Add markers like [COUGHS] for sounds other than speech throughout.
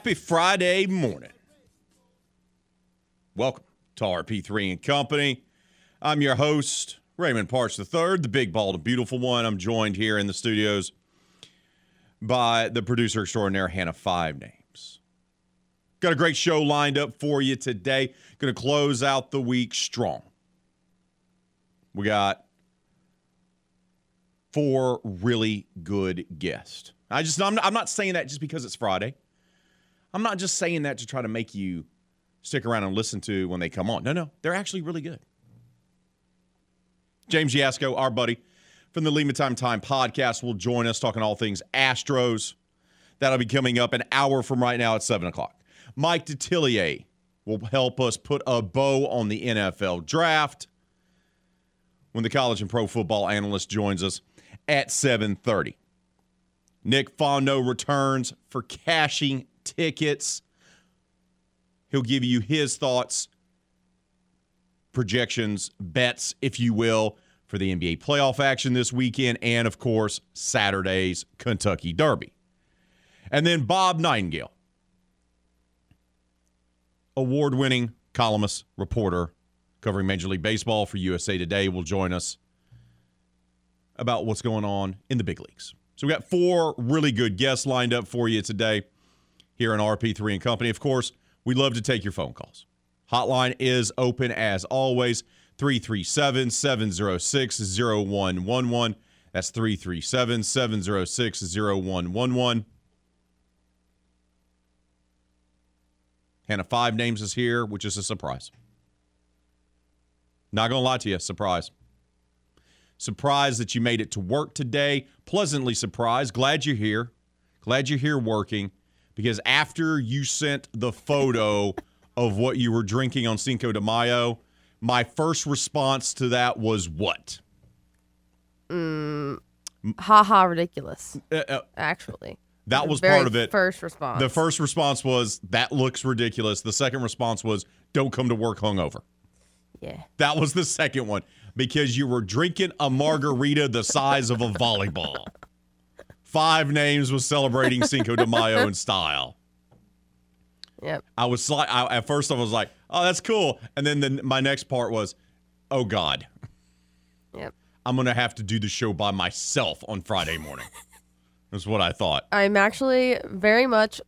Happy Friday morning. Welcome to RP3 and Company. I'm your host, Raymond Parks III, the big, bald, and beautiful one. I'm joined here in the studios by the producer extraordinaire, Hannah Five Names. Got a great show lined up for you today. Going to close out the week strong. We got four really good guests. I just, I'm not, I'm not saying that just because it's Friday. I'm not just saying that to try to make you stick around and listen to when they come on. No, no, they're actually really good. James Yasko, our buddy from the Lima Time Time podcast, will join us talking all things Astros. That'll be coming up an hour from right now at 7 o'clock. Mike Detillier will help us put a bow on the NFL draft when the college and pro football analyst joins us at 7.30. Nick Fondo returns for cashing tickets. He'll give you his thoughts, projections, bets, if you will, for the NBA playoff action this weekend, and of course, Saturday's Kentucky Derby. And then Bob Nightingale, award winning columnist, reporter covering Major League Baseball for USA Today, will join us about what's going on in the big leagues. So we got four really good guests lined up for you today here on RP3 and Company. Of course, we love to take your phone calls. Hotline is open as always 337 706 0111. That's 337 706 0111. Hannah Five Names is here, which is a surprise. Not going to lie to you, surprise. Surprised that you made it to work today. Pleasantly surprised. Glad you're here. Glad you're here working because after you sent the photo of what you were drinking on Cinco de Mayo, my first response to that was what? Mm, ha ha, ridiculous. Uh, uh, Actually, that was part of it. First response. The first response was that looks ridiculous. The second response was don't come to work hungover. Yeah. That was the second one because you were drinking a margarita the size of a volleyball. Five Names was celebrating Cinco de Mayo in style. Yep. I was like, I, at first I was like, oh, that's cool. And then the, my next part was, oh God, Yep. I'm going to have to do the show by myself on Friday morning. [LAUGHS] That's what I thought. I'm actually very much.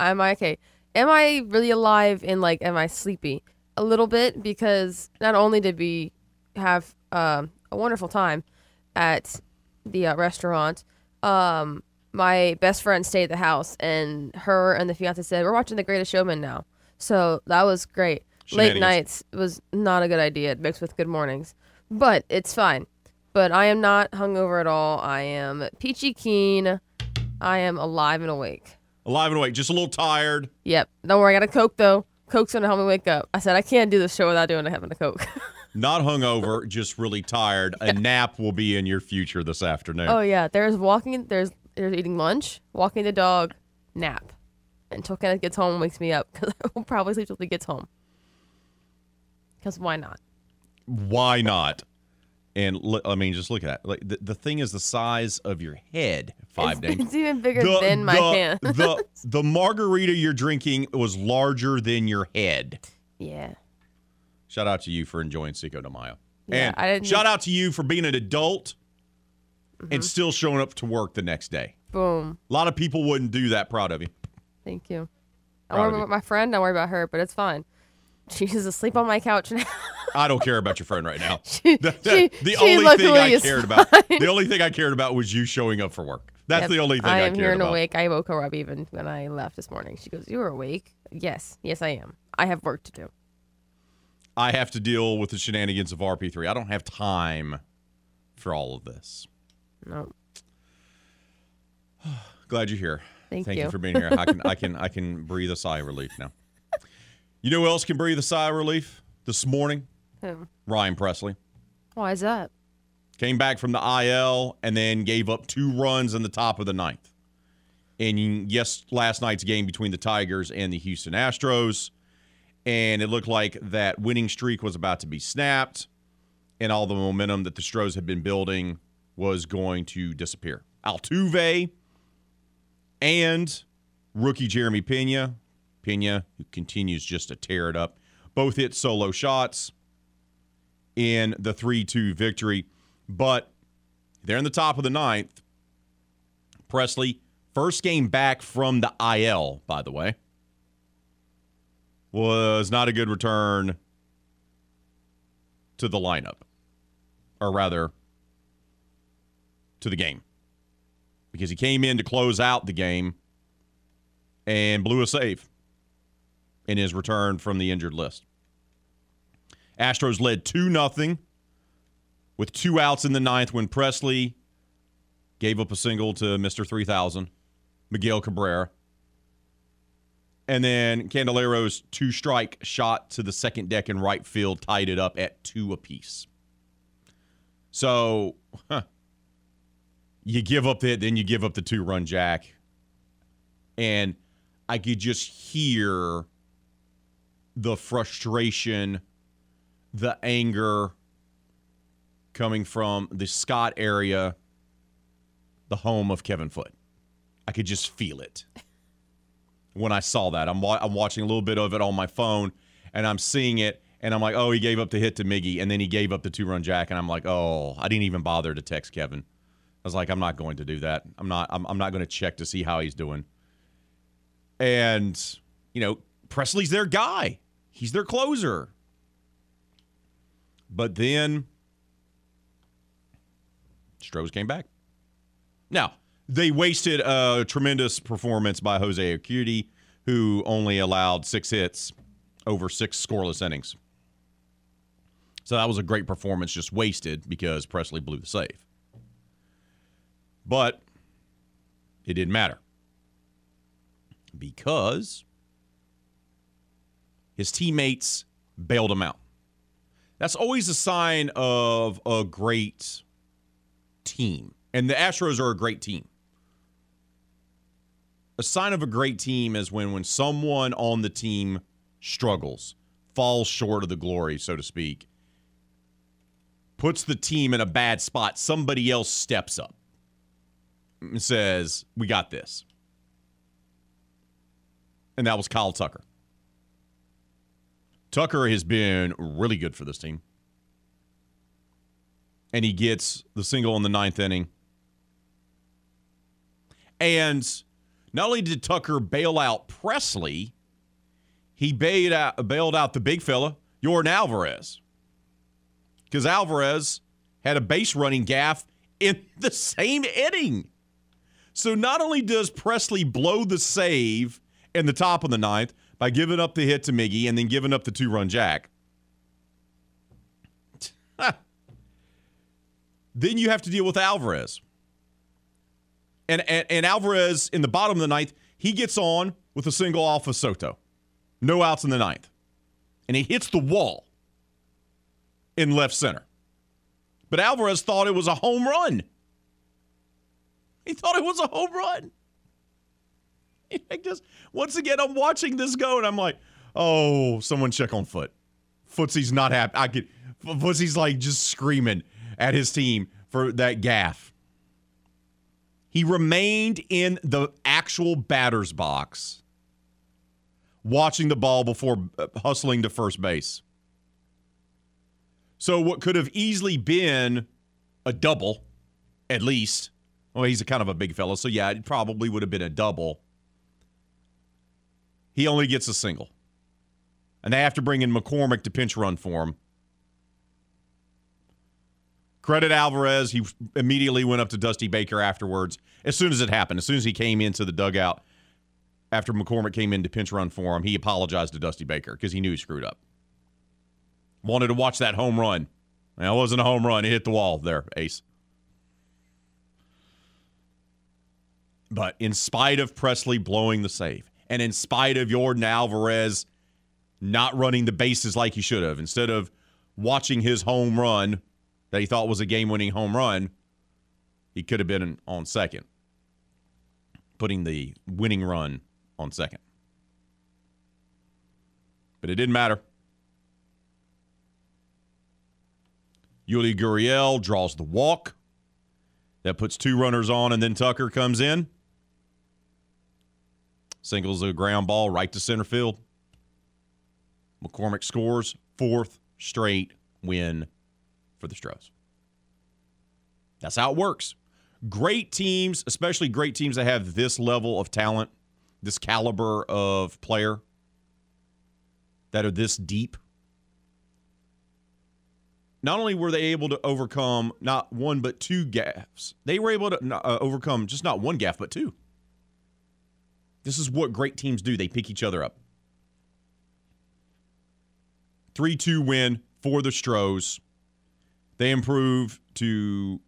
Am I okay? Am I really alive? And like, am I sleepy? A little bit because not only did we have um, a wonderful time at the uh, restaurant, um, my best friend stayed at the house, and her and the fiance said, "We're watching The Greatest Showman now." So that was great. Late nights was not a good idea mixed with good mornings, but it's fine. But I am not hungover at all. I am peachy keen. I am alive and awake. Alive and awake, just a little tired. Yep. Don't worry, I got a Coke though. Coke's gonna help me wake up. I said I can't do this show without doing a having a Coke. [LAUGHS] Not hungover, just really tired. A [LAUGHS] nap will be in your future this afternoon. oh yeah, there's walking. There's there's eating lunch, walking the dog, nap, until Kenneth gets home and wakes me up [LAUGHS] because I will probably sleep till he gets home. Because why not? Why not? And look, I mean, just look at that. Like the, the thing is the size of your head. Five it's, names. It's even bigger than my the, hand. the [LAUGHS] the margarita you're drinking was larger than your head. yeah. Shout out to you for enjoying Cinco de Mayo. Yeah, and I didn't- Mm-hmm. shout out to you for being an adult and still showing up to work the next day. Boom. A lot of people wouldn't do that. Proud of you. Thank you. I worry about my friend. I worry about her, but it's fine. [LAUGHS] She's asleep on my couch now. I don't care about your friend right now. [LAUGHS] She- The, she- the she only thing I cared about, the only thing I cared about was you showing up for work. That's Yep. the only thing I I, am cared here and about. awake. I woke her up even when I left this morning. She goes, "You were awake?" Yes, yes, I am. I have work to do. I have to deal with the shenanigans of RP3. I don't have time for all of this. No, [SIGHS] Glad you're here. Thank you. you. for being here. I can I can I can breathe a sigh of relief now. You know who else can breathe a sigh of relief this morning? who? Ryan Pressly. Why is that? Came back from the IL and then gave up two runs in the top of the ninth. And yes, last night's game between the Tigers and the Houston Astros. And it looked like that winning streak was about to be snapped, and all the momentum that the Stros had been building was going to disappear. Altuve and rookie Jeremy Pena, Pena, who continues just to tear it up, both hit solo shots in the 3 2 victory. But they're in the top of the ninth. Pressly, first game back from the IL, by the way, was not a good return to the lineup, or rather, to the game. Because he came in to close out the game and blew a save in his return from the injured list. Astros led 2 0 with two outs in the ninth when Pressly gave up a single to Mr. 3000, Miguel Cabrera. And then Candelario's two strike shot to the second deck in right field tied it up at two apiece. So huh, you give up that, then you give up the two run jack. And I could just hear the frustration, the anger coming from the Scott area, the home of Kevin Foote. I could just feel it when I saw that. I'm, wa- I'm watching a little bit of it on my phone, and I'm seeing it, and I'm like, oh, he gave up the hit to Miggy, and then he gave up the two run jack, and I'm like, oh, I didn't even bother to text Kevin. I was like, I'm not going to do that. I'm not. I'm, I'm not going to check to see how he's doing. And you know, Pressly's their guy. He's their closer. But then Stros came back. Now, they wasted a tremendous performance by Jose Urquidy, who only allowed six hits over six scoreless innings. So that was a great performance, just wasted because Pressly blew the save. But it didn't matter because his teammates bailed him out. That's always a sign of a great team. And the Astros are a great team. A sign of a great team is when when someone on the team struggles, falls short of the glory, so to speak, puts the team in a bad spot, somebody else steps up and says, "We got this." And that was Kyle Tucker. Tucker has been really good for this team. And he gets the single in the ninth inning. And not only did Tucker bail out Pressly, he bailed out, bailed out the big fella, Yordan Alvarez. Because Alvarez had a base running gaff in [LAUGHS] the same inning. So not only does Pressly blow the save in the top of the ninth by giving up the hit to Miggy and then giving up the two run jack, [LAUGHS] then you have to deal with Alvarez. And, and, and Alvarez in the bottom of the ninth, he gets on with a single off of Soto. No outs in the ninth. And he hits the wall in left center. But Alvarez thought it was a home run. He thought it was a home run. [LAUGHS] I just once again, I'm watching this go, and I'm like, oh, someone check on Foote. Footsy's not happy. I could. Footsy's like just screaming at his team for that gaff. He remained in the actual batter's box, watching the ball before uh, hustling to first base. So what could have easily been a double, at least. Well, he's a kind of a big fella, so yeah, it probably would have been a double. he only gets a single. And they have to bring in McCormick to pinch run for him. Credit Alvarez. He immediately went up to Dusty Baker afterwards. As soon as it happened, as soon as he came into the dugout after McCormick came in to pinch run for him, he apologized to Dusty Baker because he knew he screwed up. Wanted to watch that home run. That wasn't a home run. It hit the wall there, Ace. But in spite of Pressly blowing the save, and in spite of Yordan Alvarez not running the bases like he should have, instead of watching his home run that he thought was a game winning home run, he could have been on second, putting the winning run on second. But it didn't matter. Yuli Gurriel draws the walk. That puts two runners on, and then Tucker comes in. Singles a ground ball right to center field. McCormick scores fourth straight win for the Stros. That's how it works. Great teams, especially great teams that have this level of talent, this caliber of player, that are this deep. Not only were they able to overcome not one but two gaffes, they were able to uh, overcome just not one gaff but two. This is what great teams do. They pick each other up. 3 2 win for the Stros. They improve to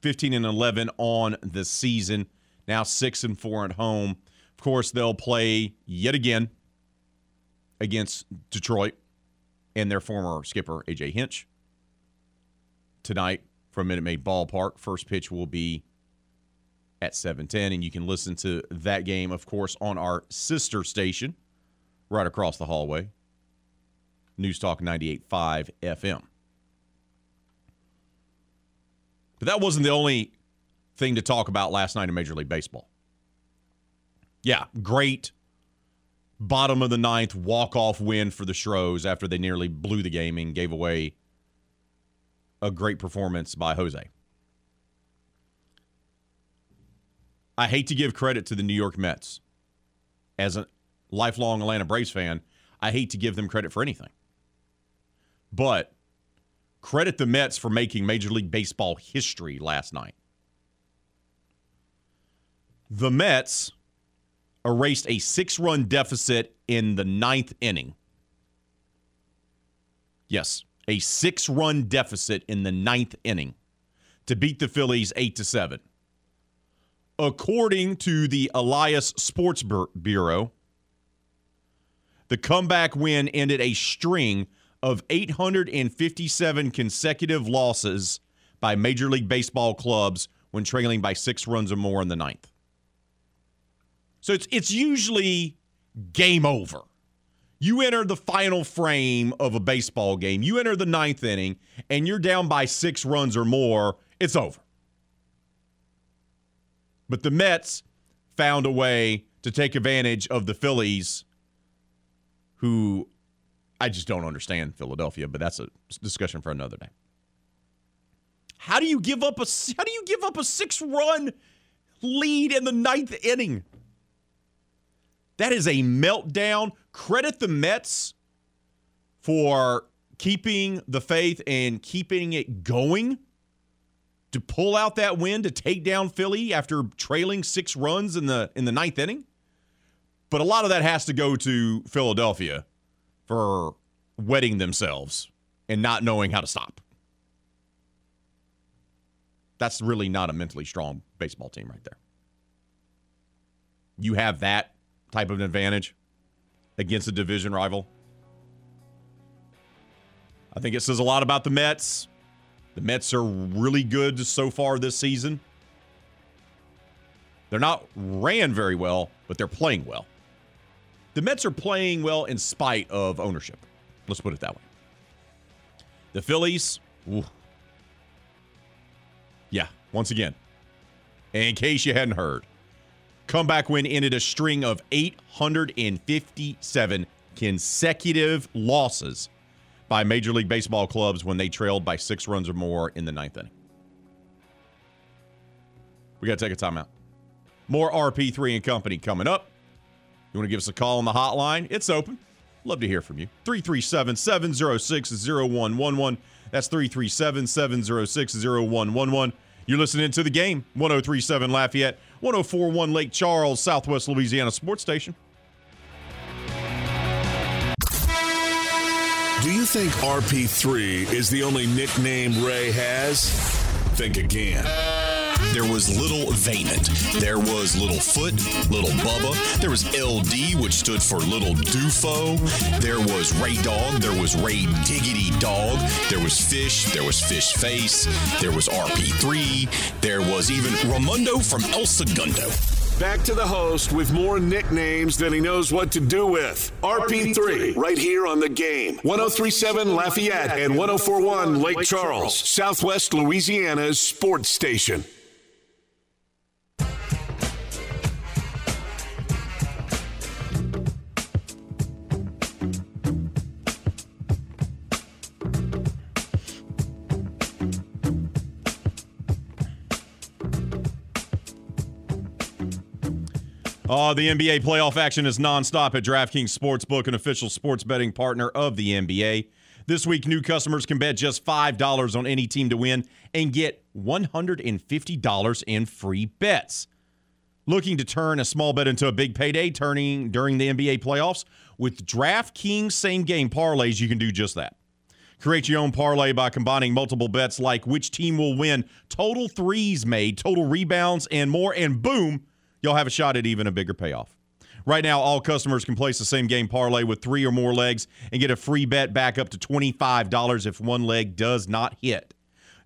15 and 11 on the season. Now 6 and 4 at home. Of course, they'll play yet again against Detroit and their former skipper, AJ Hinch. Tonight from Minute Maid Ballpark. First pitch will be at 7:10 and you can listen to that game of course on our sister station right across the hallway. News Talk 98.5 FM. But that wasn't the only thing to talk about last night in Major League Baseball. Yeah, great bottom of the ninth walk-off win for the Stros after they nearly blew the game and gave away a great performance by Jose. I hate to give credit to the New York Mets. As a lifelong Atlanta Braves fan, I hate to give them credit for anything. But credit the Mets for making Major League Baseball history last night. The Mets erased a six run deficit in the ninth inning. Yes, a six run deficit in the ninth inning to beat the Phillies 8 to 7. According to the Elias Sports Bureau, the comeback win ended a string of 857 consecutive losses by Major League Baseball clubs when trailing by six runs or more in the ninth. So it's it's usually game over. You enter the final frame of a baseball game, you enter the ninth inning, and you're down by six runs or more, it's over. But the Mets found a way to take advantage of the Phillies, who I just don't understand Philadelphia, but that's a discussion for another day. How do you give up a how do you give up a six run lead in the ninth inning? That is a meltdown. Credit the Mets for keeping the faith and keeping it going to pull out that win to take down Philly after trailing six runs in the in the ninth inning. But a lot of that has to go to Philadelphia for wetting themselves and not knowing how to stop. That's really not a mentally strong baseball team right there. You have that type of an advantage against a division rival. I think it says a lot about the Mets. The Mets are really good so far this season. They're not ran very well, but they're playing well. The Mets are playing well in spite of ownership. Let's put it that way. The Phillies, ooh. yeah, once again, in case you hadn't heard, comeback win ended a string of 857 consecutive losses by Major League Baseball clubs when they trailed by six runs or more in the ninth inning. We got to take a timeout. More RP3 and Company coming up. You want to give us a call on the hotline? It's open. Love to hear from you. 337 706 0111. That's 337 706 0111. You're listening to the game 1037 Lafayette, 1041 Lake Charles, Southwest Louisiana Sports Station. Do you think RP3 is the only nickname Ray has? Think again. There was Little Vaynant. There was Little Foot, Little Bubba. There was LD, which stood for Little Dufo. There was Ray Dog. There was Ray Diggity Dog. There was Fish. There was Fish Face. There was RP3. There was even Ramundo from El Segundo. Back to the host with more nicknames than he knows what to do with. RP3, right here on the game. 1037 Lafayette and 1041 Lake Charles, Southwest Louisiana's sports station. Uh, the NBA playoff action is nonstop at DraftKings Sportsbook, an official sports betting partner of the NBA. This week, new customers can bet just $5 on any team to win and get $150 in free bets. Looking to turn a small bet into a big payday turning during the NBA playoffs? With DraftKings same game parlays, you can do just that. Create your own parlay by combining multiple bets like which team will win, total threes made, total rebounds, and more, and boom, you'll have a shot at even a bigger payoff. Right now, all customers can place the same game parlay with three or more legs and get a free bet back up to $25 if one leg does not hit.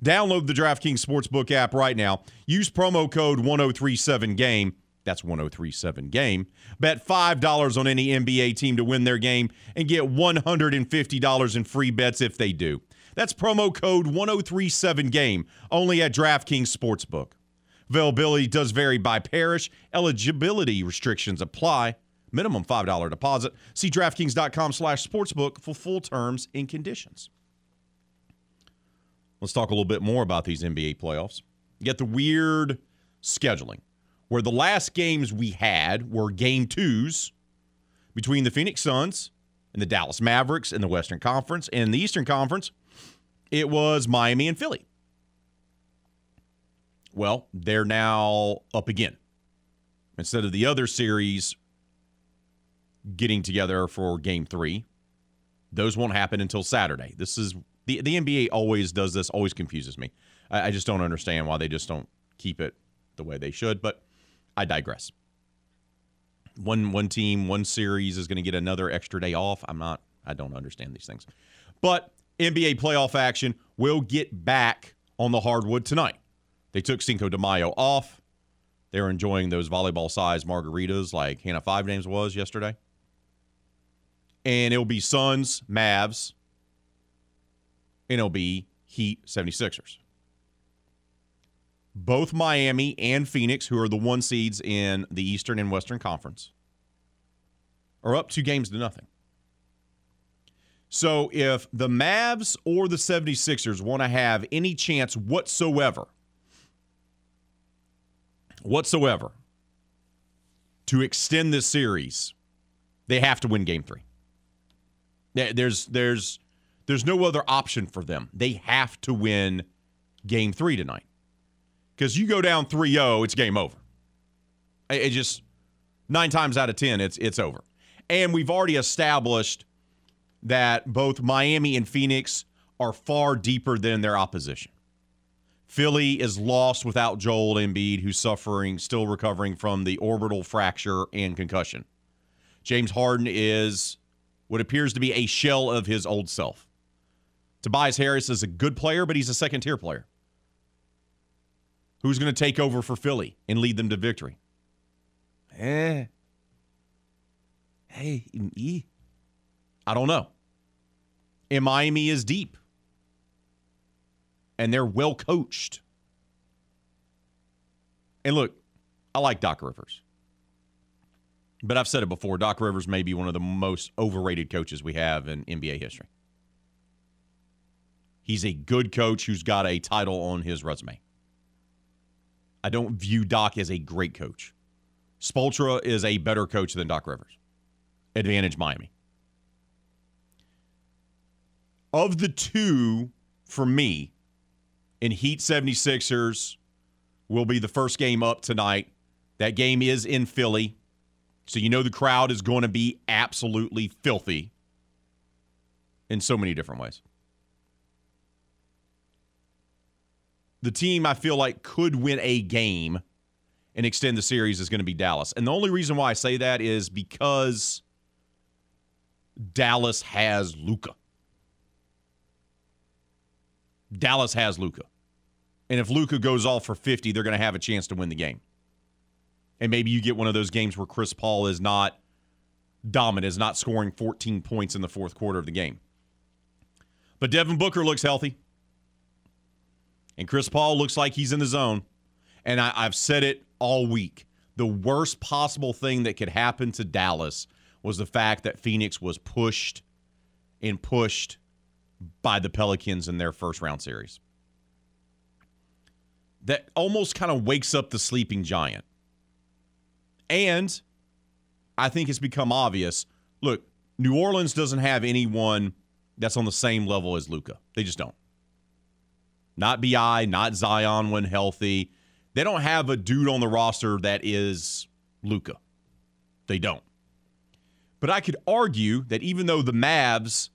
Download the DraftKings Sportsbook app right now. Use promo code 1037GAME. That's 1037 game. Bet $5 on any NBA team to win their game and get $150 in free bets if they do. That's promo code 1037 game only at DraftKings Sportsbook. Availability does vary by parish. Eligibility restrictions apply. Minimum $5 deposit. See DraftKings.com slash sportsbook for full terms and conditions. Let's talk a little bit more about these NBA playoffs. You get the weird scheduling where the last games we had were game twos between the Phoenix Suns and the Dallas Mavericks in the Western Conference. And in the Eastern Conference, it was Miami and Philly. Well, they're now up again. Instead of the other series getting together for game three, those won't happen until Saturday. This is the, the NBA always does this, always confuses me. I, I just don't understand why they just don't keep it the way they should, but I digress. One one team, one series is going to get another extra day off. I'm not I don't understand these things. But NBA playoff action will get back on the hardwood tonight. They took Cinco de Mayo off. They were enjoying those volleyball sized margaritas like Hannah Five Names was yesterday. And it'll be Suns, Mavs, and it'll be Heat 76ers. Both Miami and Phoenix, who are the one seeds in the Eastern and Western Conference, are up two games to nothing. So if the Mavs or the 76ers want to have any chance whatsoever whatsoever to extend this series, they have to win game three. There's there's there's no other option for them. They have to win game three tonight. Because you go down 3-0, it's game over. It just nine times out of ten, it's it's over. And we've already established that both Miami and Phoenix are far deeper than their opposition. Philly is lost without Joel Embiid, who's suffering, still recovering from the orbital fracture and concussion. James Harden is what appears to be a shell of his old self. Tobias Harris is a good player, but he's a second tier player. Who's going to take over for Philly and lead them to victory? Eh. Hey, I don't know. And Miami is deep and they're well coached. And look, I like Doc Rivers. But I've said it before Doc Rivers may be one of the most overrated coaches we have in NBA history. He's a good coach who's got a title on his resume. I don't view Doc as a great coach. Spoelstra is a better coach than Doc Rivers. advantage Miami. Of the two, for me, in Heat 76ers will be the first game up tonight. That game is in Philly. So you know the crowd is going to be absolutely filthy in so many different ways. The team I feel like could win a game and extend the series is going to be Dallas. And the only reason why I say that is because Dallas has Luka. Dallas has Luka. And if Luka goes off for 50, they're going to have a chance to win the game. And maybe you get one of those games where Chris Paul is not dominant, is not scoring 14 points in the fourth quarter of the game. But Devin Booker looks healthy. And Chris Paul looks like he's in the zone. And I, I've said it all week. The worst possible thing that could happen to Dallas was the fact that Phoenix was pushed and pushed by the Pelicans in their first round series. That almost kind of wakes up the sleeping giant. And I think it's become obvious. Look, New Orleans doesn't have anyone that's on the same level as Luka. They just don't. Not BI, not Zion when healthy. They don't have a dude on the roster that is Luka. They don't. But I could argue that even though the Mavs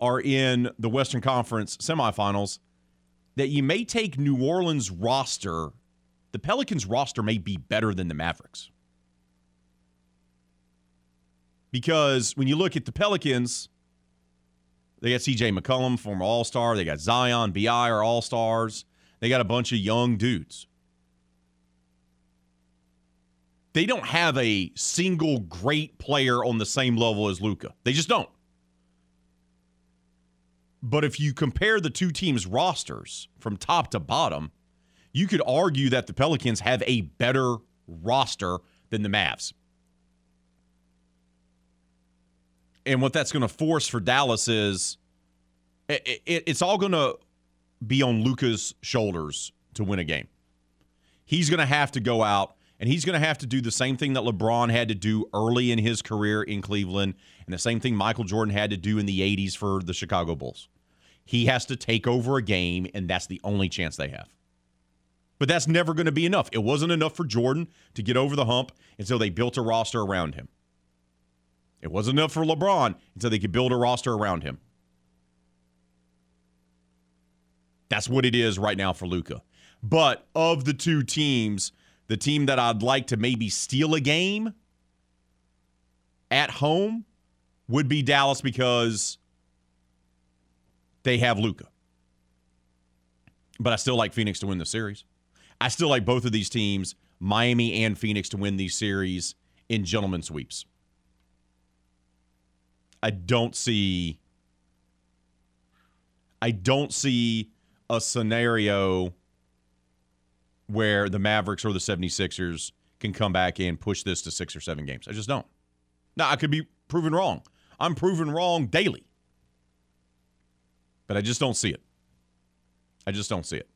are in the Western Conference semifinals, that you may take New Orleans roster, the Pelicans roster may be better than the Mavericks. Because when you look at the Pelicans, they got CJ McCollum, former All Star. They got Zion, BI are All Stars. They got a bunch of young dudes. They don't have a single great player on the same level as Luka. They just don't. But if you compare the two teams' rosters from top to bottom, you could argue that the Pelicans have a better roster than the Mavs. And what that's going to force for Dallas is it, it, it's all going to be on Luka's shoulders to win a game. He's going to have to go out and he's going to have to do the same thing that LeBron had to do early in his career in Cleveland and the same thing Michael Jordan had to do in the 80s for the Chicago Bulls. He has to take over a game, and that's the only chance they have. But that's never going to be enough. It wasn't enough for Jordan to get over the hump and so they built a roster around him. It wasn't enough for LeBron and so they could build a roster around him. That's what it is right now for Luka. But of the two teams, the team that I'd like to maybe steal a game at home would be Dallas because they have Luka. But I still like Phoenix to win the series. I still like both of these teams, Miami and Phoenix, to win these series in gentlemen sweeps. I don't see I don't see a scenario where the Mavericks or the 76ers can come back and push this to 6 or 7 games. I just don't. Now, I could be proven wrong. I'm proven wrong daily. But I just don't see it. I just don't see it.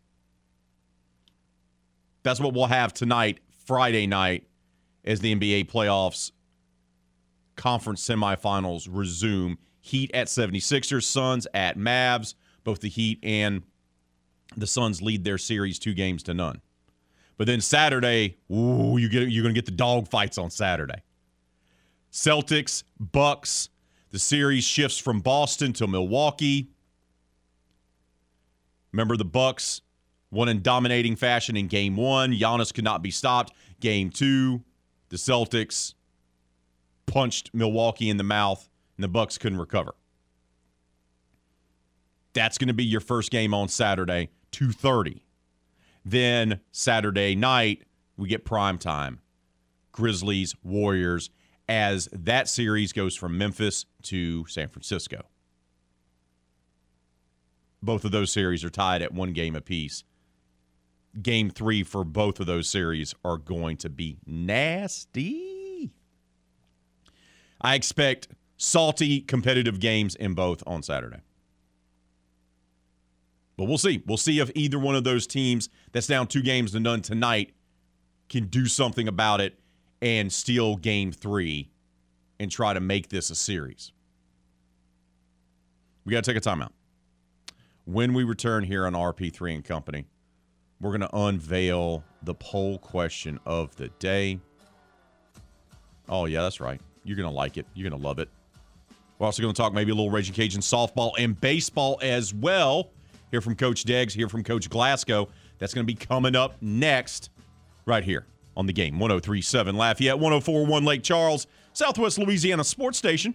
That's what we'll have tonight, Friday night, as the NBA playoffs conference semifinals resume. Heat at 76ers, Suns at Mavs. Both the Heat and the Suns lead their series two games to none. But then Saturday, ooh, you get you're going to get the dog fights on Saturday. Celtics, Bucks. The series shifts from Boston to Milwaukee. Remember the Bucks won in dominating fashion in game 1. Giannis could not be stopped. Game 2, the Celtics punched Milwaukee in the mouth and the Bucks couldn't recover. That's going to be your first game on Saturday, 2:30. Then Saturday night, we get prime time. Grizzlies, Warriors as that series goes from Memphis to San Francisco. Both of those series are tied at one game apiece. Game three for both of those series are going to be nasty. I expect salty, competitive games in both on Saturday. But we'll see. We'll see if either one of those teams that's down two games to none tonight can do something about it and steal game three and try to make this a series. We got to take a timeout. When we return here on RP3 and Company, we're going to unveil the poll question of the day. Oh, yeah, that's right. You're going to like it. You're going to love it. We're also going to talk maybe a little Raging Cajun softball and baseball as well. Hear from Coach Deggs, hear from Coach Glasgow. That's going to be coming up next, right here on the game. 1037 Lafayette, 1041 Lake Charles, Southwest Louisiana Sports Station.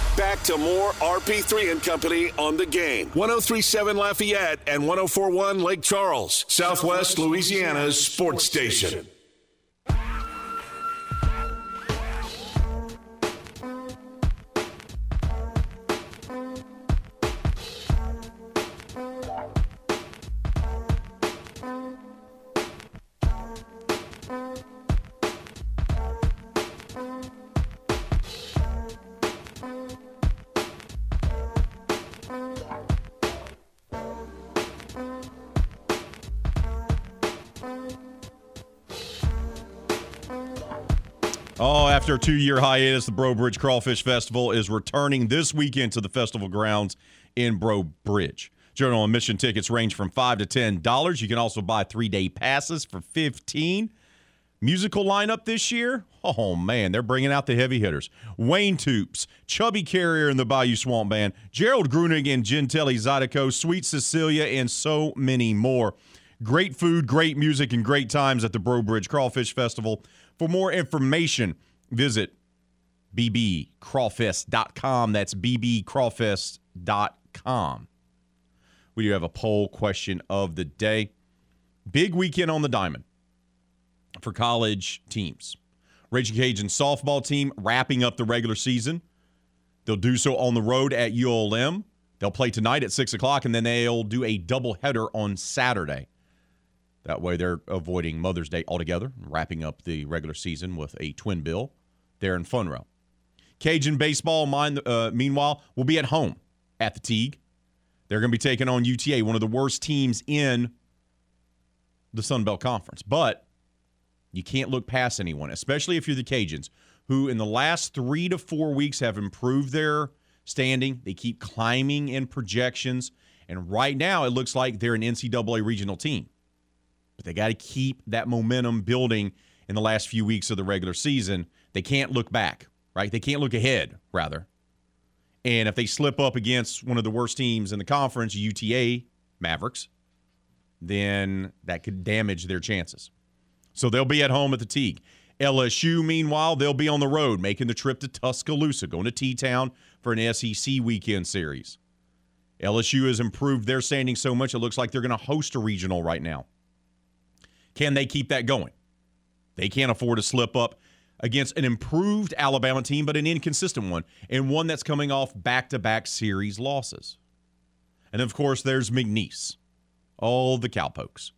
Back to more RP3 and Company on the game. 1037 Lafayette and 1041 Lake Charles, Southwest Louisiana's sports station. After a two year hiatus, the Breaux Bridge Crawfish Festival is returning this weekend to the festival grounds in Breaux Bridge. General admission tickets range from five to ten dollars. You can also buy three day passes for fifteen. Musical lineup this year? Oh man, they're bringing out the heavy hitters: Wayne Toups, Chubby Carrier and the Bayou Swamp Band, Gerald Grunig and Gentelli Zydeco, Sweet Cecilia, and so many more. Great food, great music, and great times at the Breaux Bridge Crawfish Festival. For more information, visit bbcrawfest.com. That's bbcrawfest.com. We do have a poll question of the day. Big weekend on the diamond for college teams. Raging Cajun softball team wrapping up the regular season. They'll do so on the road at ULM. They'll play tonight at 6 o'clock, and then they'll do a doubleheader on Saturday. That way, they're avoiding Mother's Day altogether, wrapping up the regular season with a twin bill there in Monroe. Cajun baseball, uh, meanwhile, will be at home at the Tigue. They're going to be taking on UTA, one of the worst teams in the Sun Belt Conference. But you can't look past anyone, especially if you're the Cajuns, who in the last three to four weeks have improved their standing. They keep climbing in projections. And right now, it looks like they're an NCAA regional team. But they got to keep that momentum building in the last few weeks of the regular season. They can't look back, right? They can't look ahead, rather. And if they slip up against one of the worst teams in the conference, UTA Mavericks, then that could damage their chances. So they'll be at home at the Tigue. LSU, meanwhile, they'll be on the road making the trip to Tuscaloosa, going to T Town for an SEC weekend series. LSU has improved their standing so much, it looks like they're going to host a regional right now. Can they keep that going? They can't afford to slip up against an improved Alabama team, but an inconsistent one, and one that's coming off back to back series losses. And of course, there's McNeese, all the Cowpokes.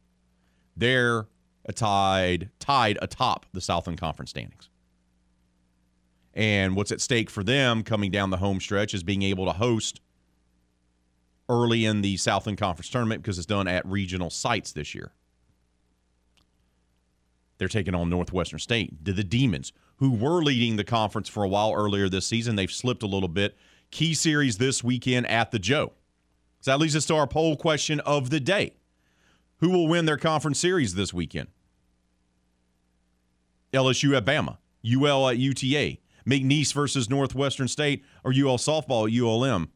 They're tied, tied atop the Southland Conference standings. And what's at stake for them coming down the home stretch is being able to host early in the Southland Conference tournament because it's done at regional sites this year. They're taking on Northwestern State. The Demons, who were leading the conference for a while earlier this season, they've slipped a little bit. Key series this weekend at the Joe. So that leads us to our poll question of the day. Who will win their conference series this weekend? LSU at Bama, UL at UTA, McNeese versus Northwestern State, or UL softball at ULM.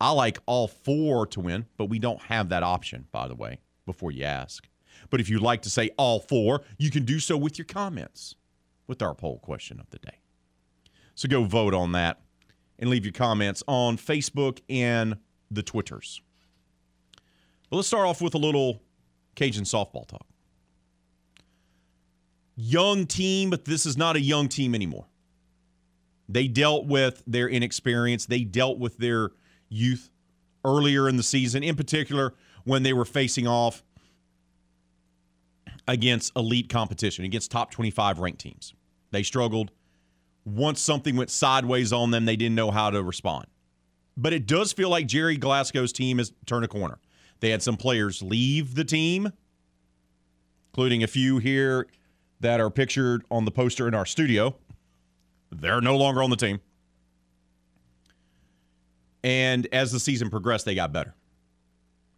I like all four to win, but we don't have that option, by the way, before you ask. But if you'd like to say all four, you can do so with your comments with our poll question of the day. So go vote on that and leave your comments on Facebook and the Twitters. But let's start off with a little Cajun softball talk. Young team, but this is not a young team anymore. They dealt with their inexperience. They dealt with their youth earlier in the season, in particular when they were facing off against elite competition, against top 25 ranked teams. They struggled. Once something went sideways on them, they didn't know how to respond. But it does feel like Gerry Glasgow's team has turned a corner. They had some players leave the team, including a few here that are pictured on the poster in our studio. They're no longer on the team. And as the season progressed, they got better.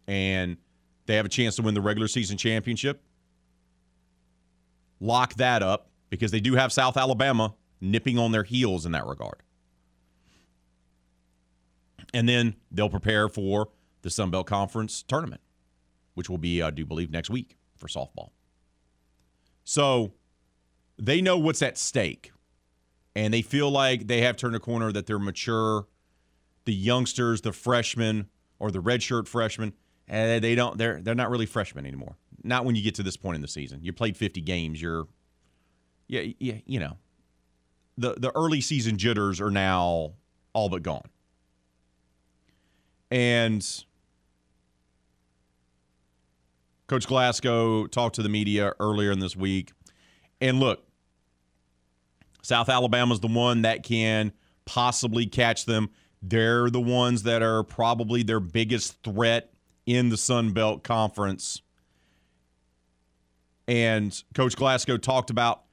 And they have a chance to win the regular season championship. Lock that up because they do have South Alabama nipping on their heels in that regard. And then they'll prepare for the Sun Belt Conference tournament, which will be, I do believe, next week for softball. So they know what's at stake, and they feel like they have turned a corner, that they're mature. The youngsters, the freshmen or the redshirt freshmen, and they don't they're they're not really freshmen anymore. Not when you get to this point in the season. You played 50 games, you're yeah, yeah, you know. The the early season jitters are now all but gone. And Coach Glasgow talked to the media earlier in this week. And look, South Alabama's the one that can possibly catch them. They're the ones that are probably their biggest threat in the Sun Belt Conference. And Coach Glasgow talked about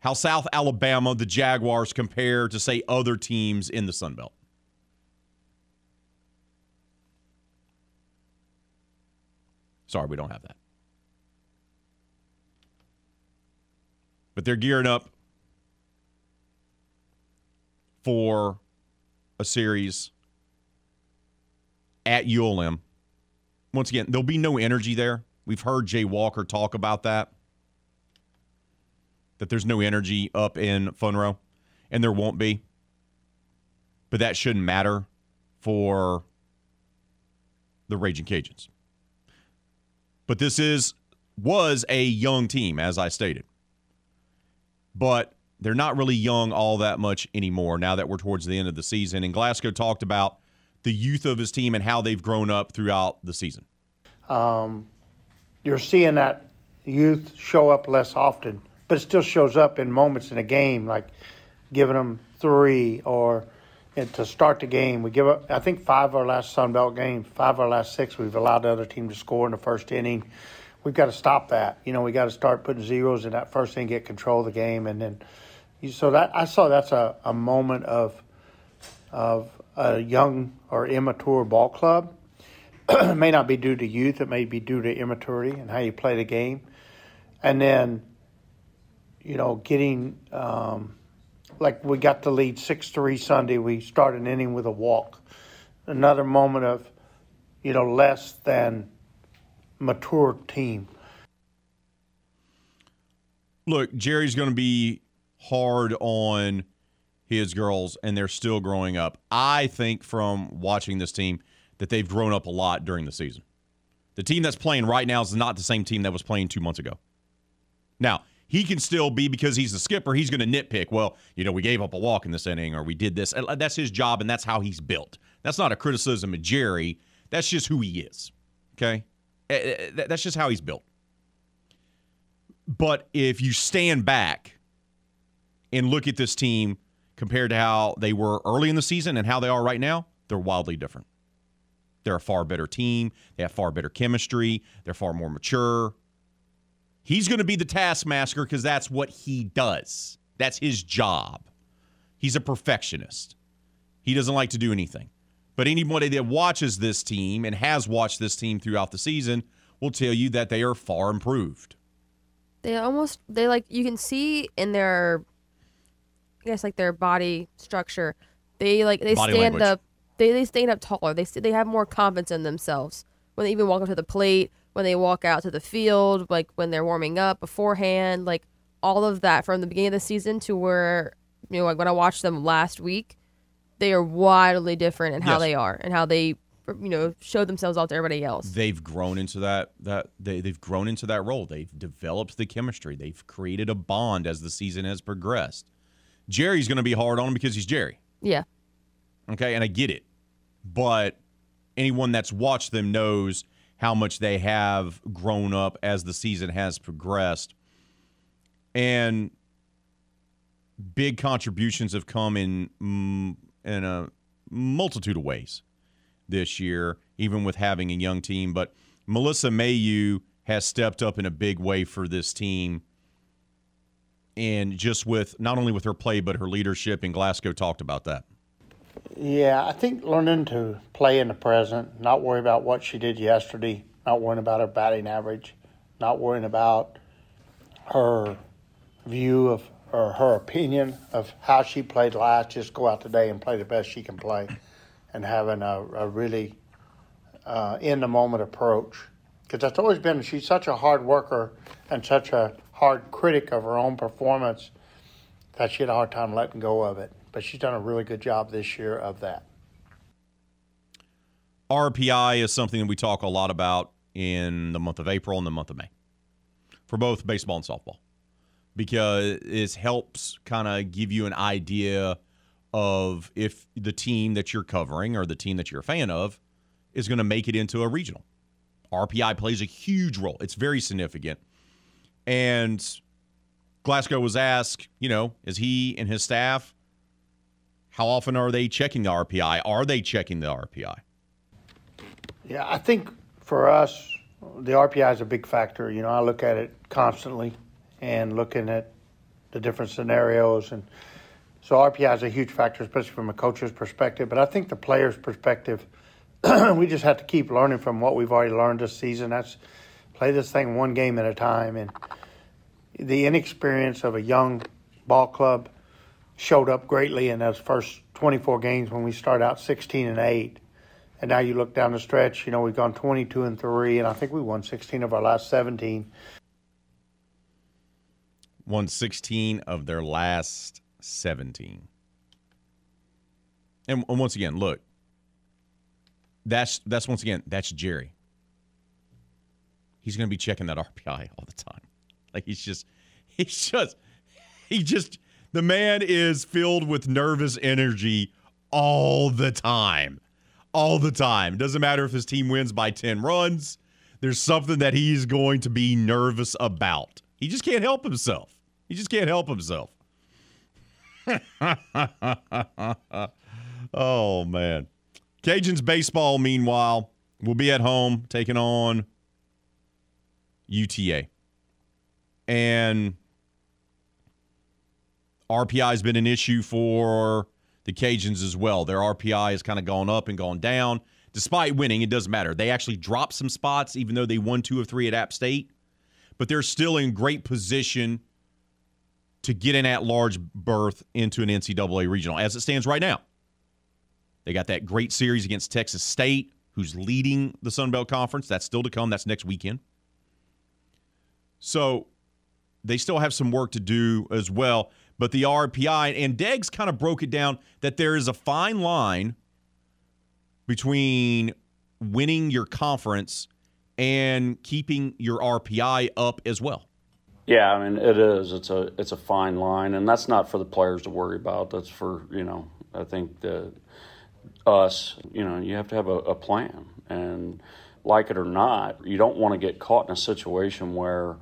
how South Alabama, the Jaguars, compare to, say, other teams in the Sun Belt. Sorry, we don't have that. But they're gearing up for a series at ULM. Once again, there'll be no energy there. We've heard Jay Walker talk about that. That there's no energy up in Monroe, and there won't be. But that shouldn't matter for the Raging Cajuns. But this is was a young team, as I stated. But they're not really young all that much anymore now that we're towards the end of the season. And Glasgow talked about the youth of his team and how they've grown up throughout the season. Um, you're seeing that youth show up less often, but it still shows up in moments in a game, like giving them three or to start the game. We give up, I think, five of our last Sun Belt games, five of our last six, we've allowed the other team to score in the first inning. We've got to stop that. You know, we got to start putting zeros in that first inning, get control of the game, and then. So that I saw that's a, a moment of of a young or immature ball club. it [CLEARS THROAT] may not be due to youth; it may be due to immaturity and how you play the game. And then, you know, getting um, like we got the lead six three Sunday. We started an inning with a walk. Another moment of, you know, less than mature team. Look, Gerry's going to be hard on his girls, and they're still growing up. I think from watching this team that they've grown up a lot during the season. The team that's playing right now is not the same team that was playing two months ago. Now, he can still be because he's the skipper. He's going to nitpick. Well, you know, we gave up a walk in this inning, or we did this. That's his job, and that's how he's built. That's not a criticism of Gerry. That's just who he is. Okay, eh, eh, that's just how he's built. But if you stand back and look at this team compared to how they were early in the season and how they are right now, they're wildly different. They're a far better team. They have far better chemistry. They're far more mature. He's going to be the taskmaster because that's what he does. That's his job. He's a perfectionist. He doesn't like to do anything. But anybody that watches this team and has watched this team throughout the season will tell you that they are far improved. They almost they like you can see in their I guess like their body structure. They like they Body stand language. up. They they stand up taller. They st- they have more confidence in themselves when they even walk up to the plate. When they walk out to the field, like when they're warming up beforehand, like all of that from the beginning of the season to where you know like when I watched them last week, they are wildly different in how Yes. they are and how they you know show themselves out to everybody else. They've grown into that that they, they've grown into that role. They've developed the chemistry. They've created a bond as the season has progressed. Gerry's going to be hard on him because he's Gerry. Yeah. Okay, and I get it. But anyone that's watched them knows how much they have grown up as the season has progressed. And big contributions have come in mm, in a multitude of ways this year, even with having a young team. But Melissa Mayeux has stepped up in a big way for this team. And just with not only with her play, but her leadership, and Glasgow talked about that. Yeah, I think learning to play in the present, not worry about what she did yesterday, not worrying about her batting average, not worrying about her view of or her opinion of how she played last. Just go out today and play the best she can play, and having a, a really uh, in the moment approach. Because that's always been she's such a hard worker and such a hard critic of her own performance that she had a hard time letting go of it but she's done a really good job this year of that. RPI is something that we talk a lot about in the month of April and the month of May for both baseball and softball because it helps kind of give you an idea of if the team that you're covering or the team that you're a fan of is going to make it into a regional. RPI plays a huge role. It's very significant. And Glasgow was asked, you know, is he and his staff how often are they checking the RPI? Are they checking the RPI? Yeah, I think for us, the RPI is a big factor. You know, I look at it constantly and looking at the different scenarios. And so RPI is a huge factor, especially from a coach's perspective. But I think the player's perspective, [CLEARS THROAT] we just have to keep learning from what we've already learned this season. That's play this thing one game at a time. And the inexperience of a young ball club showed up greatly in those first 24 games when we start out 16 and 8. And now you look down the stretch, you know, we've gone 22 and 3, and I think we won 16 of our last 17. Won 16 of their last 17. And, and once again, look, that's that's once again, that's Gerry. He's going to be checking that RPI all the time. Like he's just, [LAUGHS] he's just, he just the man is filled with nervous energy all the time. All the time. Doesn't matter if his team wins by 10 runs. There's something that he's going to be nervous about. He just can't help himself. He just can't help himself. [LAUGHS] oh, man. Cajuns baseball, meanwhile, will be at home taking on UTA. And RPI has been an issue for the Cajuns as well. Their RPI has kind of gone up and gone down. Despite winning, it doesn't matter. They actually dropped some spots, even though they won two of three at App State. But they're still in great position to get an at large berth into an NCAA regional as it stands right now. They got that great series against Texas State, who's leading the Sun Belt Conference. That's still to come. That's next weekend. So they still have some work to do as well but the RPI. And Deggs kind of broke it down that there is a fine line between winning your conference and keeping your RPI up as well. Yeah, I mean it is. It's a it's a fine line, and that's not for the players to worry about. That's for you know. I think the us. You know, you have to have a, a plan, and like it or not, you don't want to get caught in a situation where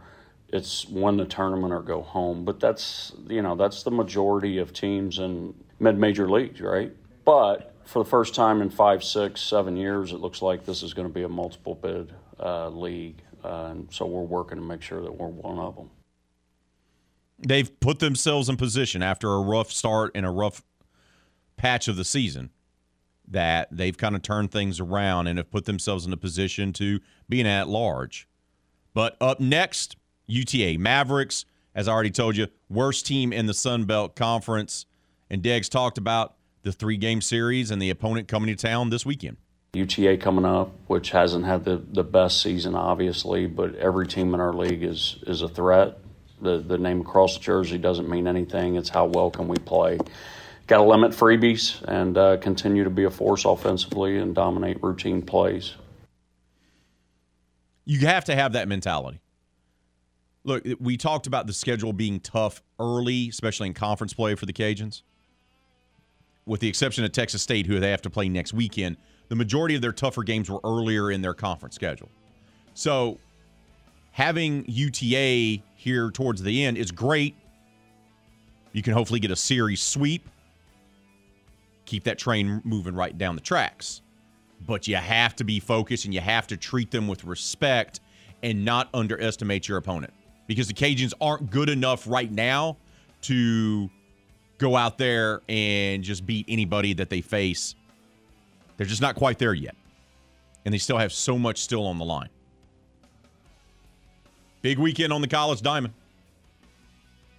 it's win the tournament or go home. But that's you know that's the majority of teams in mid-major leagues, right? But for the first time in five, six, seven years, it looks like this is going to be a multiple bid uh, league, uh, and so we're working to make sure that we're one of them. They've put themselves in position after a rough start and a rough patch of the season that they've kind of turned things around and have put themselves in a position to be an at large. But up next, UTA Mavericks, as I already told you, worst team in the Sun Belt Conference. And Deggs talked about the three game series and the opponent coming to town this weekend. UTA coming up, which hasn't had the, the best season, obviously, but every team in our league is, is a threat. The, the name across the jersey doesn't mean anything. It's how well can we play. Got to limit freebies and uh, continue to be a force offensively and dominate routine plays. You have to have that mentality Look, we talked about the schedule being tough early, especially in conference play for the Cajuns. With the exception of Texas State, who they have to play next weekend, the majority of their tougher games were earlier in their conference schedule. So having UTA here towards the end is great. You can hopefully get a series sweep, keep that train moving right down the tracks. But you have to be focused and you have to treat them with respect and not underestimate your opponent because the Cajuns aren't good enough right now to go out there and just beat anybody that they face. They're just not quite there yet. And they still have so much still on the line. Big weekend on the college diamond.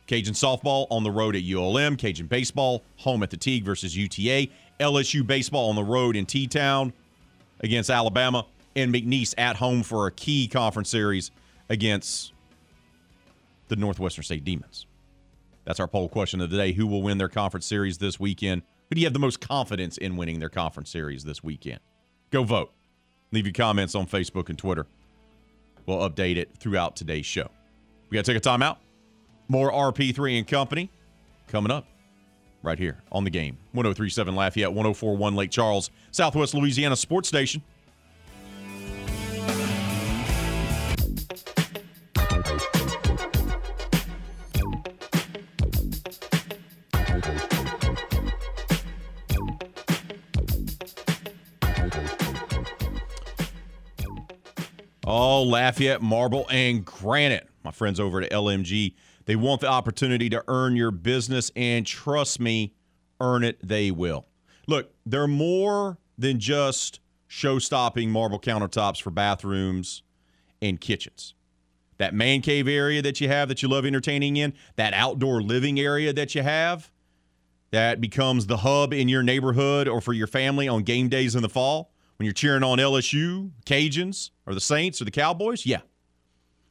Cajun softball on the road at ULM. Cajun baseball home at the Tigue versus UTA. LSU baseball on the road in T Town against Alabama. And McNeese at home for a key conference series against the Northwestern State Demons. That's our poll question of the day. Who will win their conference series this weekend? Who do you have the most confidence in winning their conference series this weekend? Go vote. Leave your comments on Facebook and Twitter. We'll update it throughout today's show. We got to take a timeout. More RP3 and Company coming up right here on the game. 1037 Lafayette, 1041 Lake Charles, Southwest Louisiana Sports Station. Oh, Lafayette, Marble, and Granite. My friends over at LMG, they want the opportunity to earn your business, and trust me, earn it, they will. Look, they're more than just show stopping marble countertops for bathrooms and kitchens. That man cave area that you have that you love entertaining in, that outdoor living area that you have, that becomes the hub in your neighborhood or for your family on game days in the fall when you're cheering on LSU, Cajuns, or the Saints or the Cowboys, yeah.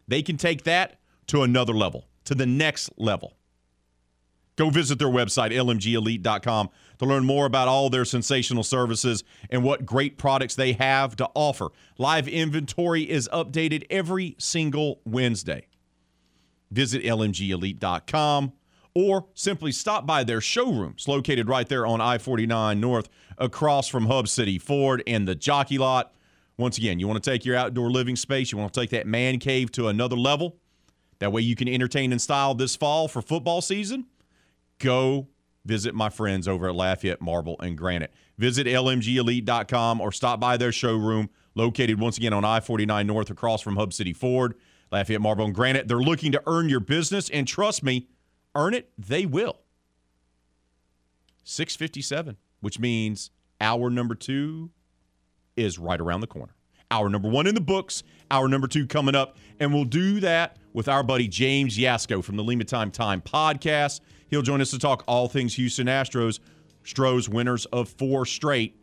They can take that to another level, to the next level. Go visit their website, lmgelite.com, to learn more about all their sensational services and what great products they have to offer. Live inventory is updated every single Wednesday. Visit lmgelite.com or simply stop by their showrooms located right there on I 49 North across from Hub City Ford and the Jockey Lot. Once again, you want to take your outdoor living space, you want to take that man cave to another level. That way you can entertain in style this fall for football season. Go visit my friends over at Lafayette Marble and Granite. Visit lmgelite.com or stop by their showroom located once again on I 49 North across from Hub City Ford. Lafayette Marble and Granite. They're looking to earn your business, and trust me, earn it, they will. 657, which means hour number two is right around the corner. Hour number one in the books, hour number two coming up, and we'll do that with our buddy James Yasko from the Lima Time Time podcast. He'll join us to talk all things Houston Astros, Stros winners of four straight.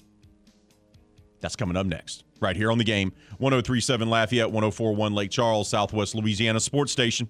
That's coming up next, right here on the game. 1037 Lafayette, 1041 Lake Charles, Southwest Louisiana Sports Station.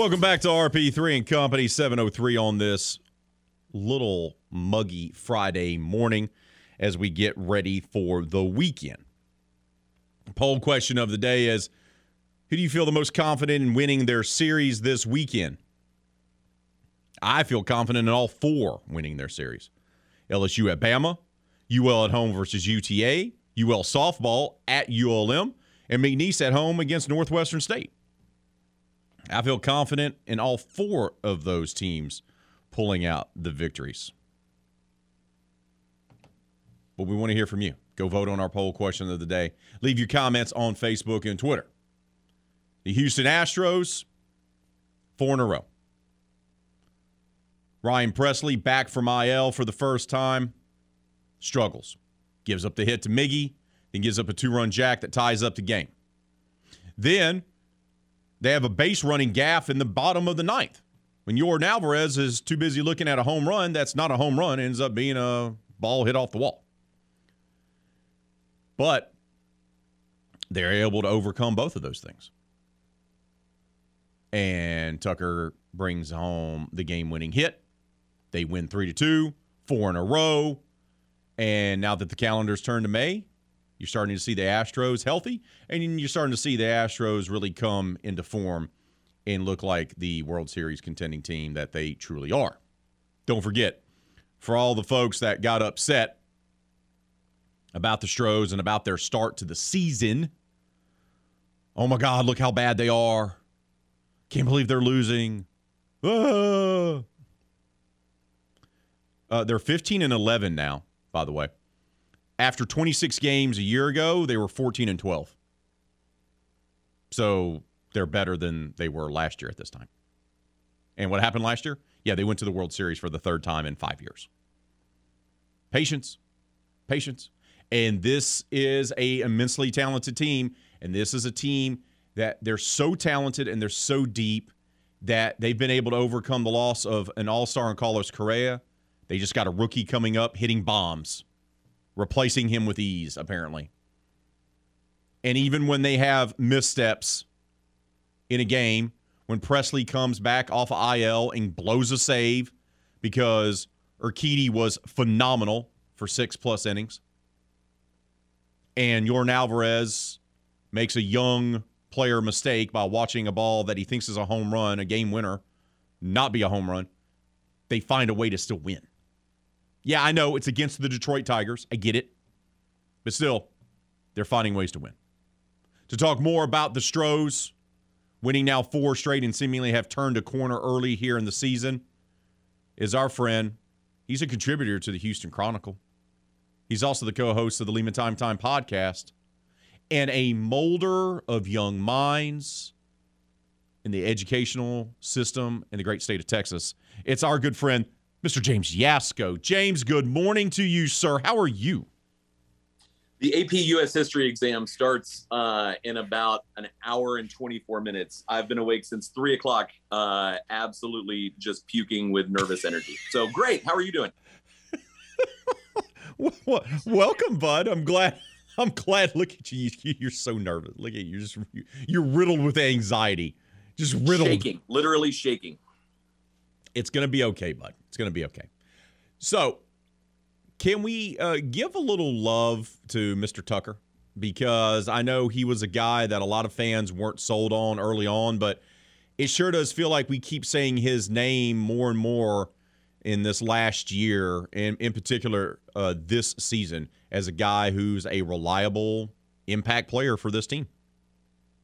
Welcome back to RP3 and Company 703 on this little muggy Friday morning as we get ready for the weekend. Poll question of the day is Who do you feel the most confident in winning their series this weekend? I feel confident in all four winning their series LSU at Bama, UL at home versus UTA, UL softball at ULM, and McNeese at home against Northwestern State. I feel confident in all four of those teams pulling out the victories. But we want to hear from you. Go vote on our poll question of the day. Leave your comments on Facebook and Twitter. The Houston Astros, four in a row. Ryan Pressly back from IL for the first time. Struggles. Gives up the hit to Miggy, then gives up a two run jack that ties up the game. Then they have a base running gaff in the bottom of the ninth. When Yordan Alvarez is too busy looking at a home run, that's not a home run, it ends up being a ball hit off the wall. But they're able to overcome both of those things. And Tucker brings home the game winning hit. They win three to two, four in a row. And now that the calendar's turned to May, you're starting to see the Astros healthy, and you're starting to see the Astros really come into form and look like the World Series contending team that they truly are. Don't forget, for all the folks that got upset about the Stros and about their start to the season, oh my God, look how bad they are. Can't believe they're losing. Ah. Uh, they're 15 and 11 now, by the way. After 26 games a year ago, they were 14 and 12. So they're better than they were last year at this time. And what happened last year? Yeah, they went to the World Series for the third time in five years. Patience, patience. And this is a immensely talented team, and this is a team that they're so talented and they're so deep that they've been able to overcome the loss of an all-star in Carlos Correa. They just got a rookie coming up hitting bombs, replacing him with ease, apparently. And even when they have missteps in a game, when Pressly comes back off of IL and blows a save because Urquidy was phenomenal for six plus innings, and Yordan Alvarez makes a young player mistake by watching a ball that he thinks is a home run, a game winner, not be a home run, they find a way to still win. Yeah, I know it's against the Detroit Tigers. I get it. But still, they're finding ways to win. To talk more about the Stros winning now four straight and seemingly have turned a corner early here in the season is our friend. He's a contributor to the Houston Chronicle. He's also the co-host of the Lima Time Time podcast and a molder of young minds in the educational system in the great state of Texas. It's our good friend, Mr. James Yasko. James, good morning to you, sir. How are you? The AP U.S. History exam starts uh, in about an hour and 24 minutes. I've been awake since three o'clock, uh, absolutely just puking with nervous energy. So great. How are you doing? [LAUGHS] well, welcome, bud. I'm glad. I'm glad. Look at you. You're so nervous. Look at you. You're just you're riddled with anxiety. Just riddled. Shaking. Literally shaking. It's gonna be okay, bud. It's gonna be okay. So, can we uh, give a little love to Mr. Tucker? Because I know he was a guy that a lot of fans weren't sold on early on, but it sure does feel like we keep saying his name more and more in this last year, and in particular uh, this season, as a guy who's a reliable impact player for this team.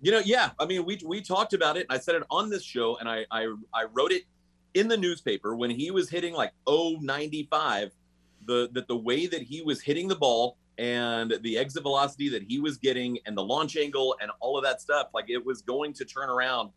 You know, yeah. I mean, we we talked about it. I said it on this show, and I I, I wrote it in the newspaper when he was hitting like 095. The that the way that he was hitting the ball and the exit velocity that he was getting and the launch angle and all of that stuff, like it was going to turn around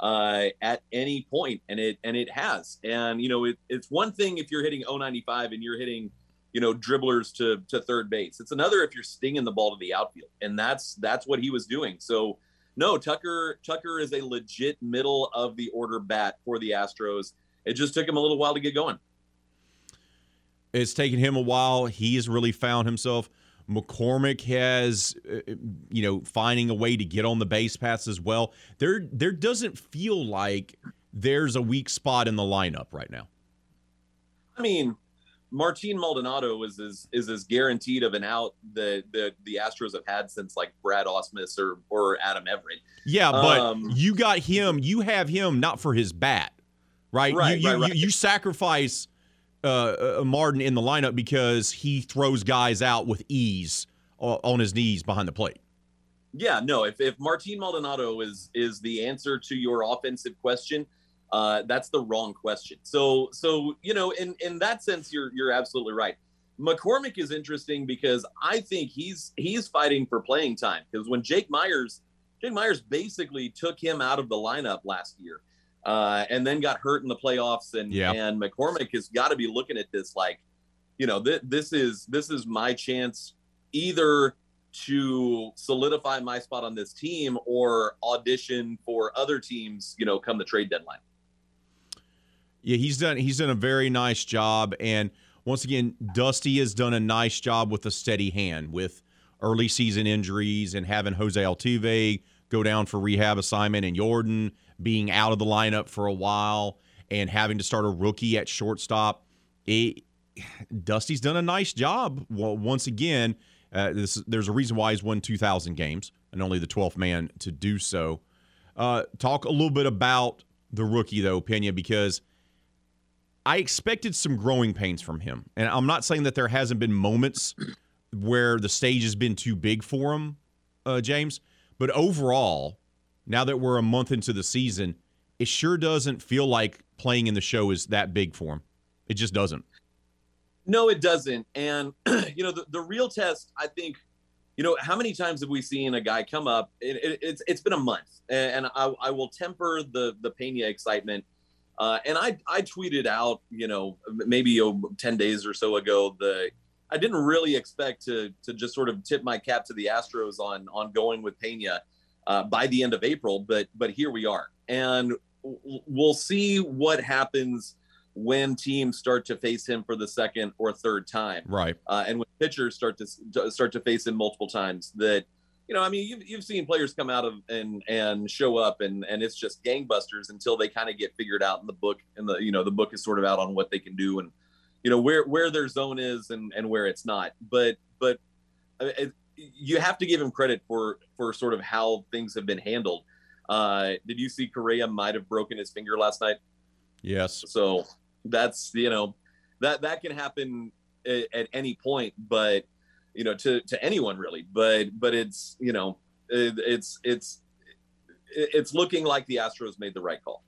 uh, at any point, and it and it has. And you know, it, it's one thing if you're hitting 095 and you're hitting, you know, dribblers to to third base. It's another if you're stinging the ball to the outfield, and that's that's what he was doing. So no, Tucker Tucker is a legit middle of the order bat for the Astros. It just took him a little while to get going. It's taken him a while. He's really found himself. McCormick has, uh, you know, finding a way to get on the base paths as well. There, there doesn't feel like there's a weak spot in the lineup right now. I mean, Martin Maldonado is as is as guaranteed of an out that the the Astros have had since like Brad Ausmus or or Adam Everett. Yeah, but um, you got him. You have him not for his bat, right? Right, you, right, you, right. you, you sacrifice uh, uh, Martin in the lineup because he throws guys out with ease on his knees behind the plate. Yeah, no. If if Martin Maldonado is is the answer to your offensive question, uh, that's the wrong question. So so you know, in in that sense, you're you're absolutely right. McCormick is interesting because I think he's he's fighting for playing time because when Jake Meyers Jake Meyers basically took him out of the lineup last year, uh, and then got hurt in the playoffs, and Yeah. and McCormick has got to be looking at this like, you know, th- this is this is my chance either to solidify my spot on this team or audition for other teams, you know, come the trade deadline. Yeah, he's done he's done a very nice job and once again Dusty has done a nice job with a steady hand with early season injuries and having Jose Altuve go down for rehab assignment and Yordan being out of the lineup for a while and having to start a rookie at shortstop. It, Dusty's done a nice job. Well, once again, uh, this, there's a reason why he's won 2,000 games and only the 12th man to do so. Uh, talk a little bit about the rookie though, Pena, because I expected some growing pains from him, and I'm not saying that there hasn't been moments where the stage has been too big for him, uh, James. But overall, now that we're a month into the season, it sure doesn't feel like playing in the show is that big for him. It just doesn't. No, it doesn't. And [CLEARS THROAT] you know, the, the real test, I think, you know, how many times have we seen a guy come up? It, it, it's it's been a month, and, I, I will temper the the Pena excitement. Uh, and I I tweeted out, you know, maybe oh, 10 days or so ago, the I didn't really expect to to just sort of tip my cap to the Astros on on going with Pena uh, by the end of April, but but here we are, and we'll see what happens when teams start to face him for the second or third time, Right. uh, and when pitchers start to start to face him multiple times. That you know, I mean, you've, you've seen players come out of and and show up, and and it's just gangbusters until they kind of get figured out in the book, and the you know the book is sort of out on what they can do and you know where where their zone is and and where it's not. But but uh, it, you have to give him credit for for sort of how things have been handled. Uh, did you see Correa might have broken his finger last night? Yes. So that's you know that that can happen at, at any point, but you know to to anyone really. But but it's you know it, it's it's it's looking like the Astros made the right call.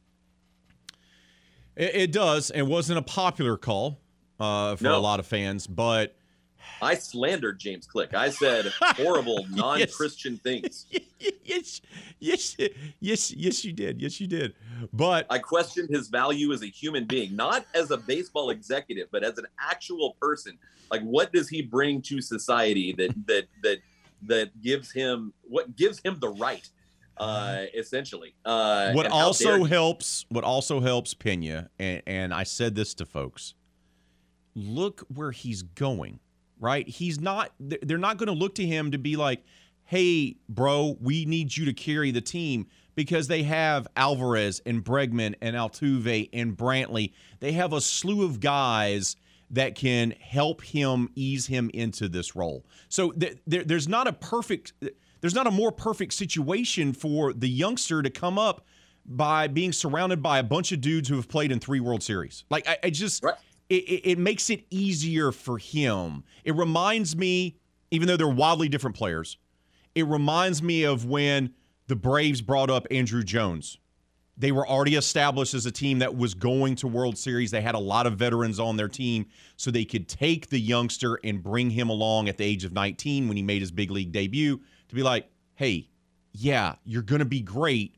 It, it does. It wasn't a popular call uh, for No. a lot of fans, but I slandered James Click. I said horrible, [LAUGHS] non-Christian things. [LAUGHS] yes, yes, yes, yes, you did. Yes, you did. But I questioned his value as a human being, not as a baseball executive, but as an actual person. Like, what does he bring to society that [LAUGHS] that that that gives him what gives him the right, uh, essentially? Uh, what also helps, what also helps Pena, and, and I said this to folks. Look where he's going, right? He's not. they're- not going to look to him to be like, "Hey, bro, we need you to carry the team." Because they have Alvarez and Bregman and Altuve and Brantley. They have a slew of guys that can help him ease him into this role. So th- there, there's not a perfect, there's not a more perfect situation for the youngster to come up by being surrounded by a bunch of dudes who have played in three World Series. Like I, I just, Right. It, it, it makes it easier for him. It reminds me, even though they're wildly different players, it reminds me of when the Braves brought up Andruw Jones they were already established as a team that was going to World Series. They had a lot of veterans on their team, so they could take the youngster and bring him along at the age of 19 when he made his big league debut to be like, hey, yeah, you're going to be great,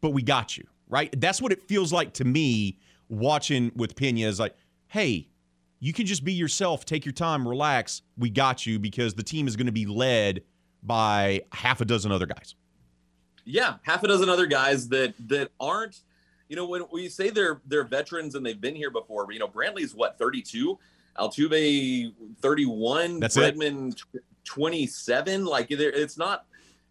but we got you, right? That's what it feels like to me watching with Pena is like, hey, you can just be yourself, take your time, relax. We got you because the team is going to be led by half a dozen other guys. yeah, half a dozen other guys that that aren't. You know, when we say they're they're veterans and they've been here before, you know, Brantley's what 32, Altuve 31, That's it. 27. Like it's not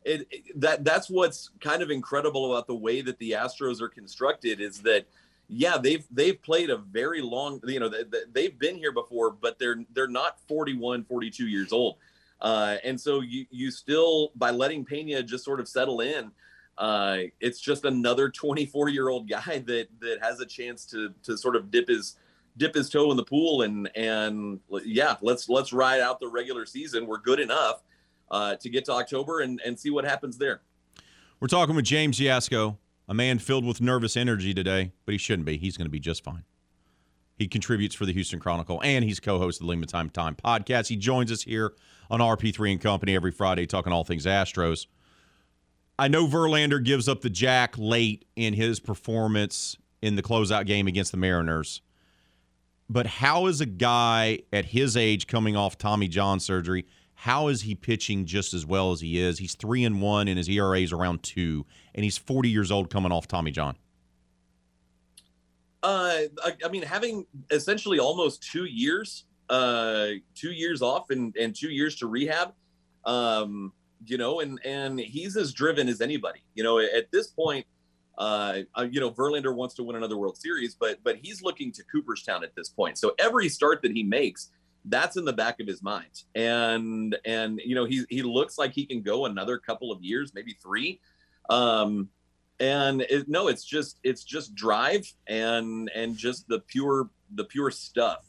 it, it- that that's what's kind of incredible about the way that the Astros are constructed is that yeah they've they've played a very long you know they, they've been here before but they're they're not 41 42 years old uh, and so you you still by letting Pena just sort of settle in uh, it's just another [LAUGHS] 24 year old guy that that has a chance to to sort of dip his dip his toe in the pool and and yeah, let's let's ride out the regular season. We're good enough uh, to get to October and and see what happens there. We're talking with James Yasko, a man filled with nervous energy today, but he shouldn't be. He's going to be just fine. He contributes for the Houston Chronicle and he's co-host of the Lima Time Time podcast. He joins us here on RP3 and Company every Friday talking all things Astros. I know Verlander gives up the jack late in his performance in the closeout game against the Mariners. But how is a guy at his age coming off Tommy John surgery? How is he pitching just as well as he is? He's three and one, and his ERA is around two, and he's 40 years old coming off Tommy John. Uh, I, I mean, having essentially almost two years, uh, two years off and, and two years to rehab, um, you know, and and he's as driven as anybody. You know, at this point, uh, you know, Verlander wants to win another World Series, but but he's looking to Cooperstown at this point. So every start that he makes, that's in the back of his mind, and and you know, he he looks like he can go another couple of years, maybe three. Um, and it, no, it's just it's just drive and and just the pure the pure stuff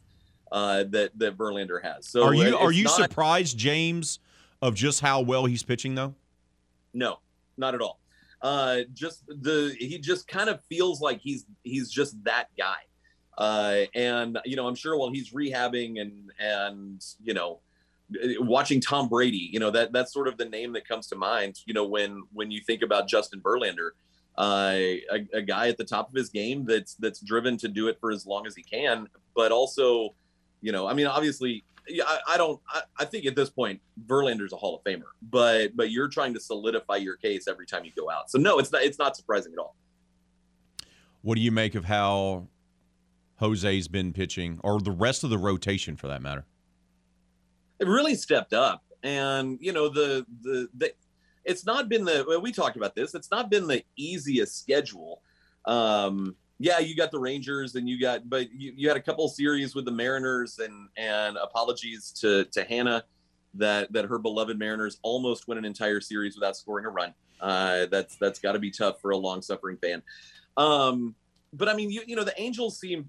uh, that that Verlander has. So are you are you not, surprised, James, of just how well he's pitching though? No, not at all. Uh, just the he just kind of feels like he's he's just that guy. Uh, and you know, I'm sure while he's rehabbing and and you know, watching Tom Brady, you know that that's sort of the name that comes to mind. You know, when when you think about Justin Verlander, uh, a, a guy at the top of his game that's that's driven to do it for as long as he can, but also, you know, I mean, obviously I, I don't. I, I, think at this point, Verlander's a Hall of Famer, but but you're trying to solidify your case every time you go out. So no, it's not. It's not surprising at all. What do you make of how Jose's been pitching, or the rest of the rotation for that matter? It really stepped up, and you know the the the. It's not been the. We talked about this. It's not been the easiest schedule. Um, yeah, you got the Rangers and you got, but you, you had a couple series with the Mariners and and apologies to to Hannah that that her beloved Mariners almost win an entire series without scoring a run. Uh, that's that's got to be tough for a long suffering fan. Um, but I mean, you you know, the Angels seem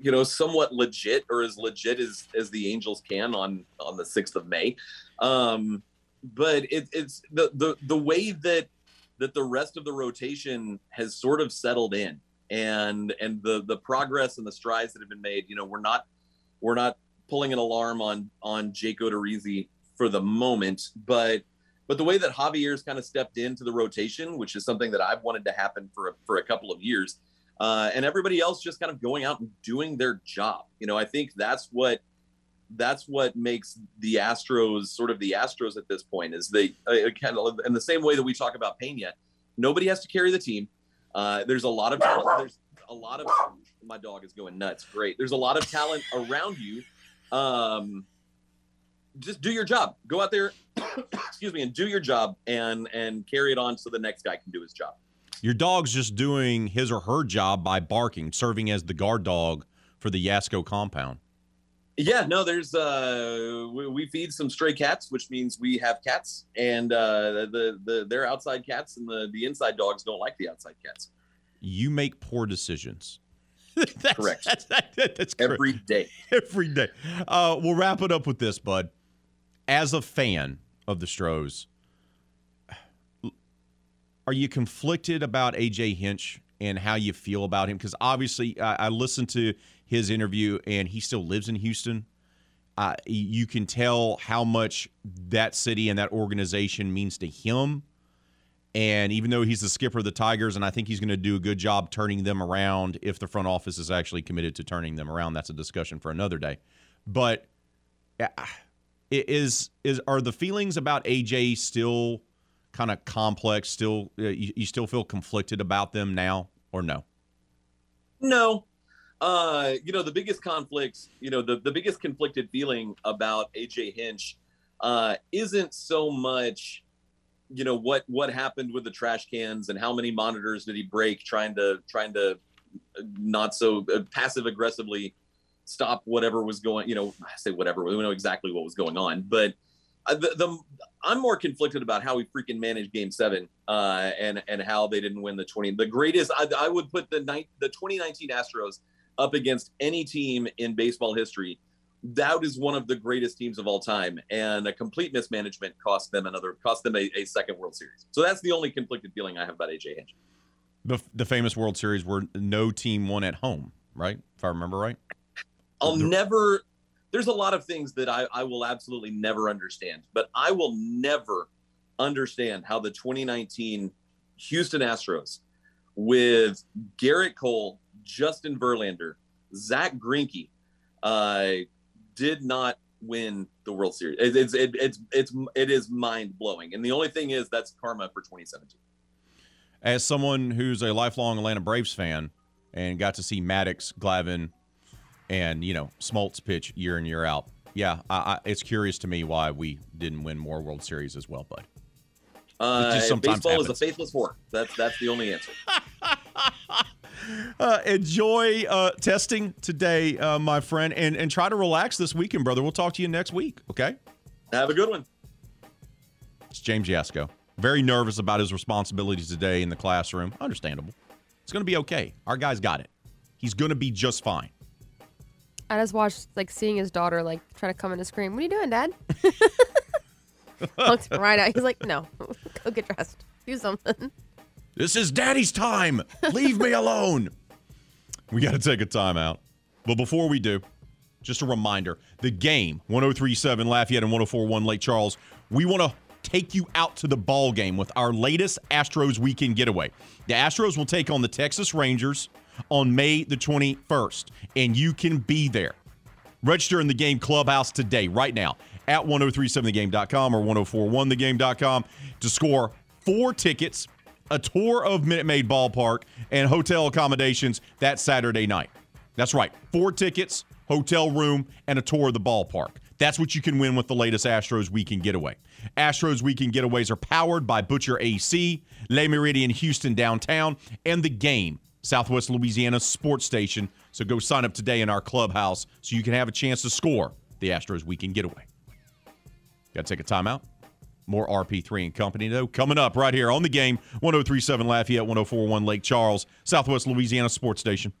you know somewhat legit or as legit as as the Angels can on on the sixth of May. Um, but it, it's the the the way that that the rest of the rotation has sort of settled in and and the the progress and the strides that have been made. You know, we're not we're not pulling an alarm on on Jake Odorizzi for the moment, but but the way that Javier's kind of stepped into the rotation, which is something that I've wanted to happen for a, for a couple of years, uh, and everybody else just kind of going out and doing their job. You know, I think that's what that's what makes the Astros sort of the Astros at this point is they uh, kind of in the same way that we talk about Pena. Nobody has to carry the team. Uh, there's a lot of talent. There's a lot of my dog is going nuts. Great. There's a lot of talent around you. Um, just do your job. Go out there, [COUGHS] excuse me, and do your job and and carry it on so the next guy can do his job. Your dog's just doing his or her job by barking, serving as the guard dog for the Yasko compound. Yeah, no, there's uh we, we, feed some stray cats, which means we have cats, and uh the the they're outside cats, and the the inside dogs don't like the outside cats. You make poor decisions. [LAUGHS] that's, correct. That's, that, that's every day. [LAUGHS] Every day. Uh, we'll wrap it up with this, bud. As a fan of the Stros, are you conflicted about AJ Hinch and how you feel about him? Because obviously, I, I listened to his interview, and he still lives in Houston. Uh, you can tell how much that city and that organization means to him. And even though he's the skipper of the Tigers, and I think he's going to do a good job turning them around if the front office is actually committed to turning them around, that's a discussion for another day. But is is are the feelings about AJ still kind of complex? Still, uh, you, you still feel conflicted about them now, or no? No, uh, you know, the biggest conflicts, you know, the, the biggest conflicted feeling about AJ Hinch uh, isn't so much, you know, what what happened with the trash cans and how many monitors did he break trying to trying to uh, not so uh, passive aggressively stop whatever was going. You know, I say whatever. We know exactly what was going on, but the, the I'm more conflicted about how we freaking managed Game Seven uh, and and how they didn't win the 20. The greatest I, I would put the night the 2019 Astros up against any team in baseball history, that is one of the greatest teams of all time. And a complete mismanagement cost them another, cost them a, a second World Series. So that's the only conflicted feeling I have about AJ Hinch. The, the famous World Series where no team won at home, right? If I remember right. I'll never, there's a lot of things that I, I will absolutely never understand, but I will never understand how the 2019 Houston Astros with Gerrit Cole, Justin Verlander, Zack Greinke, uh, did not win the World Series. It, it's it, it's it's it is mind blowing, and the only thing is that's karma for 2017. As someone who's a lifelong Atlanta Braves fan and got to see Maddux, Glavine, and you know Smoltz pitch year in year out, yeah, I, I, it's curious to me why we didn't win more World Series as well, bud. Uh, baseball happens. is a faithless whore. That's that's the only answer. [LAUGHS] uh, enjoy uh, testing today, uh, my friend, and and try to relax this weekend, brother. We'll talk to you next week. Okay. Have a good one. It's James Yasko. Very nervous about his responsibilities today in the classroom. Understandable. It's going to be okay. Our guy's got it. He's going to be just fine. I just watched like seeing his daughter like trying to come in to scream. What are you doing, Dad? [LAUGHS] Looks right out. He's like, no, [LAUGHS] go get dressed. Do something. This is daddy's time. Leave me alone. We got to take a timeout. But before we do, just a reminder the game 1037 Lafayette and 1041 Lake Charles. We want to take you out to the ball game with our latest Astros weekend getaway. The Astros will take on the Texas Rangers on May the 21st, and you can be there. Register in the game clubhouse today, right now, at 1037thegame.com or 1041thegame.com to score four tickets a tour of Minute Maid Ballpark, and hotel accommodations that Saturday night. That's right, four tickets, hotel room, and a tour of the ballpark. That's what you can win with the latest Astros Weekend Getaway. Astros Weekend Getaways are powered by Butcher AC, Le Meridien Houston downtown, and the game, Southwest Louisiana sports station. So go sign up today in our clubhouse so you can have a chance to score the Astros Weekend Getaway. Got to take a timeout? More RP3 and Company, though, coming up right here on the game 1037 Lafayette, 1041 Lake Charles, Southwest Louisiana Sports Station.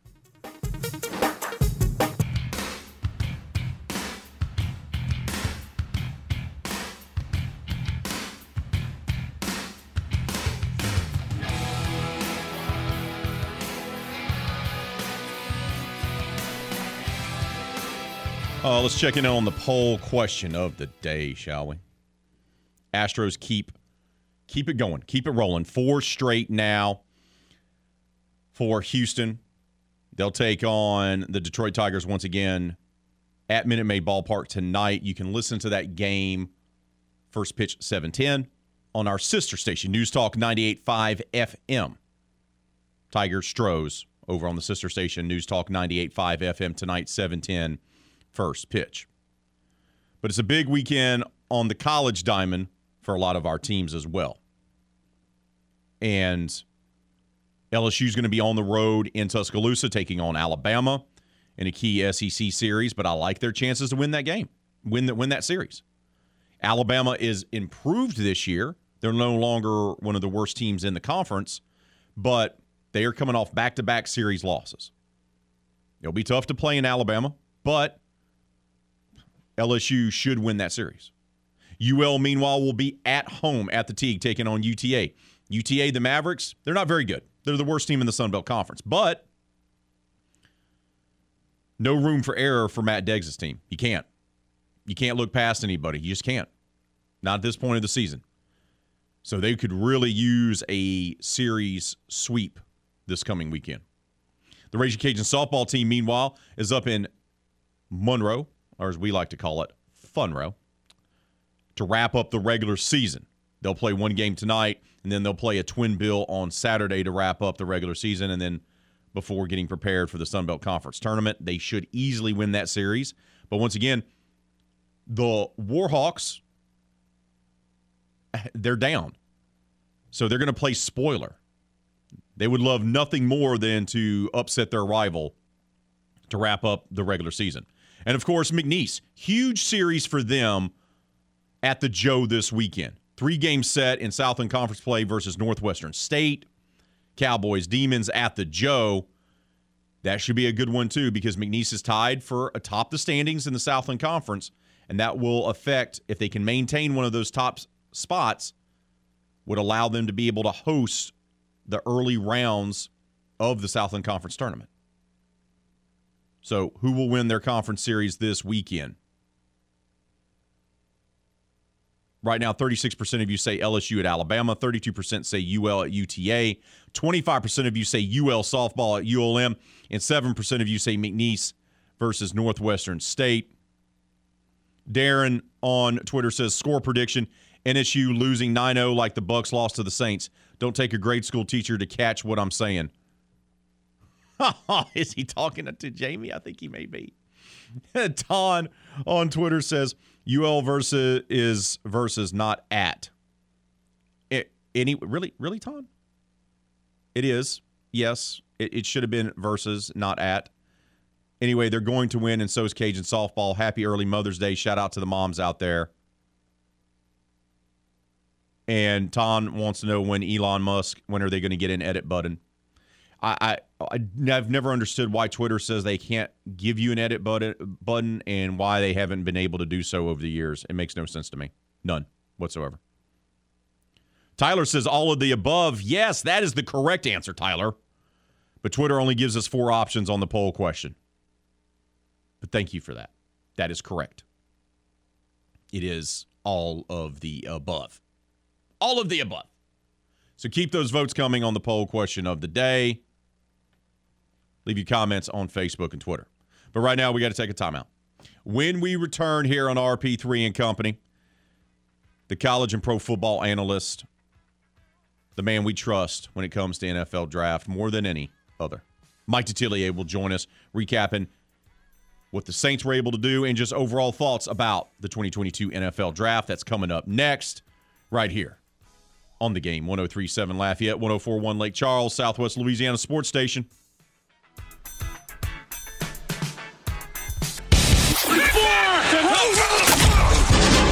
Uh, let's check in on the poll question of the day, shall we? Astros keep keep it going, keep it rolling. Four straight now for Houston. They'll take on the Detroit Tigers once again at Minute Maid Ballpark tonight. You can listen to that game first pitch 710 on our sister station, News Talk 98.5 FM. Tiger Stros over on the sister station, News Talk 98.5 FM tonight, 710 first pitch. But it's a big weekend on the college diamond for a lot of our teams as well. And LSU is going to be on the road in Tuscaloosa taking on Alabama in a key SEC series, but I like their chances to win that game, win that win that series. Alabama is improved this year. They're no longer one of the worst teams in the conference, but they are coming off back-to-back series losses. It'll be tough to play in Alabama, but LSU should win that series. UL, meanwhile, will be at home at the Tigue taking on UTA. UTA, the Mavericks, they're not very good. They're the worst team in the Sun Belt Conference, but no room for error for Matt Deggs' team. You can't. You can't look past anybody. You just can't. Not at this point of the season. So they could really use a series sweep this coming weekend. The Raging Cajun softball team, meanwhile, is up in Monroe, or as we like to call it, Funroe to wrap up the regular season. They'll play one game tonight, and then they'll play a twin bill on Saturday to wrap up the regular season, and then before getting prepared for the Sun Belt Conference tournament. They should easily win that series. But once again, the Warhawks, [LAUGHS] they're down. So they're going to play spoiler. They would love nothing more than to upset their rival to wrap up the regular season. And of course, McNeese, huge series for them at the Joe this weekend. Three game set in Southland Conference play versus Northwestern State. Cowboys Demons at the Joe. That should be a good one too because McNeese is tied for atop the standings in the Southland Conference, and that will affect if they can maintain one of those top spots. Would allow them to be able to host the early rounds of the Southland Conference tournament. So, who will win their conference series this weekend? Right now, 36% of you say LSU at Alabama, 32% say UL at UTA, 25% of you say UL softball at ULM, and 7% of you say McNeese versus Northwestern State. Darren on Twitter says score prediction NSU losing 9 0 like the Bucks lost to the Saints. Don't take a grade school teacher to catch what I'm saying. [LAUGHS] Is he talking to Jamie? I think he may be. [LAUGHS] Ton on Twitter says UL versus is versus not at. It, any really really Ton? It is. Yes, it, it should have been versus not at. Anyway, they're going to win, and so is Cajun softball. Happy early Mother's Day! Shout out to the moms out there. And Ton wants to know when Elon Musk, when are they going to get an edit button? I, I I've never understood why Twitter says they can't give you an edit button and why they haven't been able to do so over the years. It makes no sense to me. None whatsoever. Tyler says all of the above. Yes, that is the correct answer, Tyler. But Twitter only gives us four options on the poll question. But thank you for that. That is correct. It is all of the above. All of the above. So keep those votes coming on the poll question of the day. Leave your comments on Facebook and Twitter. But right now, we got to take a timeout. When we return here on RP3 and Company, the college and pro football analyst, the man we trust when it comes to NFL draft more than any other, Mike Detillier will join us, recapping what the Saints were able to do and just overall thoughts about the 2022 NFL draft. That's coming up next, right here on the game 1037 Lafayette, 1041 Lake Charles, Southwest Louisiana Sports Station.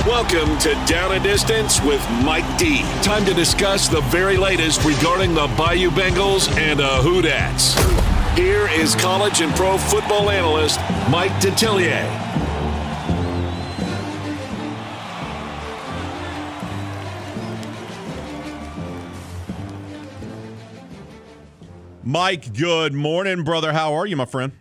Welcome to Down and Distance with Mike D. Time to discuss the very latest regarding the Bayou Bengals and uh, the Hoodats. Here is college and pro football analyst Mike Detillier. Mike, good morning, brother. How are you, my friend?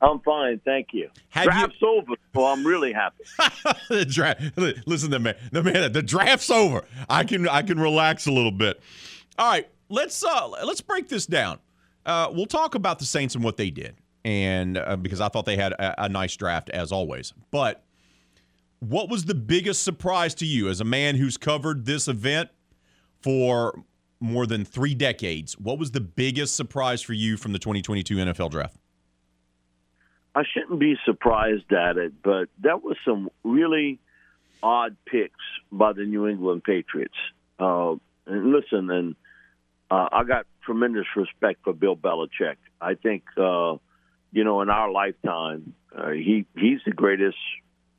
I'm fine, thank you. Have Draft's over, so I'm really happy. [LAUGHS] the draft. Listen, the man, the man, the draft's over. I can, I can relax a little bit. All right, let's uh, let's break this down. Uh, we'll talk about the Saints and what they did, and uh, because I thought they had a, a nice draft as always. But what was the biggest surprise to you as a man who's covered this event for more than three decades? What was the biggest surprise for you from the 2022 NFL draft? I shouldn't be surprised at it, but that was some really odd picks by the New England Patriots. Uh, and listen, and uh, I got tremendous respect for Bill Belichick. I think, uh, you know, in our lifetime, uh, he he's the greatest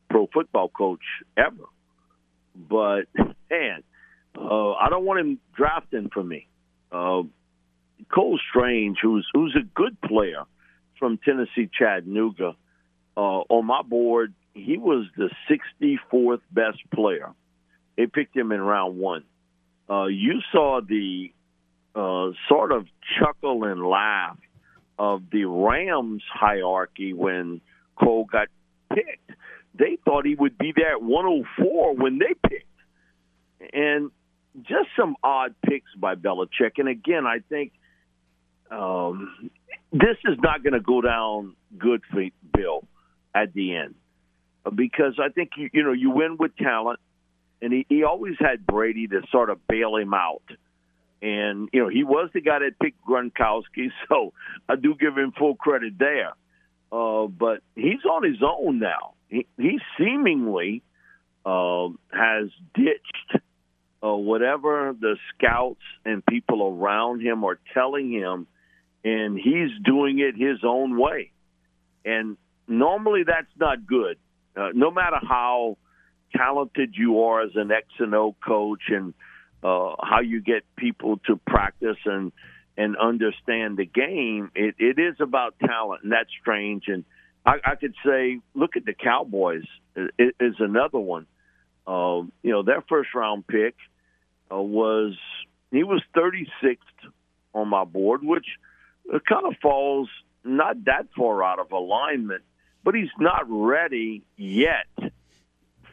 pro football coach ever. But man, uh, I don't want him drafting for me. Uh, Cole Strange, who's who's a good player from Tennessee, Chattanooga, uh, on my board, he was the 64th best player. They picked him in round one. Uh, you saw the uh, sort of chuckle and laugh of the Rams hierarchy when Cole got picked. They thought he would be there at 104 when they picked. And just some odd picks by Belichick. And again, I think um, this is not going to go down good for Bill at the end because I think you you know you win with talent, and he, he always had Brady to sort of bail him out. And you know he was the guy that picked Gronkowski, [LAUGHS] so I do give him full credit there. Uh, but he's on his own now. He, he seemingly uh, has ditched uh, whatever the scouts and people around him are telling him and he's doing it his own way. And normally that's not good. Uh, no matter how talented you are as an X and O coach and uh, how you get people to practice and and understand the game, it, it is about talent, and that's strange. And I, I could say, look at the Cowboys is, is another one. Uh, you know, their first round pick uh, was he was 36th on my board, which kind of falls not that far out of alignment, but he's not ready yet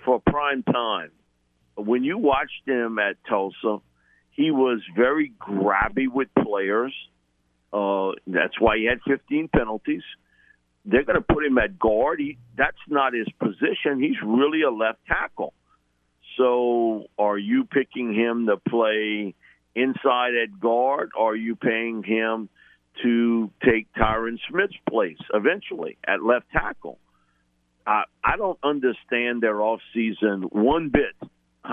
for prime time. When you watched him at Tulsa, he was very grabby with players. Uh, that's why he had 15 penalties. They're going to put him at guard. He, that's not his position. He's really a left tackle. So, are you picking him to play inside at guard, or are you paying him to take Tyron Smith's place eventually at left tackle? Uh, I don't understand their off season one bit. [LAUGHS]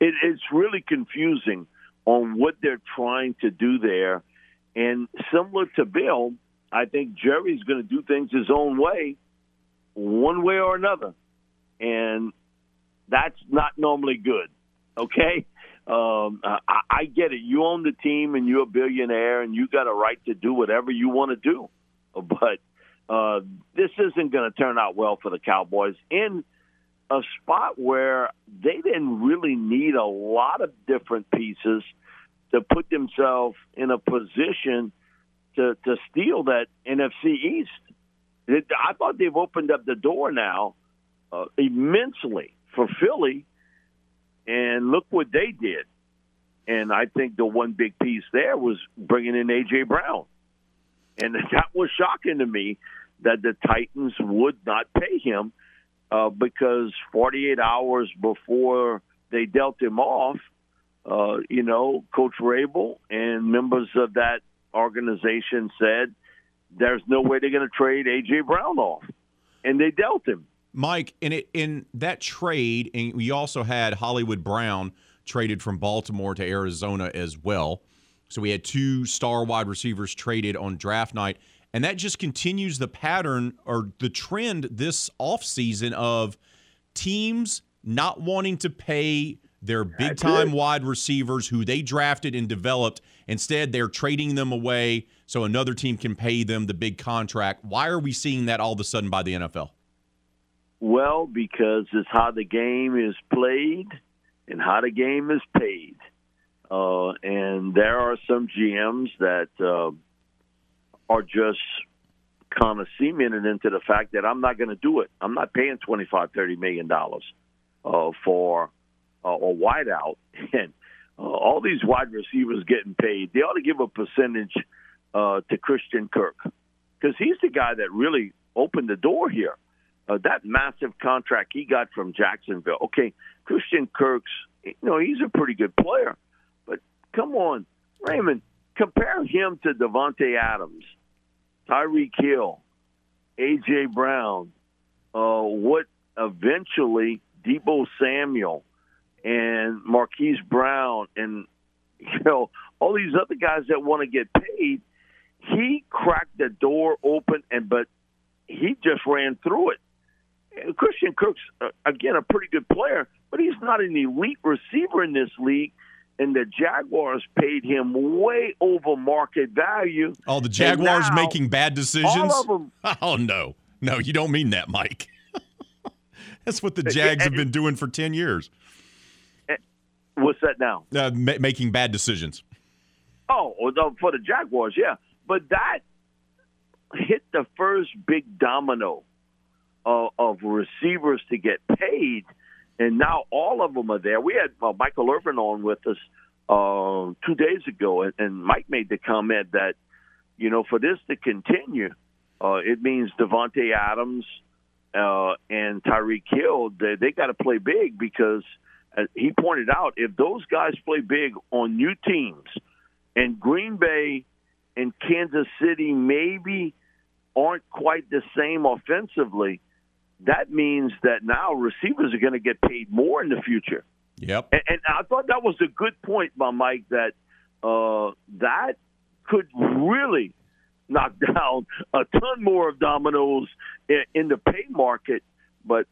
it, it's really confusing on what they're trying to do there. And similar to Bill, I think Jerry's going to do things his own way, one way or another. And that's not normally good. Okay? Um, I, I get it. You own the team and you're a billionaire and you got a right to do whatever you want to do. [LAUGHS] But uh, this isn't going to turn out well for the Cowboys in a spot where they didn't really need a lot of different pieces to put themselves in a position to, to steal that NFC East. It, I thought they've opened up the door now uh, immensely for Philly, and look what they did. And I think the one big piece there was bringing in AJ Brown, and [LAUGHS] that was shocking to me that the Titans would not pay him uh, because 48 hours before they dealt him off, uh, you know, Coach Vrabel and members of that organization said there's no way they're going to trade AJ Brown off, and they dealt him. Mike, in it in that trade, and we also had Hollywood Brown traded from Baltimore to Arizona as well. So we had two star wide receivers traded on draft night. And that just continues the pattern or the trend this offseason of teams not wanting to pay their big time wide receivers who they drafted and developed. Instead, they're trading them away so another team can pay them the big contract. Why are we seeing that all of a sudden by the NFL? Well, because it's how the game is played and how the game is paid. Uh, and there are some GMs that uh, are just kind of cemented into the fact that I'm not going to do it. I'm not paying 25, 30 million dollars uh, for uh, a wideout, [LAUGHS] and uh, all these wide receivers getting paid. They ought to give a percentage uh, to Christian Kirk because he's the guy that really opened the door here uh, that massive contract he got from Jacksonville. Okay, Christian Kirk's, you know, he's a pretty good player, but come on, Raymond, compare him to Davante Adams, Tyreek Hill, AJ Brown, uh, what eventually Deebo Samuel and Marquise Brown and [LAUGHS] you know all these other guys that want to get paid. He cracked the door open, and but he just ran through it. Christian Kirk's uh, again a pretty good player, but he's not an elite receiver in this league. And the Jaguars paid him way over market value. Oh, the Jaguars making bad decisions. All of them. [LAUGHS] Oh no, no, you don't mean that, Mike. [LAUGHS] That's what the Jags have been doing for ten years. What's that now? Uh, ma- making bad decisions. Oh, for the Jaguars, yeah. But that hit the first big domino of, of receivers to get paid, and now all of them are there. We had uh, Michael Irvin on with us uh, two days ago, and, and Mike made the comment that you know for this to continue, uh, it means Davante Adams uh, and Tyreek Hill they, they got to play big because uh, he pointed out if those guys play big on new teams, and Green Bay and Kansas City maybe aren't quite the same offensively that means that now receivers are going to get paid more in the future. Yep. And, and I thought that was a good point by Mike that uh, that could really knock [LAUGHS] down a ton more of dominoes in, in the pay market. But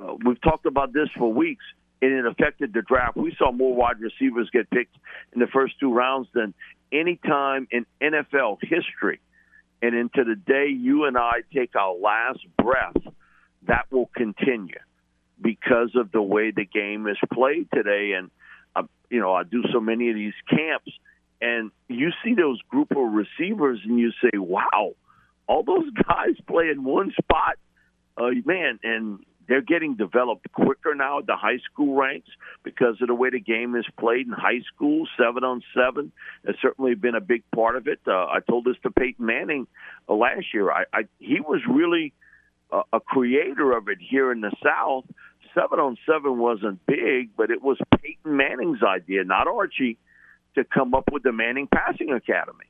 uh, we've talked about this for weeks, and it affected the draft. We saw more wide receivers get picked in the first two rounds than any time in NFL history and into the day you and I take our last breath, that will continue because of the way the game is played today. And, uh, you know, I do so many of these camps, and you see those group of receivers, and you say, wow, all those [LAUGHS] guys play in one spot. Uh, man, and they're getting developed quicker now at the high school ranks because of the way the game is played in high school. Seven on seven has certainly been a big part of it. Uh, I told this to Peyton Manning uh, last year. I, I he was really a creator of it here in the South. Seven on seven wasn't big, but it was Peyton Manning's idea, not Archie, to come up with the Manning Passing Academy.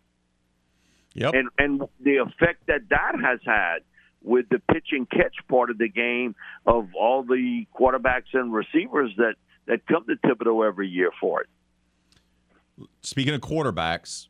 Yep. And and the effect that that has had with the pitch and catch part of the game of all the quarterbacks and receivers that, that come to Thibodaux every year for it. Speaking of quarterbacks,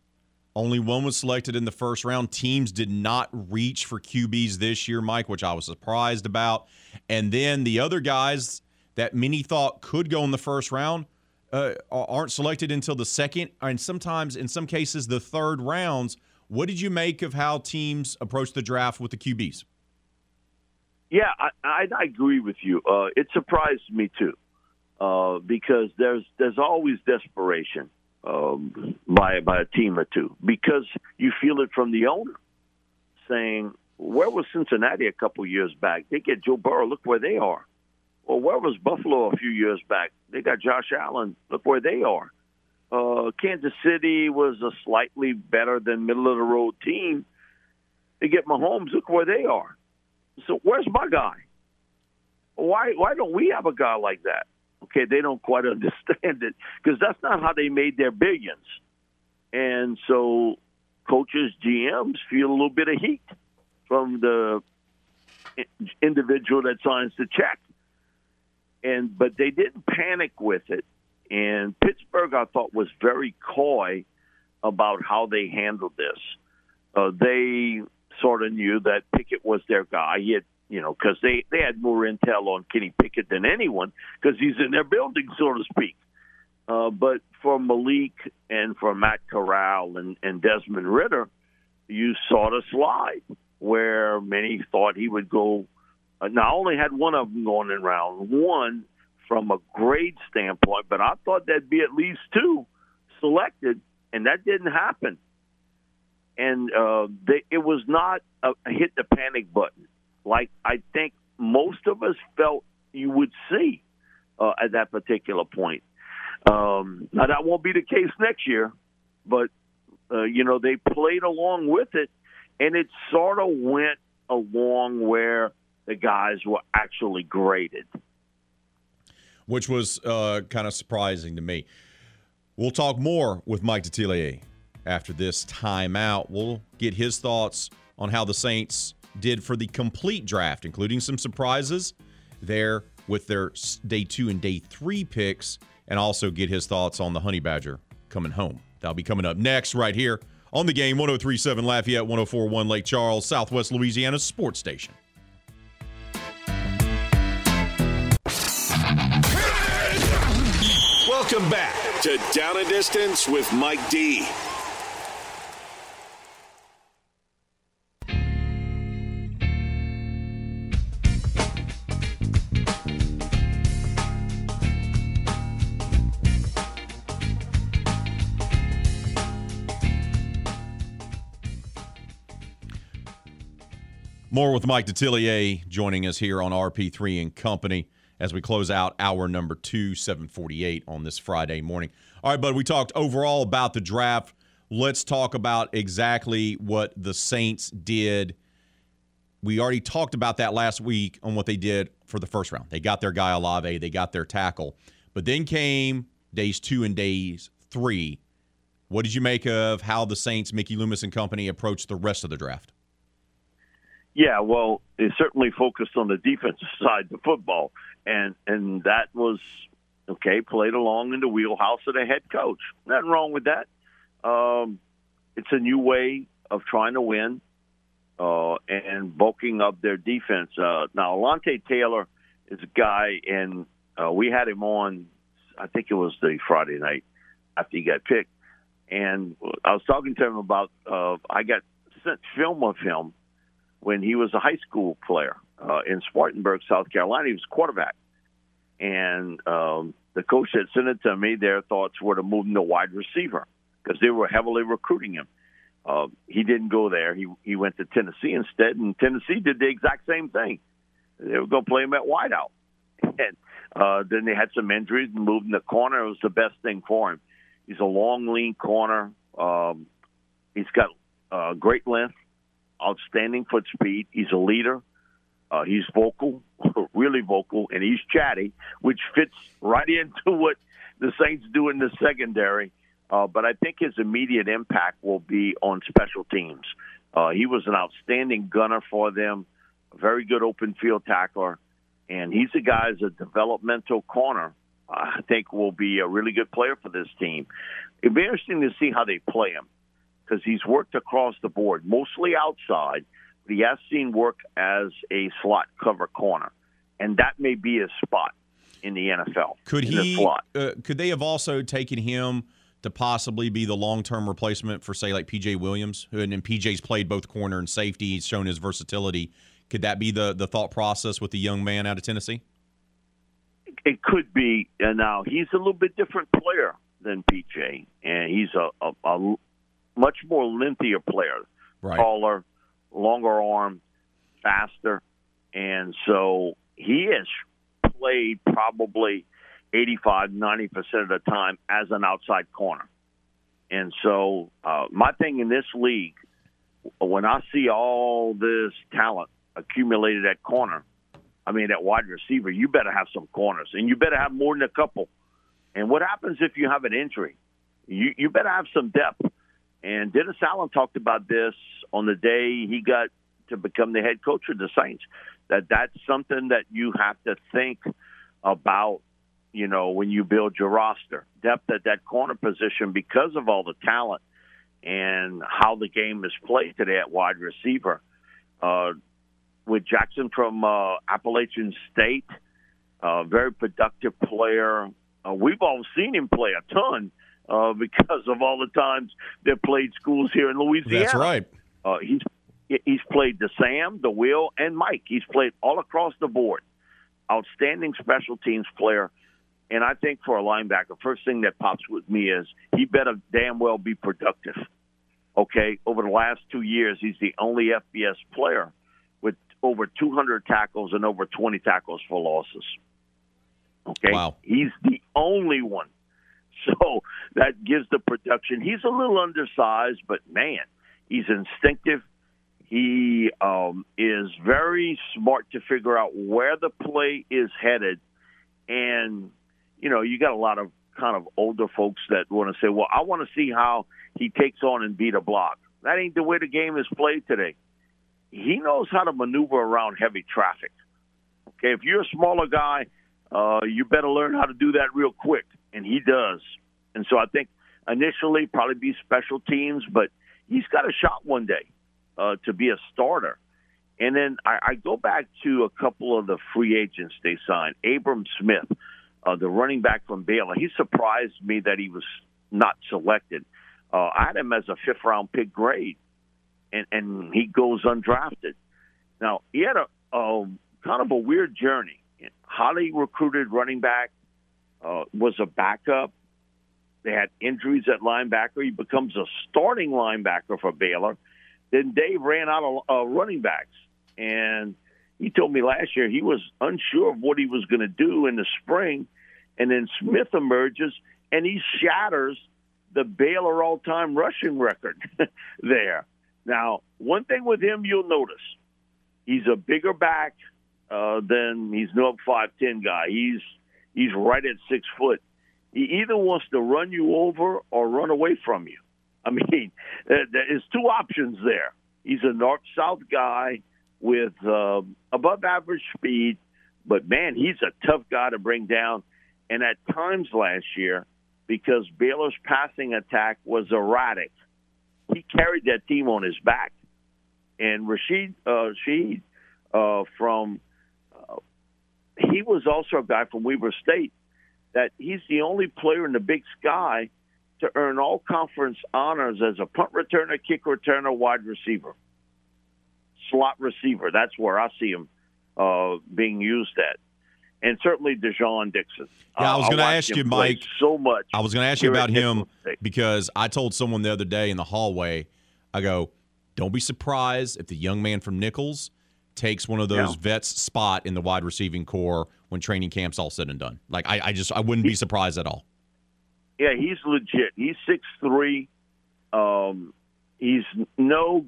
only one was selected in the first round. Teams did not reach for QBs this year, Mike, which I was surprised about. And then the other guys that many thought could go in the first round uh, aren't selected until the second, and sometimes, in some cases, the third rounds. What did you make of how teams approach the draft with the QBs? Yeah, I, I, I agree with you. Uh, it surprised me too, uh, because there's there's always desperation um, by by a team or two because you feel it from the owner saying, "Where was Cincinnati a couple years back? They get Joe Burrow. Look where they are." Well, where was Buffalo a few years back? They got Josh Allen. Look where they are. Uh, Kansas City was a slightly better than middle of the road team. They get Mahomes. Look where they are. So where's my guy? Why why don't we have a guy like that? Okay, they don't quite [LAUGHS] understand it because that's not how they made their billions. And so coaches, GMs feel a little bit of heat from the individual that signs the check. And but they didn't panic with it. And Pittsburgh, I thought, was very coy about how they handled this. Uh, they sort of knew that Pickett was their guy. He had, you know, because they they had more intel on Kenny Pickett than anyone because he's in their building, so to speak. Uh, but for Malik and for Matt Corral and, and Desmond Ridder, you saw the slide where many thought he would go. Uh, now, I only had one of them going in round one from a grade standpoint, but I thought there'd be at least two selected, and that didn't happen and uh, they, it was not a hit the panic button like I think most of us felt you would see uh, at that particular point. Um, now that won't be the case next year, but uh, you know they played along with it, and it sort of went along where the guys were actually graded, which was uh, kind of surprising to me. We'll talk more with Mike Detillier after this timeout. We'll get his thoughts on how the Saints did for the complete draft, including some surprises there with their day two and day three picks, and also get his thoughts on the Honey Badger coming home. That'll be coming up next, right here on the game 1037 Lafayette, 1041 Lake Charles, Southwest Louisiana Sports Station. Welcome back to Down and Distance with Mike D. More with Mike Detillier joining us here on RP3 and Company as we close out hour number two, 748 on this Friday morning. All right, bud, we talked overall about the draft. Let's talk about exactly what the Saints did. We already talked about that last week on what they did for the first round. They got their guy Olave, they got their tackle. But then came days two and days three. What did you make of how the Saints, Mickey Loomis and company approached the rest of the draft? Yeah, well, it certainly focused on the defensive side of football, and and that was okay. Played along in the wheelhouse of the head coach. Nothing wrong with that. Um, it's a new way of trying to win uh, and bulking up their defense. Uh, now, Alontae Taylor is a guy, and uh, we had him on. I think it was the Friday night after he got picked, And I was talking to him about uh, I got sent film of him when he was a high school player uh, in Spartanburg, South Carolina. He was quarterback, and um, the coach that sent it to me, their thoughts were to move him to wide receiver because they were heavily recruiting him. Uh, he didn't go there. He he went to Tennessee instead, and Tennessee did the exact same thing. They were going to play him at wideout, [LAUGHS] and uh, then they had some injuries and moved in the corner. It was the best thing for him. He's a long, lean corner. Um, he's got uh, great length, outstanding foot speed. He's a leader. Uh, he's vocal, [LAUGHS] really vocal, and he's chatty, which fits right [LAUGHS] into what the Saints do in the secondary. Uh, but I think his immediate impact will be on special teams. Uh, he was an outstanding gunner for them, a very good open field tackler, and he's a guy as a developmental corner. I think will be a really good player for this team. It'd be interesting to see how they play him because he's worked across the board, mostly outside, but he has seen work as a slot cover corner, and that may be his spot in the NFL. Could he? Uh, could they have also taken him to possibly be the long-term replacement for, say, like PJ Williams, who and then PJ's played both corner and safety. He's shown his versatility. Could that be the the thought process with the young man out of Tennessee? It could be. And now he's a little bit different player than PJ, and he's a, a, a much more lengthier player, Right. taller, longer arm, faster, and so he has played probably 85, 90 percent of the time as an outside corner. And so, uh, my thing in this league, when I see all this talent accumulated at corner, I mean, at wide receiver, you better have some corners, and you better have more than a couple. And what happens if you have an injury? You you better have some depth. And Dennis Allen talked about this on the day he got to become the head coach of the Saints. That that's something that you have to think about. You know, when you build your roster, depth at that corner position because of all the talent and how the game is played today at wide receiver. Uh, with Jackson from uh, Appalachian State, uh, very productive player. Uh, we've all seen him play a ton uh, because of all the times they played schools here in Louisiana. That's right. Uh, he's he's played the Sam, the Will, and Mike. He's played all across the board. Outstanding special teams player. And I think for a linebacker, first thing that pops with me is he better damn well be productive. Okay, over the last two years, he's the only FBS player with over 200 tackles and over 20 tackles for losses. Okay, Wow. he's the only one. [LAUGHS] So that gives the production. He's a little undersized, but man, he's instinctive. He um, is very smart to figure out where the play is headed. And, you know, you got a lot of kind of older folks that want to say, well, I want to see how he takes on and beat a block. That ain't the way the game is played today. He knows how to maneuver around heavy traffic. Okay, if you're a smaller guy, uh, you better learn how to do that real quick, and he does. And so I think initially probably be special teams, but he's got a shot one day uh, to be a starter. And then I, I go back to a couple of the free agents they signed. Abram Smith, uh, the running back from Baylor, he surprised me that he was not selected. Uh, I had him as a fifth round pick grade, and, and he goes undrafted. Now, he had a, a kind of a weird journey. Highly recruited running back, uh, was a backup. They had injuries at linebacker. He becomes a starting linebacker for Baylor. Then Dave ran out of uh, running backs, and he told me last year he was unsure of what he was going to do in the spring. And then Smith emerges, and he shatters the Baylor all-time rushing record [LAUGHS] there. Now, one thing with him you'll notice, he's a bigger back uh, than he's no five ten guy. He's he's right at six foot. He either wants to run you over or run away from you. [LAUGHS] I mean, there's two options there. He's a north south guy with uh, above average speed, but man, he's a tough guy to bring down. And at times last year, because Baylor's passing attack was erratic, he carried that team on his back. And Rashid uh, Shaheed uh, from he was also a guy from Weber State that he's the only player in the Big Sky to earn all conference honors as a punt returner, kick returner, wide receiver, slot receiver. That's where I see him uh, being used at. And certainly Dai'Jean Dixon. Yeah, I was going to ask you, Mike. So much. I was going to ask you about him State. because I told someone the other day in the hallway, I go, don't be surprised if the young man from Nicholls takes one of those Yeah. vets spot in the wide receiving corps when training camp's all said and done. Like I, I just I wouldn't be surprised at all. Yeah, he's legit. He's six three. Um, he's no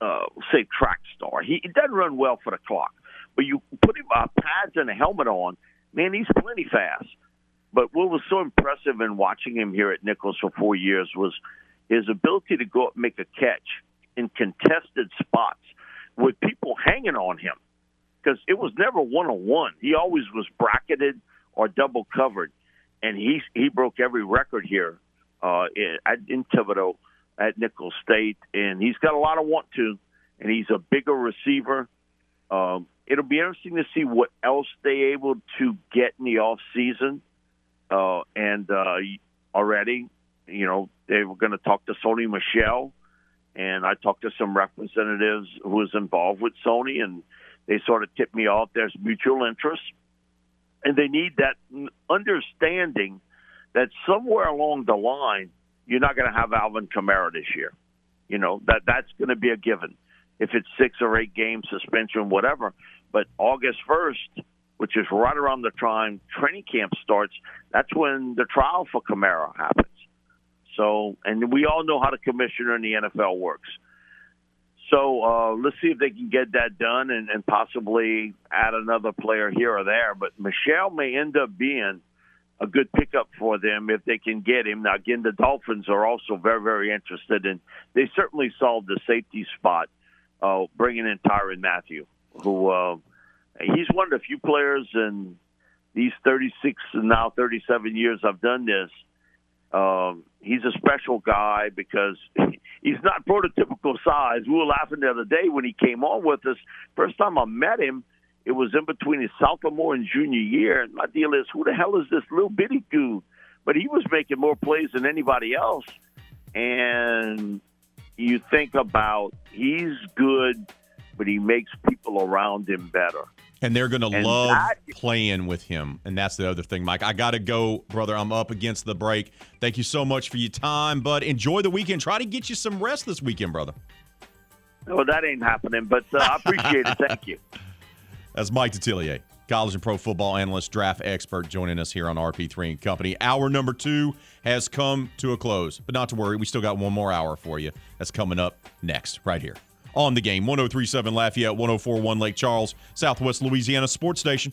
uh, say track star. He, he doesn't run well for the clock, but you put him uh, pads and a helmet on, man, he's plenty fast. But what was so impressive in watching him here at Nicholls for four years was his ability to go up and make a catch in contested spots with people hanging on him because it was never one on one. He always was bracketed or double covered, and he he broke every record here uh, in, at, in Thibodaux at Nicholls State, and he's got a lot of want to, and he's a bigger receiver. Um, it'll be interesting to see what else they able to get in the off season, uh, and uh, already, you know, they were going to talk to Sony Michel, and I talked to some representatives who was involved with Sony, and they sort of tipped me off there's mutual interest, and they need that understanding that somewhere along the line you're not going to have Alvin Kamara this year. You know that that's going to be a given. If it's six or eight game suspension, whatever. But August first, which is right around the time training camp starts, that's when the trial for Kamara happens. So, and we all know how the commissioner in the NFL works. So uh, let's see if they can get that done and, and possibly add another player here or there. But Michel may end up being a good pickup for them if they can get him. Now, again, the Dolphins are also very, very interested, and they certainly solved the safety spot, uh, bringing in Tyrann Mathieu, who uh, he's one of the few players in these 36 and now 37 years I've done this. Um, he's a special guy because [LAUGHS] he's not prototypical size. We were laughing the other day when he came on with us. First time I met him, it was in between his sophomore and junior year. And my deal is, who the hell is this little bitty dude? But he was making more plays than anybody else. And you think about he's good, but he makes people around him better. And they're going to love playing with him. And that's the other thing, Mike. I got to go, brother. I'm up against the break. Thank you so much for your time, but enjoy the weekend. Try to get you some rest this weekend, brother. Well, that ain't happening, but uh, I appreciate it. Thank you. [LAUGHS] That's Mike Detillier, college and pro football analyst, draft expert, joining us here on RP3 and Company. Hour number two has come to a close, but not to worry. We still got one more hour for you. That's coming up next, right here on the game. 1037 Lafayette, 1041 Lake Charles, Southwest Louisiana Sports Station.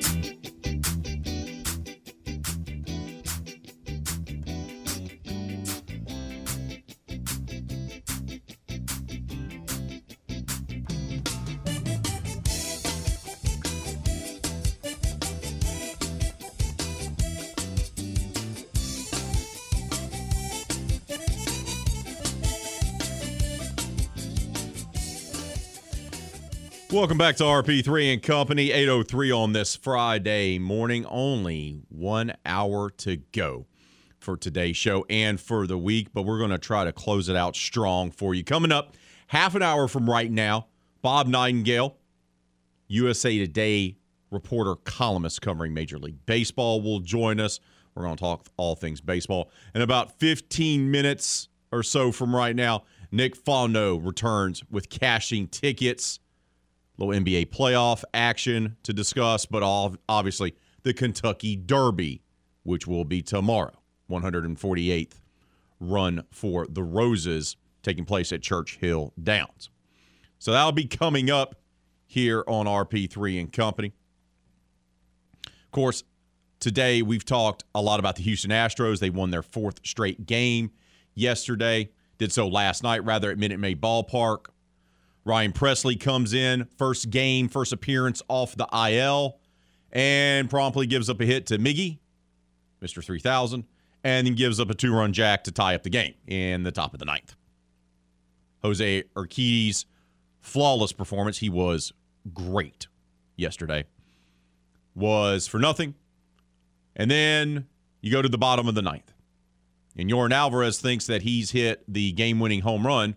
Welcome back to RP3 and Company, 803 on this Friday morning. Only one hour to go for today's show and for the week, but we're going to try to close it out strong for you. Coming up, half an hour from right now, Bob Nightingale, USA Today reporter, columnist covering Major League Baseball, will join us. We're going to talk all things baseball. In about 15 minutes or so from right now, Nick Fauno returns with cashing tickets little NBA playoff action to discuss, but all, obviously the Kentucky Derby, which will be tomorrow, 148th run for the Roses taking place at Churchill Downs. So that'll be coming up here on RP3 and Company. Of course, today we've talked a lot about the Houston Astros. They won their fourth straight game yesterday, did so last night, rather, at Minute Maid Ballpark. Ryan Pressly comes in, first game, first appearance off the IL, and promptly gives up a hit to Miggy, Mr. 3000, and then gives up a two run jack to tie up the game in the top of the ninth. Jose Urquidy's flawless performance, he was great yesterday, was for nothing. And then you go to the bottom of the ninth. And Yordan Alvarez thinks that he's hit the game winning home run.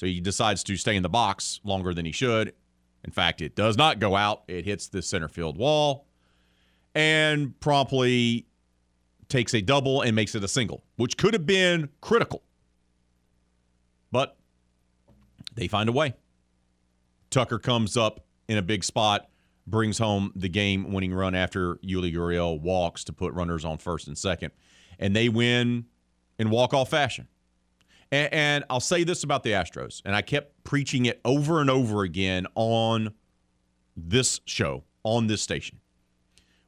So he decides to stay in the box longer than he should. In fact, it does not go out, it hits the center field wall and promptly takes a double and makes it a single, which could have been critical. But they find a way. Tucker comes up in a big spot, brings home the game winning run after Yuli Gurriel walks to put runners on first and second. And they win in walk off fashion. And, and, I'll say this about the Astros, and I kept preaching it over and over again on this show, on this station.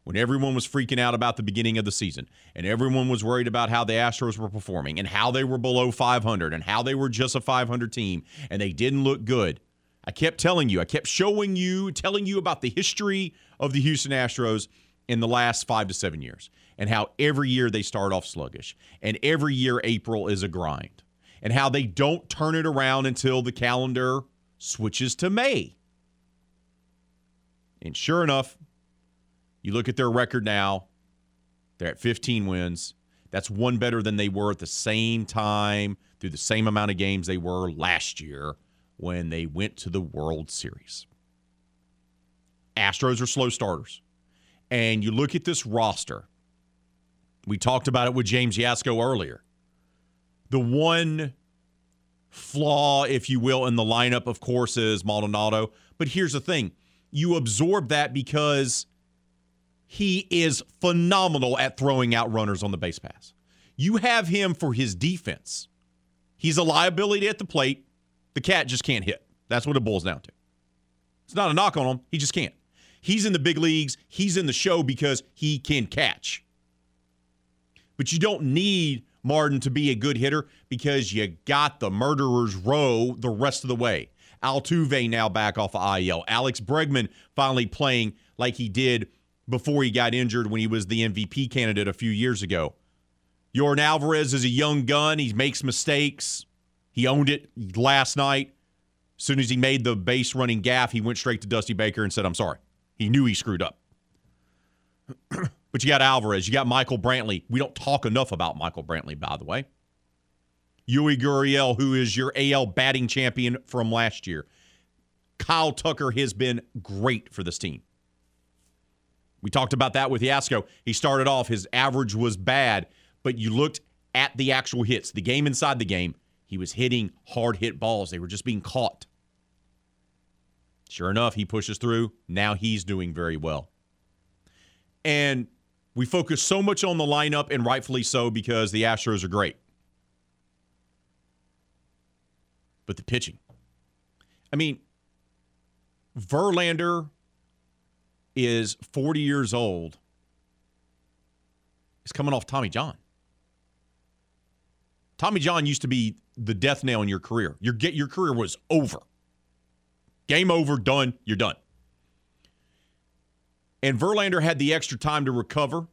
When everyone was freaking out about the beginning of the season, and everyone was worried about how the Astros were performing, and how they were below 500, and how they were just a 500 team, and they didn't look good. I kept telling you, I kept showing you, telling you about the history of the Houston Astros in the last five to seven years, and how every year they start off sluggish, and every year April is a grind and how they don't turn it around until the calendar switches to May. And sure enough, you look at their record now, they're at 15 wins. That's one better than they were at the same time through the same amount of games they were last year when they went to the World Series. Astros are slow starters. And you look at this roster. We talked about it with James Yasko earlier the one flaw, if you will, in the lineup, of course, is Maldonado. But here's the thing you absorb that because he is phenomenal at throwing out runners on the base pass. You have him for his defense. He's a liability at the plate. The cat just can't hit. That's what it boils down to. It's not a knock on him. He just can't. He's in the big leagues. He's in the show because he can catch. But you don't need Martin to be a good hitter because you got the murderer's row the rest of the way. Altuve now back off of IL. Alex Bregman finally playing like he did before he got injured when he was the MVP candidate a few years ago. Yordan Alvarez is a young gun. He makes mistakes. He owned it last night. As soon as he made the base running gaff, he went straight to Dusty Baker and said, I'm sorry. He knew he screwed up. But you got Alvarez, you got Michael Brantley. We don't talk enough about Michael Brantley, by the way. Yuli Gurriel, who is your AL batting champion from last year. Kyle Tucker has been great for this team. We talked about that with Yasko. He started off, his average was bad, but you looked at the actual hits, the game inside the game, he was hitting hard hit balls. They were just being caught. Sure enough, he pushes through. Now he's doing very well. And we focus so much on the lineup, and rightfully so, because the Astros are great. But the pitching. I mean, Verlander is 40 years old. He's coming off Tommy John. Tommy John used to be the death nail in your career. Your get your career was over. Game over, done, you're done. And Verlander had the extra time to recover.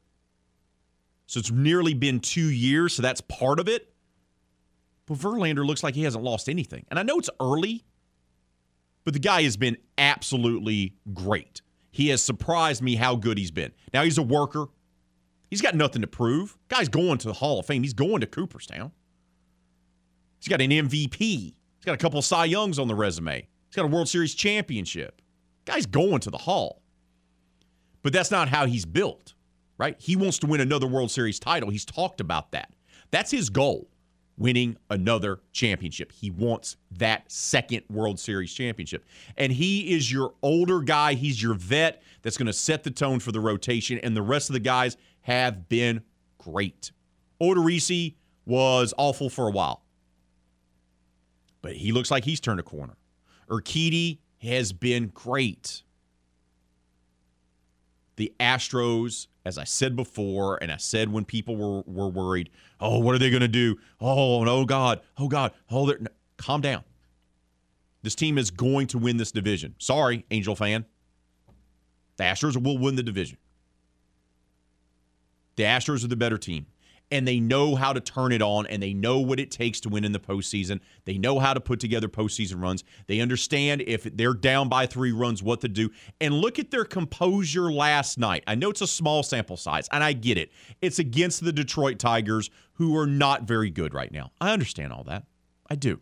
So it's nearly been two years. So that's part of it. But Verlander looks like he hasn't lost anything. And I know it's early, but the guy has been absolutely great. He has surprised me how good he's been. Now he's a worker. He's got nothing to prove. Guy's going to the Hall of Fame. He's going to Cooperstown. He's got an MVP. He's got a couple Cy Youngs on the resume. He's got a World Series championship. Guy's going to the Hall. But that's not how he's built, right? He wants to win another World Series title. He's talked about that. That's his goal, winning another championship. He wants that second World Series championship. And he is your older guy. He's your vet that's going to set the tone for the rotation. And the rest of the guys have been great. Odorizzi was awful for a while, but he looks like he's turned a corner. Urquidy has been great. The Astros, as I said before, and I said when people were, were worried, oh, what are they going to do? Oh, no, oh, God. Oh, God. Oh, they're, no. calm down. This team is going to win this division. Sorry, Angel fan. The Astros will win the division. The Astros are the better team and they know how to turn it on and they know what it takes to win in the postseason. They know how to put together postseason runs. They understand if they're down by three runs, what to do. And look at their composure last night. I know it's a small sample size, and I get it. It's against the Detroit Tigers, who are not very good right now. I understand all that. I do.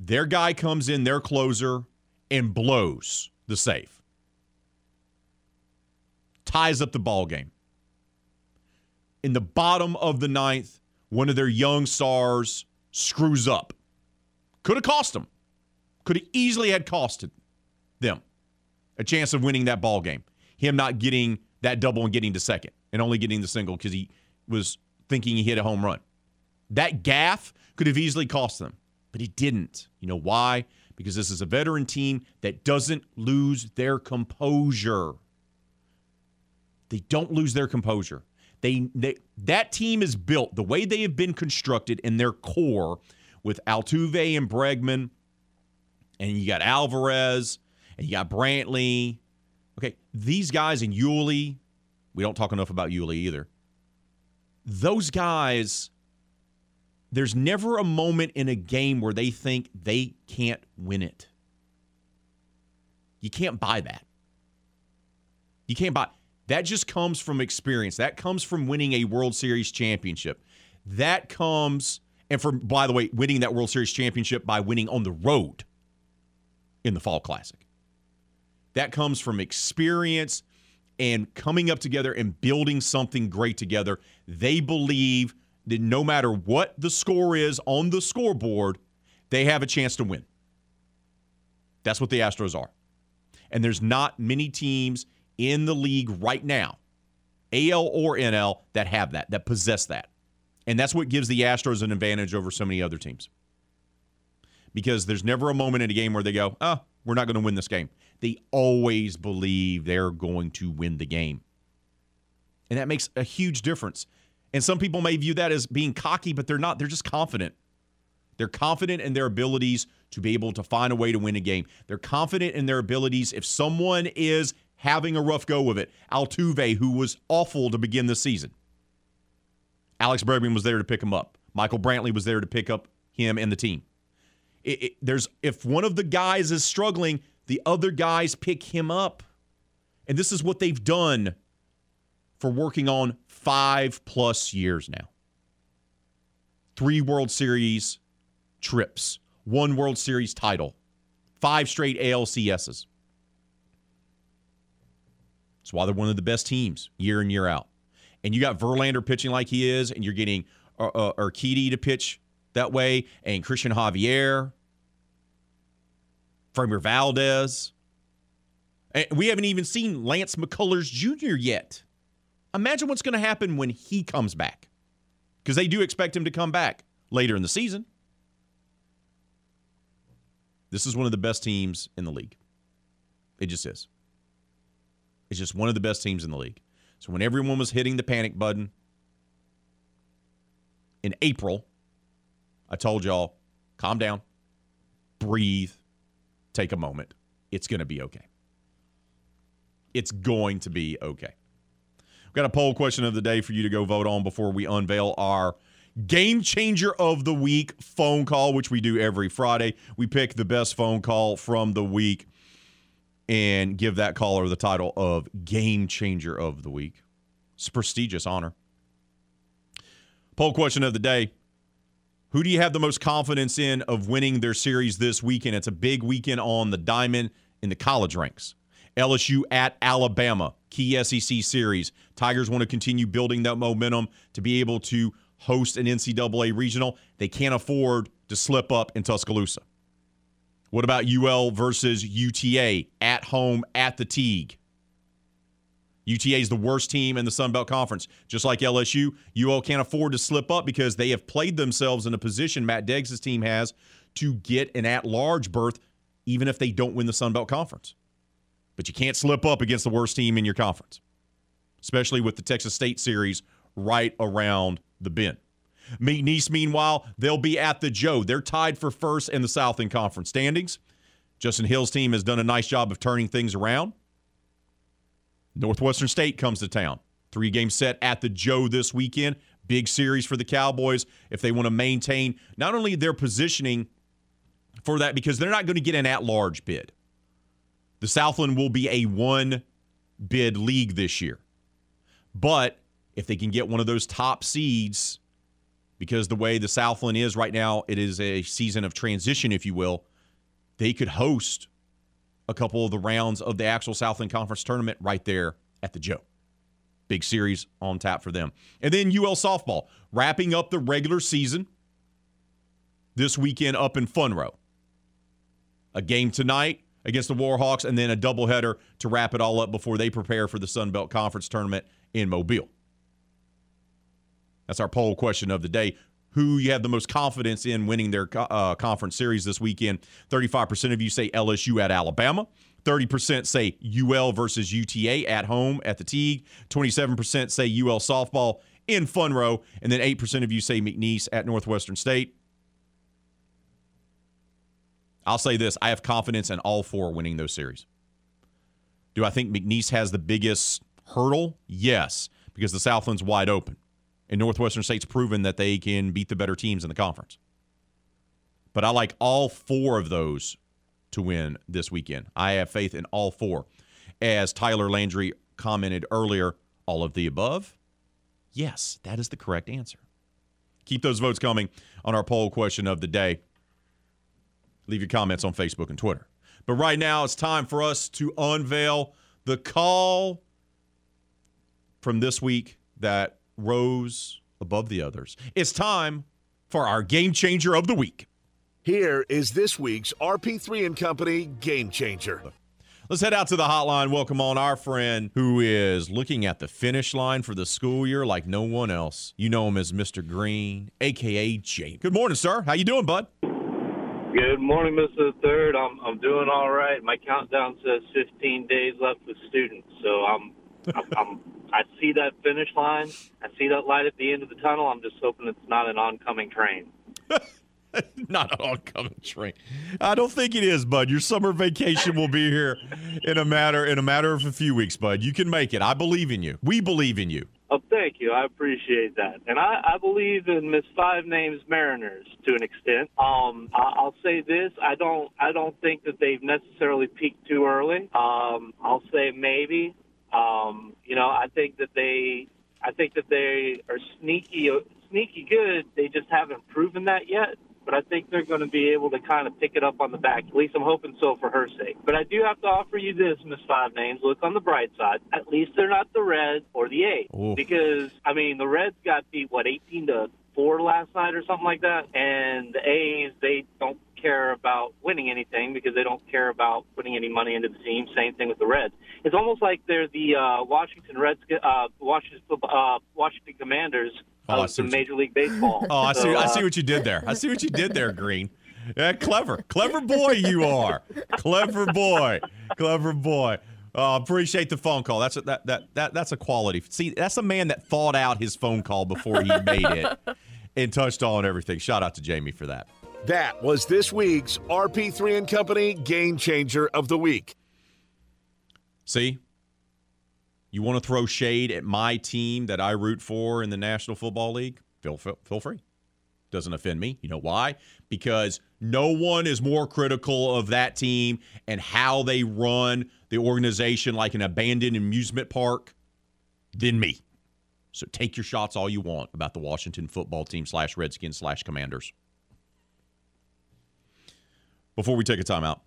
Their guy comes in, their closer, and blows the safe. Ties up the ball game in the bottom of the ninth, one of their young stars screws up. Could have cost them. Could have easily had costed them a chance of winning that ball game. Him not getting that double and getting to second and only getting the single because he was thinking he hit a home run. That gaff could have easily cost them, but he didn't. You know why? Because this is a veteran team that doesn't lose their composure. They don't lose their composure. They, they that team is built the way they have been constructed in their core with Altuve and Bregman, and you got Alvarez, and you got Brantley. Okay, these guys and Yuli, we don't talk enough about Yuli either. Those guys, there's never a moment in a game where they think they can't win it. You can't buy that. You can't buy. That just comes from experience. That comes from winning a World Series championship. That comes, and from, by the way, winning that World Series championship by winning on the road in the Fall Classic. That comes from experience and coming up together and building something great together. They believe that no matter what the score is on the scoreboard, they have a chance to win. That's what the Astros are. And there's not many teams in the league right now, AL or NL, that have that, that possess that. And that's what gives the Astros an advantage over so many other teams. Because there's never a moment in a game where they go, oh, we're not going to win this game. They always believe they're going to win the game. And that makes a huge difference. And some people may view that as being cocky, but they're not. They're just confident. They're confident in their abilities to be able to find a way to win a game. They're confident in their abilities. If someone is having a rough go of it. Altuve, who was awful to begin the season. Alex Bregman was there to pick him up. Michael Brantley was there to pick up him and the team. It, it, there's if one of the guys is struggling, the other guys pick him up. And this is what they've done for working on five plus years now. Three World Series trips, one World Series title, five straight ALCSs. That's why they're one of the best teams year in, year out. And you got Verlander pitching like he is, and you're getting uh, uh, Urquidy to pitch that way, and Christian Javier, Framber Valdez. And we haven't even seen Lance McCullers Jr. yet. Imagine what's going to happen when he comes back. Because they do expect him to come back later in the season. This is one of the best teams in the league. It just is. It's just one of the best teams in the league. So when everyone was hitting the panic button in April, I told y'all, calm down, breathe, take a moment. It's going to be okay. It's going to be okay. We've got a poll question of the day for you to go vote on before we unveil our game changer of the week phone call, which we do every Friday. We pick the best phone call from the week and give that caller the title of Game Changer of the Week. It's a prestigious honor. Poll question of the day Who do you have the most confidence in of winning their series this weekend? It's a big weekend on the diamond in the college ranks. LSU at Alabama, key SEC series. Tigers want to continue building that momentum to be able to host an NCAA regional. They can't afford to slip up in Tuscaloosa. What about UL versus UTA at home at the Tigue? UTA is the worst team in the Sun Belt Conference. Just like LSU, UL can't afford to slip up because they have played themselves in a position, Matt Deggs' team has, to get an at large berth, even if they don't win the Sun Belt Conference. But you can't slip up against the worst team in your conference, especially with the Texas State series right around the bend. McNeese, meanwhile, they'll be at the Joe. They're tied for first in the Southland Conference standings. Justin Hill's team has done a nice job of turning things around. Northwestern State comes to town. Three game set at the Joe this weekend. Big series for the Cowboys if they want to maintain not only their positioning for that, because they're not going to get an at large bid. The Southland will be a one bid league this year. But if they can get one of those top seeds, because the way the Southland is right now, it is a season of transition, if you will, they could host a couple of the rounds of the actual Southland Conference tournament right there at the Joe. Big series on tap for them. And then UL softball wrapping up the regular season this weekend up in Monroe. A game tonight against the Warhawks, and then a doubleheader to wrap it all up before they prepare for the Sun Belt Conference tournament in Mobile. That's our poll question of the day. Who you have the most confidence in winning their uh, conference series this weekend? 35% of you say LSU at Alabama. 30% say UL versus UTA at home at the Tigue. 27% say UL softball in Monroe. And then 8% of you say McNeese at Northwestern State. I'll say this I have confidence in all four winning those series. Do I think McNeese has the biggest hurdle? Yes, because the Southland's wide open. And Northwestern State's proven that they can beat the better teams in the conference. But I like all four of those to win this weekend. I have faith in all four. As Tyler Landry commented earlier, all of the above? Yes, that is the correct answer. Keep those votes coming on our poll question of the day. Leave your comments on Facebook and Twitter. But right now, it's time for us to unveil the call from this week that rose above the others. It's time for our game changer of the week. Here is this week's RP3 and Company Game Changer. Let's head out to the hotline. Welcome on our friend who is looking at the finish line for the school year like no one else. You know him as Mr. Green, aka Jay. Good morning, sir. How you doing, bud? Good morning, Mr. Third. I'm I'm doing all right. My countdown says 15 days left with students, so I'm I'm, I'm I see that finish line. I see that light at the end of the tunnel. I'm just hoping it's not an oncoming train. [LAUGHS] not an oncoming train. I don't think it is, bud. Your summer vacation will be here in a matter in a matter of a few weeks, bud. You can make it. I believe in you. We believe in you. Oh, thank you. I appreciate that, and I, I believe in Miss Five Names Mariners to an extent. Um, I, I'll say this: I don't, I don't think that they've necessarily peaked too early. Um, I'll say maybe. Um, you know, I think that they, I think that they are sneaky, sneaky good. They just haven't proven that yet. But I think they're going to be able to kind of pick it up on the back. At least I'm hoping so for her sake. But I do have to offer you this, Miss Five Names. Look on the bright side. At least they're not the Reds or the A's. Because I mean, the Reds got beat what 18 to four last night or something like that, and the A's they don't care about winning anything because they don't care about putting any money into the team. Same thing with the Reds. It's almost like they're the uh, Washington Reds, uh, Washington, uh, Washington Commanders Oh, of the what you- Major League Baseball. [LAUGHS] Oh, I see. I uh, see what you did there. I see what you did there, Green. Yeah, clever, clever boy you are. Clever boy, clever boy. Oh, appreciate the phone call. That's a, that that that that's a quality. See, that's a man that thought out his phone call before he made it and touched on everything. Shout out to Jamie for that. That was this week's RP3 and Company Game Changer of the Week. See, you want to throw shade at my team that I root for in the National Football League? Feel feel, feel free. Doesn't offend me. You know why? Because no one is more critical of that team and how they run the organization like an abandoned amusement park than me. So take your shots all you want about the Washington football team slash Redskins slash Commanders. Before we take a timeout,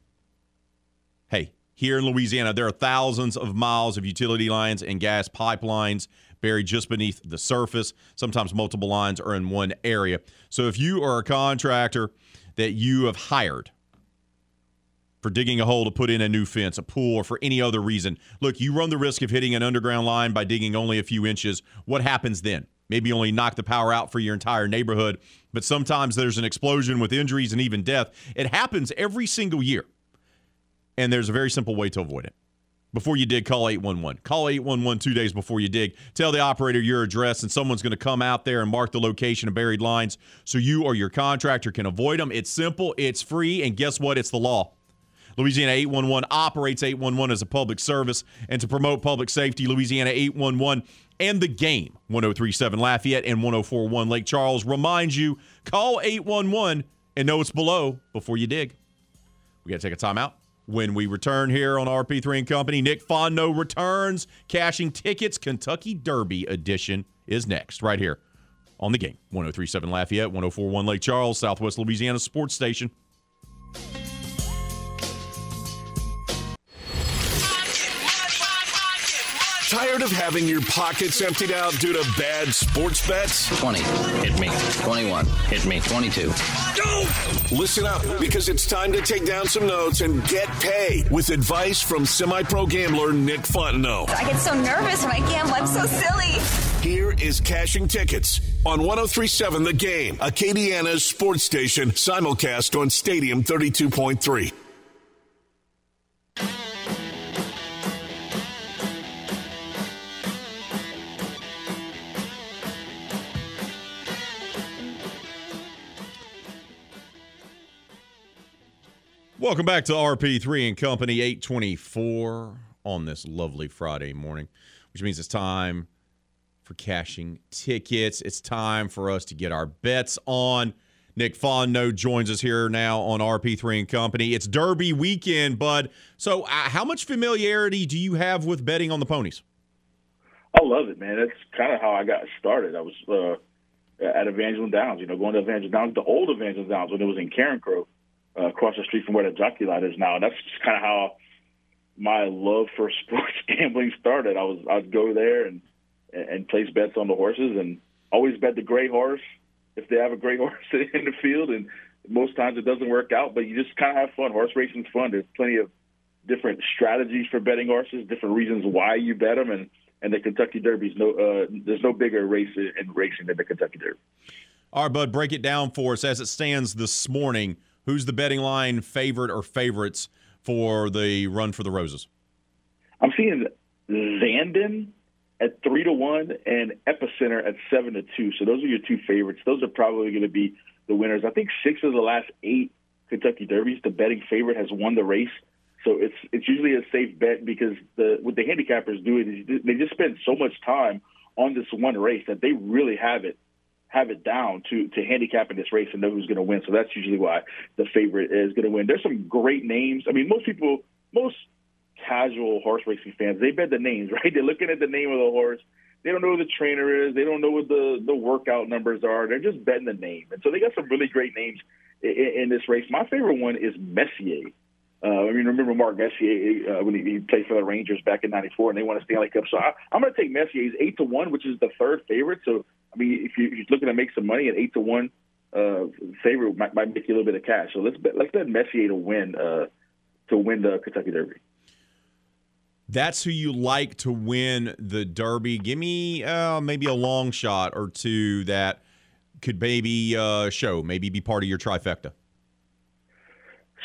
hey, here in Louisiana, there are thousands of miles of utility lines and gas pipelines buried just beneath the surface. Sometimes multiple lines are in one area. So if you are a contractor that you have hired for digging a hole to put in a new fence, a pool, or for any other reason, look, you run the risk of hitting an underground line by digging only a few inches. What happens then? maybe only knock the power out for your entire neighborhood, but sometimes there's an explosion with injuries and even death. It happens every single year. And there's a very simple way to avoid it. Before you dig, call 811. Call 811 two days before you dig. Tell the operator your address, and someone's going to come out there and mark the location of buried lines so you or your contractor can avoid them. It's simple, it's free, and guess what? It's the law. Louisiana 811 operates 811 as a public service. And to promote public safety, Louisiana 811 and the game, 1037 Lafayette and 1041 Lake Charles, reminds you call 811 and know it's below before you dig. We got to take a timeout. When we return here on RP3 and Company, Nick Fontenot returns. Cashing tickets, Kentucky Derby edition is next, right here on the game. 1037 Lafayette, 1041 Lake Charles, Southwest Louisiana Sports Station. Tired of having your pockets emptied out due to bad sports bets? 20. Hit me. 21. Hit me. 22. Listen up because it's time to take down some notes and get paid with advice from semi pro gambler Nick Fontenot. I get so nervous when I gamble. I'm so silly. Here is Cashing Tickets on 1037 The Game, Acadiana's sports station, simulcast on Stadium 32.3. Welcome back to RP3 and Company 824 on this lovely Friday morning, which means it's time for cashing tickets. It's time for us to get our bets on. Nick Fontenot joins us here now on RP3 and Company. It's Derby weekend, bud. So, uh, how much familiarity do you have with betting on the ponies? I love it, man. That's kind of how I got started. I was uh, at Evangeline Downs, you know, going to Evangeline Downs, the old Evangeline Downs when it was in Carencro uh, across the street from where the jockey lot is now. And that's just kind of how my love for [LAUGHS] sports gambling started. I was I'd go there and and place bets on the horses and always bet the gray horse if they have a gray [LAUGHS] horse in the field. And most times it doesn't work out, but you just kind of have fun. Horse racing's fun. There's plenty of different strategies for betting horses, different reasons why you bet them, and and the Kentucky Derby's no uh, there's no bigger race in racing than the Kentucky Derby. All right, Bud, break it down for us as it stands this morning. Who's the betting line favorite or favorites for the run for the roses? I'm seeing Zandon at three to one and Epicenter at seven to two. So those are your two favorites. Those are probably going to be the winners. I think six of the last eight Kentucky Derbies, the betting favorite has won the race. So it's it's usually a safe bet because the what the handicappers do is they just spend so much time on this one race that they really have it have it down to to handicap in this race and know who's going to win. So that's usually why the favorite is going to win. There's some great names. I mean, most people, most casual horse racing fans, they bet the names, [LAUGHS] right? They're looking at the name of the horse. They don't know who the trainer is. They don't know what the the workout numbers are. They're just betting the name. And so they got some really great names in, in this race. My favorite one is Messier. Uh, I mean, remember Mark Messier uh, when he, he played for the Rangers back in '94, and they won a Stanley Cup. So I, I'm going to take Messier. He's eight to one, which is the third favorite. So I mean, if, you, if you're looking to make some money, at eight to one uh, favorite might, might make you a little bit of cash. So let's bet, let's bet Messier to win uh, to win the Kentucky Derby. That's who you like to win the Derby. Give me uh, maybe a long shot or two that could maybe uh, show, maybe be part of your trifecta.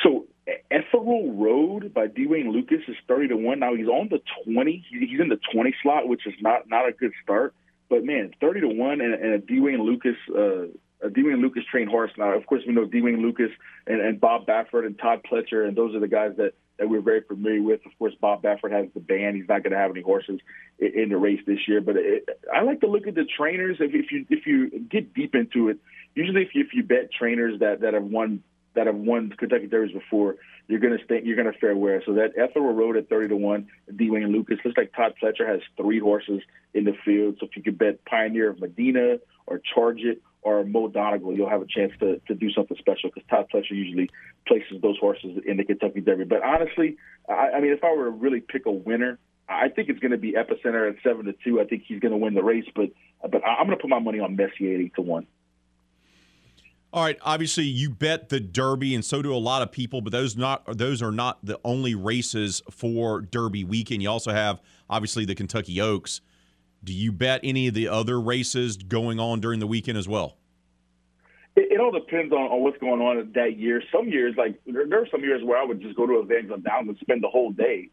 So Ethereal Road by D. Wayne Lukas is thirty to one. Now he's on the twenty. He's in the twenty slot, which is not not a good start. But man, thirty to one and, and a D. Wayne Lukas, uh, a D. Wayne Lukas trained horse. Now, of course, we know D. Wayne Lukas and, and Bob Baffert and Todd Pletcher, and those are the guys that that we're very familiar with. Of course, Bob Baffert has the band. He's not going to have any horses in, in the race this year. But it, I like to look at the trainers. If, if you if you get deep into it, usually if you, if you bet trainers that that have won that have won Kentucky Derbies before, you're gonna stay, you're gonna fare well. So that Ethereal Road at thirty to one, D. Wayne Lukas looks like Todd Pletcher has three horses in the field. So if you could bet Pioneer of Medina or Charge It or Mo Donegal, you'll have a chance to to do something special because Todd Pletcher usually places those horses in the Kentucky Derby. But honestly, I, I mean, if I were to really pick a winner. I think it's going to be Epicenter at seven to two. I think he's going to win the race, but but I'm going to put my money on Messier eight to one. All right, obviously you bet the Derby, and so do a lot of people. But those not those are not the only races for Derby weekend. You also have obviously the Kentucky Oaks. Do you bet any of the other races going on during the weekend as well? It, it all depends on, on what's going on that year. Some years, like there, there are some years where I would just go to Evangeline down and spend the whole day,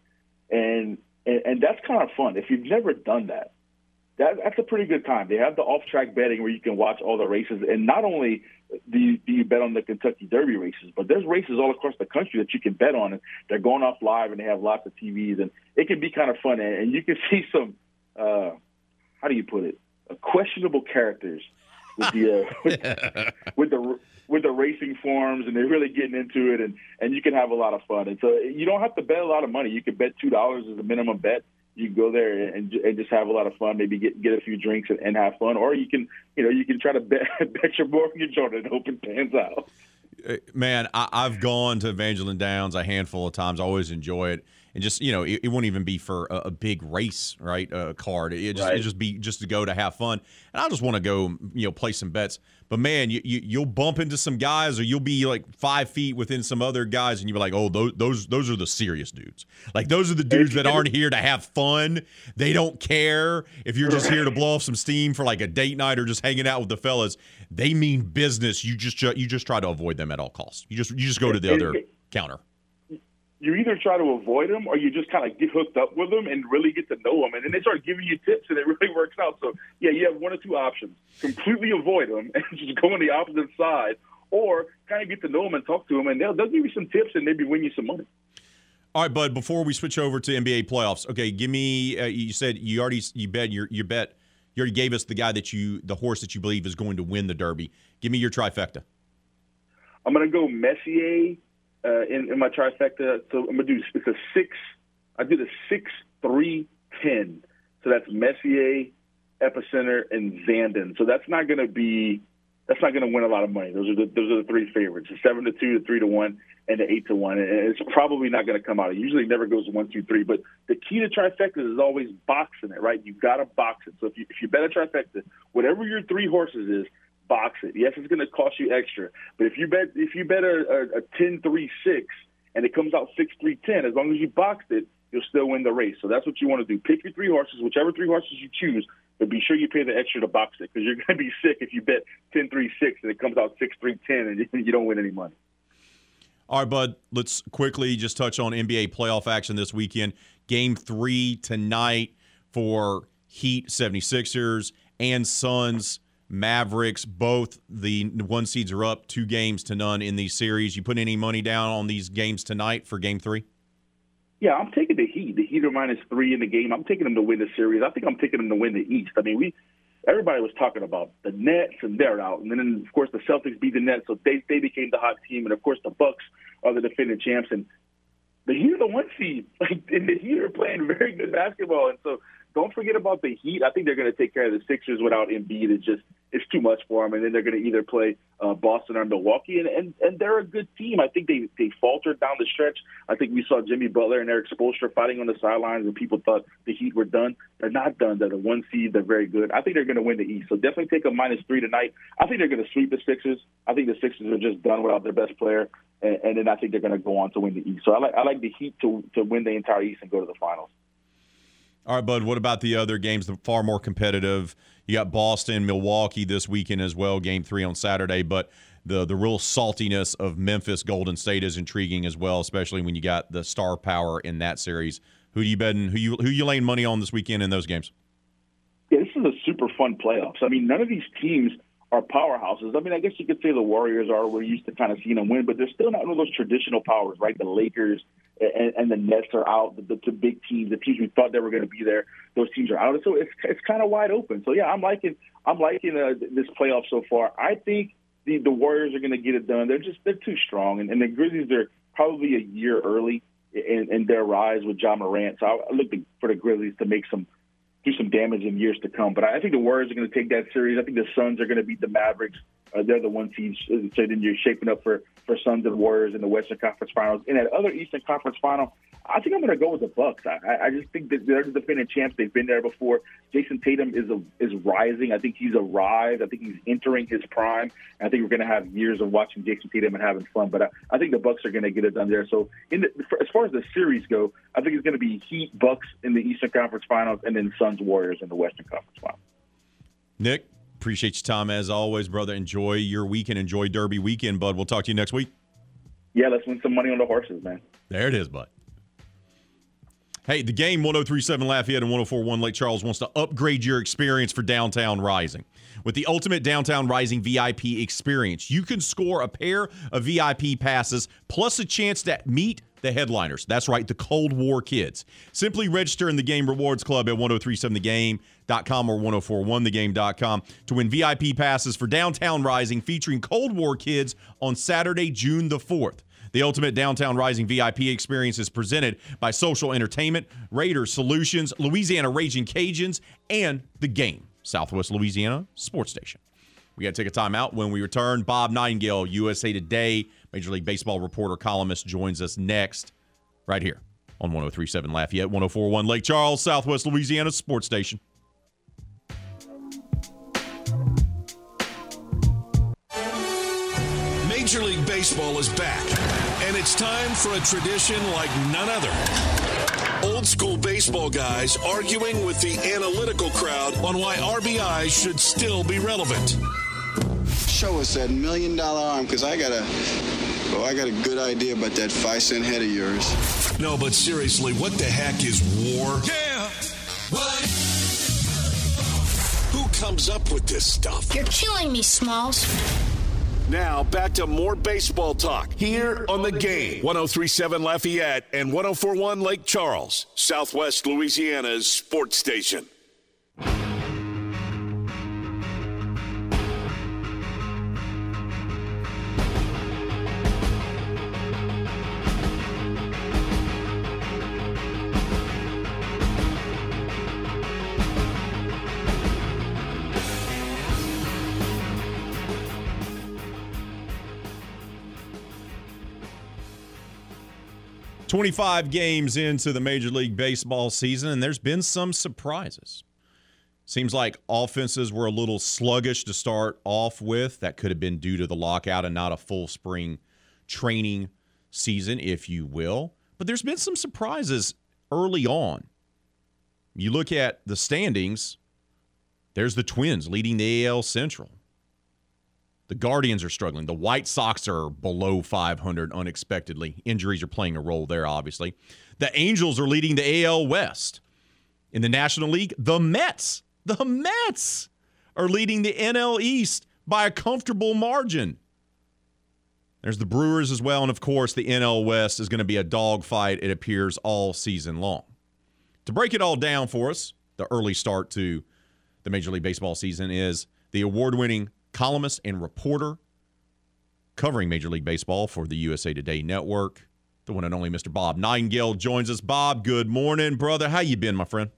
and and, and that's kind of fun. If you've never done that, that that's a pretty good time. They have the off-track betting where you can watch all the races, and not only do you, do you bet on the Kentucky Derby races, but there's races all across the country that you can bet on. And they're going off live, and they have lots of TVs, and it can be kind of fun. And, and you can [LAUGHS] see some, uh, how do you put it, uh, questionable characters with the uh, [LAUGHS] with, with the with the racing forms, and they're really getting into it, and and you can have a lot of fun. And so you don't have to bet a lot of money. You can bet two dollars as a minimum bet. You can go there and, and just have a lot of fun. Maybe get get a few drinks and, and have fun, or you can you know you can try to bet [LAUGHS] bet your mortgage on hope it pans out. Uh, Man, I, I've gone to Evangeline Downs a handful of times. I always enjoy it, and just you know, it, it won't even be for a, a big race, right? A card. It just Right. it just be just to go to have fun, and I just want to go, you know, play some bets. But man, you, you you'll bump into some guys, or you'll be like five feet within some other guys, and you'll be like, oh, those those those are the serious dudes. Like those are the dudes that aren't here to have fun. They don't care if you're just here to blow off some steam for like a date night or just hanging out with the fellas. They mean business. You just you just try to avoid them at all costs. You just you just go to the other counter. You either try to avoid them or you just kind of get hooked up with them and really get to know them. And then they start giving you tips and it [LAUGHS] really works out. So, yeah, you have one or two options completely avoid them [LAUGHS] and just go on the opposite side, or kind of get to know them and talk to them. And they'll, they'll give you some tips and maybe win you some money. All right, bud. Before we switch over to NBA playoffs, okay, give me. Uh, you said you already you bet your you bet you already gave us the guy that you the horse that you believe is going to win the Derby. Give me your trifecta. I'm going to go Messier uh, in, in my trifecta. So I'm to do it's a six. I did a six three ten. So that's Messier, Epicenter, and Zandon. So that's not to be that's not to win a lot of money. Those are the those are the three favorites: the seven to two, the three to one, and the eight to one. And it's probably not to come out. It usually never goes one, two, three. But the key to trifectas is always boxing it, right? You got to box it. So if you if you bet a trifecta, whatever your three horses is, box it. Yes, it's going to cost you extra, but if you bet if you bet a, a, a 10 3 6 and it comes out 6 3 10, as long as you boxed it, you'll still win the race. So that's what you want to do. Pick your three horses, whichever three horses you choose, but be sure you pay the extra to box it because you're [LAUGHS] going to be sick if you bet 10 3 6 and it comes out 6 3 10 and [LAUGHS] you don't win any money. All right, bud. Let's quickly just touch on NBA playoff action this weekend. Game three tonight for Heat 76ers and Suns Mavericks. Both the one seeds are up two games to none in these series. You put any money down on these games tonight for game three? Yeah, I'm taking the Heat. The Heat are minus three in the game. I'm taking them to win the series. I think I'm taking them to win the East. I mean, we everybody was talking about the Nets and they're out, and then of course the Celtics beat the Nets, so they they became the hot team, and of course the Bucks are the defending champs, and the Heat are the one seed. [LAUGHS] Like, and the Heat are playing very good basketball, and so don't forget about the Heat. I think they're going to take care of the Sixers without Embiid. It's just it's too much for them, and then they're going to either play uh, Boston or Milwaukee, and, and and they're a good team. I think they they faltered down the stretch. I think we saw Jimmy Butler and Erik Spoelstra fighting on the sidelines, and people thought the Heat were done. They're not done. They're the one seed. They're very good. I think they're going to win the East. So definitely take a minus three tonight. I think they're going to sweep the Sixers. I think the Sixers are just done without their best player, and, and then I think they're going to go on to win the East. So I like I like the Heat to to win the entire East and go to the finals. All right, bud. What about the other games? The far more competitive. You got Boston, Milwaukee this weekend as well. Game three on Saturday, but the the real saltiness of Memphis Golden State is intriguing as well, especially when you got the star power in that series. Who you betting? Who you who you laying money on this weekend in those games? Yeah, this is a super fun playoffs. I mean, none of these teams are powerhouses. I mean, I guess you could say the Warriors are. We're used to kind of seeing them win, but they're still not one of those traditional powers, right? The Lakers and, and the Nets are out. The, the, the big teams, the teams we thought they were going to be there, those teams are out. So it's it's kind of wide open. So yeah, I'm liking I'm liking uh, this playoff so far. I think the the Warriors are going to get it done. They're just they're too strong, and, and the Grizzlies are probably a year early in, in their rise with Ja Morant. So I, look for the Grizzlies to make some do some damage in years to come. But I think the Warriors are going to take that series. I think the Suns are going to beat the Mavericks. Uh, they're the one team. So then you're shaping up for for Suns and Warriors in the Western Conference Finals. In that other Eastern Conference Final, I think I'm going to go with the Bucks. I, I just think that they're the defending champs. They've been there before. Jayson Tatum is a, is rising. I think he's arrived. I think he's entering his prime. And I think we're going to have years of watching Jayson Tatum and having fun. But I, I think the Bucks are going to get it done there. So in the, for, as far as the series go, I think it's going to be Heat Bucks in the Eastern Conference Finals, and then Suns Warriors in the Western Conference Finals. Nick, appreciate your time as always, brother. Enjoy your weekend. Enjoy Derby weekend, bud. We'll talk to you next week. Yeah, let's win some money on the horses, man. There it is, bud. Hey, the game 1037 Lafayette and 1041 Lake Charles wants to upgrade your experience for Downtown Rising. With the ultimate Downtown Rising VIP experience, you can score a pair of VIP passes plus a chance to meet the headliners. That's right, the Cold War Kids. Simply register in the Game Rewards Club at oh 1037thegame.com or 1041thegame.com to win VIP passes for Downtown Rising featuring Cold War Kids on Saturday, June the 4th. The Ultimate Downtown Rising VIP experience is presented by Social Entertainment, Raiders Solutions, Louisiana Raging Cajuns, and The Game, Southwest Louisiana Sports Station. We got to take a time out. When we return, Bob Nightingale, USA Today, Major League Baseball reporter, columnist, joins us next right here on 1037 Lafayette, 1041 Lake Charles, Southwest Louisiana Sports Station. Baseball is back, and it's time for a tradition like none other. Old school baseball guys arguing with the analytical crowd on why RBI should still be relevant. Show us that million dollar arm, because I got a, oh, I got a good idea about that five cent head of yours. No, but seriously, what the heck is war? Yeah. What? Who comes up with this stuff? You're killing me, Smalls. Now back to more baseball talk here on the game. 1037 Lafayette and 1041 Lake Charles, Southwest Louisiana's sports station. Twenty-five games into the Major League Baseball season, and there's been some surprises. Seems like offenses were a little sluggish to start off with. That could have been due to the lockout and not a full spring training season, if you will. But there's been some surprises early on. You look at the standings, there's the Twins leading the AL Central. The Guardians are struggling. The White Sox are below 500 unexpectedly. Injuries are playing a role there, obviously. The Angels are leading the AL West. In the National League, the Mets, the Mets are leading the NL East by a comfortable margin. There's the Brewers as well. And of course, the NL West is going to be a dogfight, it appears, all season long. To break it all down for us, the early start to the Major League Baseball season is the award winning columnist and reporter covering Major League Baseball for the USA Today network. The one and only Mr. Bob Nightingale joins us. Bob, good morning, brother. How you been, my friend?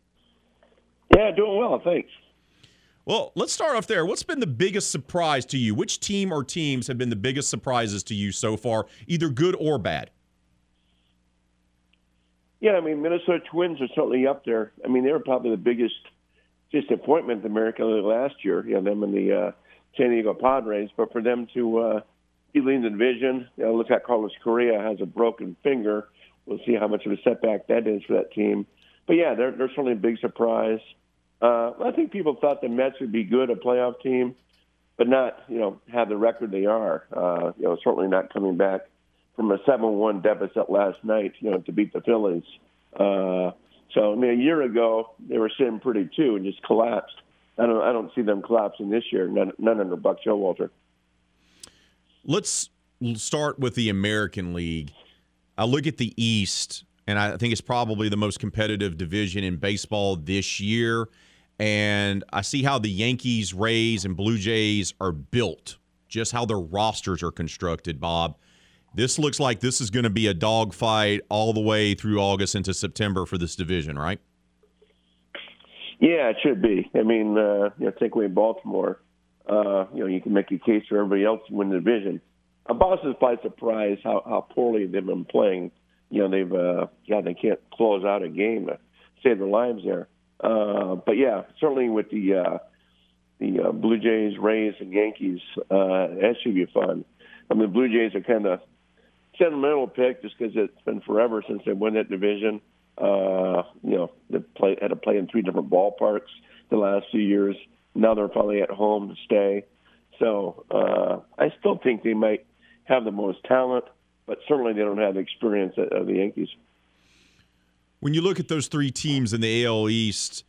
Yeah, doing well, thanks. Well, let's start off there. What's been the biggest surprise to you? Which team or teams have been the biggest surprises to you so far, either good or bad? Yeah, I mean, Minnesota Twins are certainly up there. I mean, they were probably the biggest disappointment in American League last year. You know, them and the uh, San Diego Padres, but for them to uh, be leading the division, you know, look at Carlos Correa has a broken finger. We'll see how much of a setback that is for that team. But yeah, they're, they're certainly a big surprise. Uh, I think people thought the Mets would be good, a playoff team, but not, you know, have the record they are. Uh, you know, certainly not coming back from a 7-1 deficit last night, you know, to beat the Phillies. Uh, so, I mean, a year ago, they were sitting pretty too and just collapsed. I don't, I don't see them collapsing this year, none, none under Buck Showalter. Let's start with the American League. I look at the East, and I think it's probably the most competitive division in baseball this year. And I see how the Yankees, Rays, and Blue Jays are built, just how their rosters are constructed, Bob. This looks like this is going to be a dogfight all the way through August into September for this division, right? Yeah, it should be. I mean, uh, you know, take away Baltimore, uh, you know, you can make a case for everybody else to win the division. Uh, Boston's probably surprised how, how poorly they've been playing. you know they've uh, yeah they can't close out a game to save their lives there. Uh, but yeah, certainly with the uh, the uh, Blue Jays, Rays, and Yankees, uh, that should be fun. I mean, the Blue Jays are kind of sentimental pick just because it's been forever since they won that division. You know, they play, had to play in three different ballparks the last few years. Now they're finally at home to stay. So uh, I still think they might have the most talent, but certainly they don't have the experience of the Yankees. When you look at those three teams in the AL East,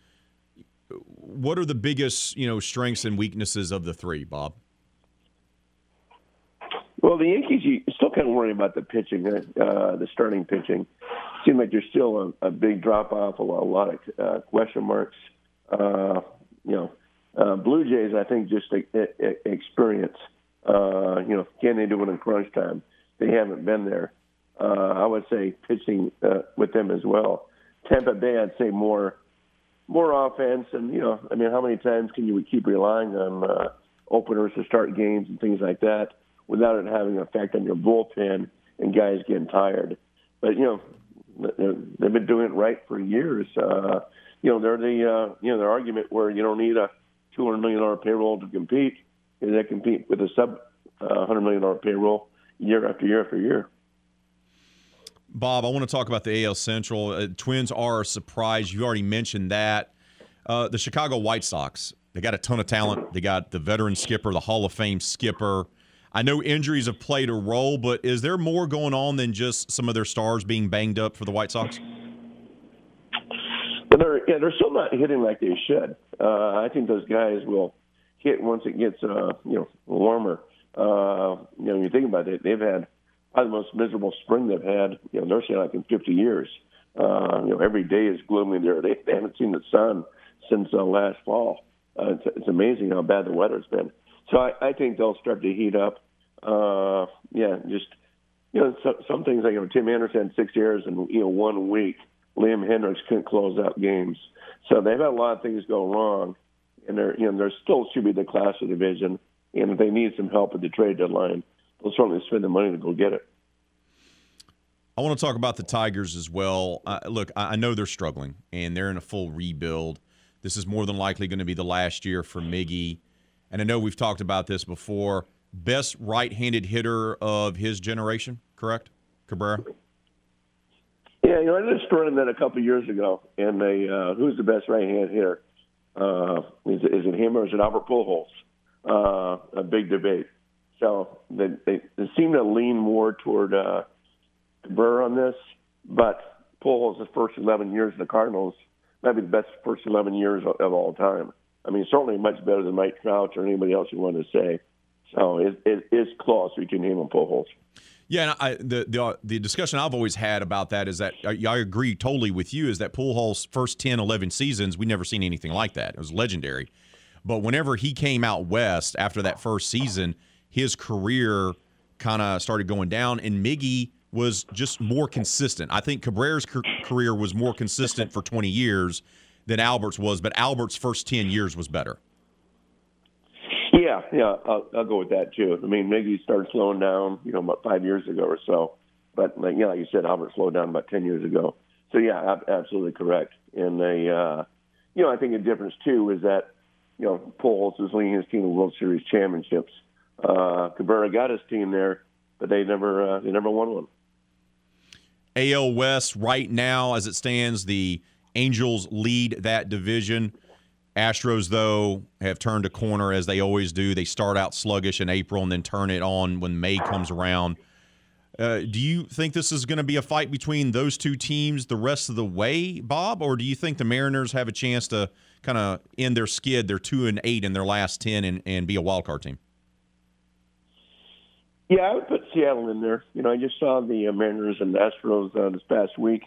what are the biggest you know strengths and weaknesses of the three, Bob? Well, the Yankees, you still kind of worry about the pitching, uh, the starting pitching. Seems like there's still a, a big drop off, a lot, a lot of uh, question marks. Uh, you know, uh, Blue Jays, I think, just a, a, experience. Uh, you know, can they do it in crunch time? They haven't been there. Uh, I would say pitching uh, with them as well. Tampa Bay, I'd say more more offense, and you know, I mean, how many times can you keep relying on uh, openers to start games and things like that without it having an effect on your bullpen and guys getting tired? But you know, they've been doing it right for years. Uh, you know, they're the uh, you know their argument where you don't need a two hundred million dollar payroll to compete. They compete with a sub uh, hundred million dollar payroll year after year after year. Bob, I want to talk about the AL Central. Uh, twins are a surprise. You already mentioned that. Uh, the Chicago White Sox, they got a ton of talent. They got the veteran skipper, the Hall of Fame skipper. I know injuries have played a role, but is there more going on than just some of their stars being banged up for the White Sox? They're yeah, they're still not hitting like they should. Uh, I think those guys will hit once it gets uh, you know warmer. Uh, you know, when you think about it, they've had probably the most miserable spring they've had. You know, saying like in 50 years. Uh, you know, every day is gloomy there. They, they haven't seen the sun since uh, last fall. Uh, it's, it's amazing how bad the weather's been. So I, I think they'll start to heat up. Uh, yeah, just you know, so, some things like you know, Tim Anderson six errors in you know one week. Liam Hendriks couldn't close out games. So they've had a lot of things go wrong, and they're you know they're still should be the class of the division. And if they need some help at the trade deadline, they'll certainly spend the money to go get it. I want to talk about the Tigers as well. Uh, look, I know they're struggling and they're in a full rebuild. This is more than likely going to be the last year for Miggy. And I know we've talked about this before. Best right handed hitter of his generation, correct? Cabrera? Yeah, you know, I just on that a couple of years ago. And they, uh, who's the best right handed hitter? Uh, is, it, is it him or is it Albert Pujols? Uh, a big debate. So they, they, they seem to lean more toward uh, Burr on this, but Pujols' his first 11 years in the Cardinals might be the best first 11 years of, of all time. I mean, certainly much better than Mike Trout or anybody else you want to say. So it, it is close between him and Pujols. Yeah, I, the, the uh, the discussion I've always had about that is that uh, I, I agree totally with you. Is that Pujols' first 10, 11 seasons, we never seen anything like that. It was legendary. But whenever he came out west after that first season, his career kind of started going down, and Miggy was just more consistent. I think Cabrera's career was more consistent for 20 years than Albert's was, but Albert's first 10 years was better. Yeah, yeah, I'll, I'll go with that too. I mean, Miggy started slowing down, you know, about five years ago or so, but like, yeah, like you said, Albert slowed down about 10 years ago. So yeah, absolutely correct. And they, uh, you know, I think the difference too is that, you know, Pujols was leading his team to World Series championships uh, Cabrera got his team there, but they never uh, they never won one. AL West right now, as it stands, the Angels lead that division. Astros, though, have turned a corner as they always do. They start out sluggish in April and then turn it on when May comes around. Uh, do you think this is going to be a fight between those two teams the rest of the way, Bob, or do you think the Mariners have a chance to kind of end their skid? They're two and eight in their last ten and, and be a wild card team. Yeah, I would put Seattle in there. You know, I just saw the uh, Mariners and Astros uh, this past week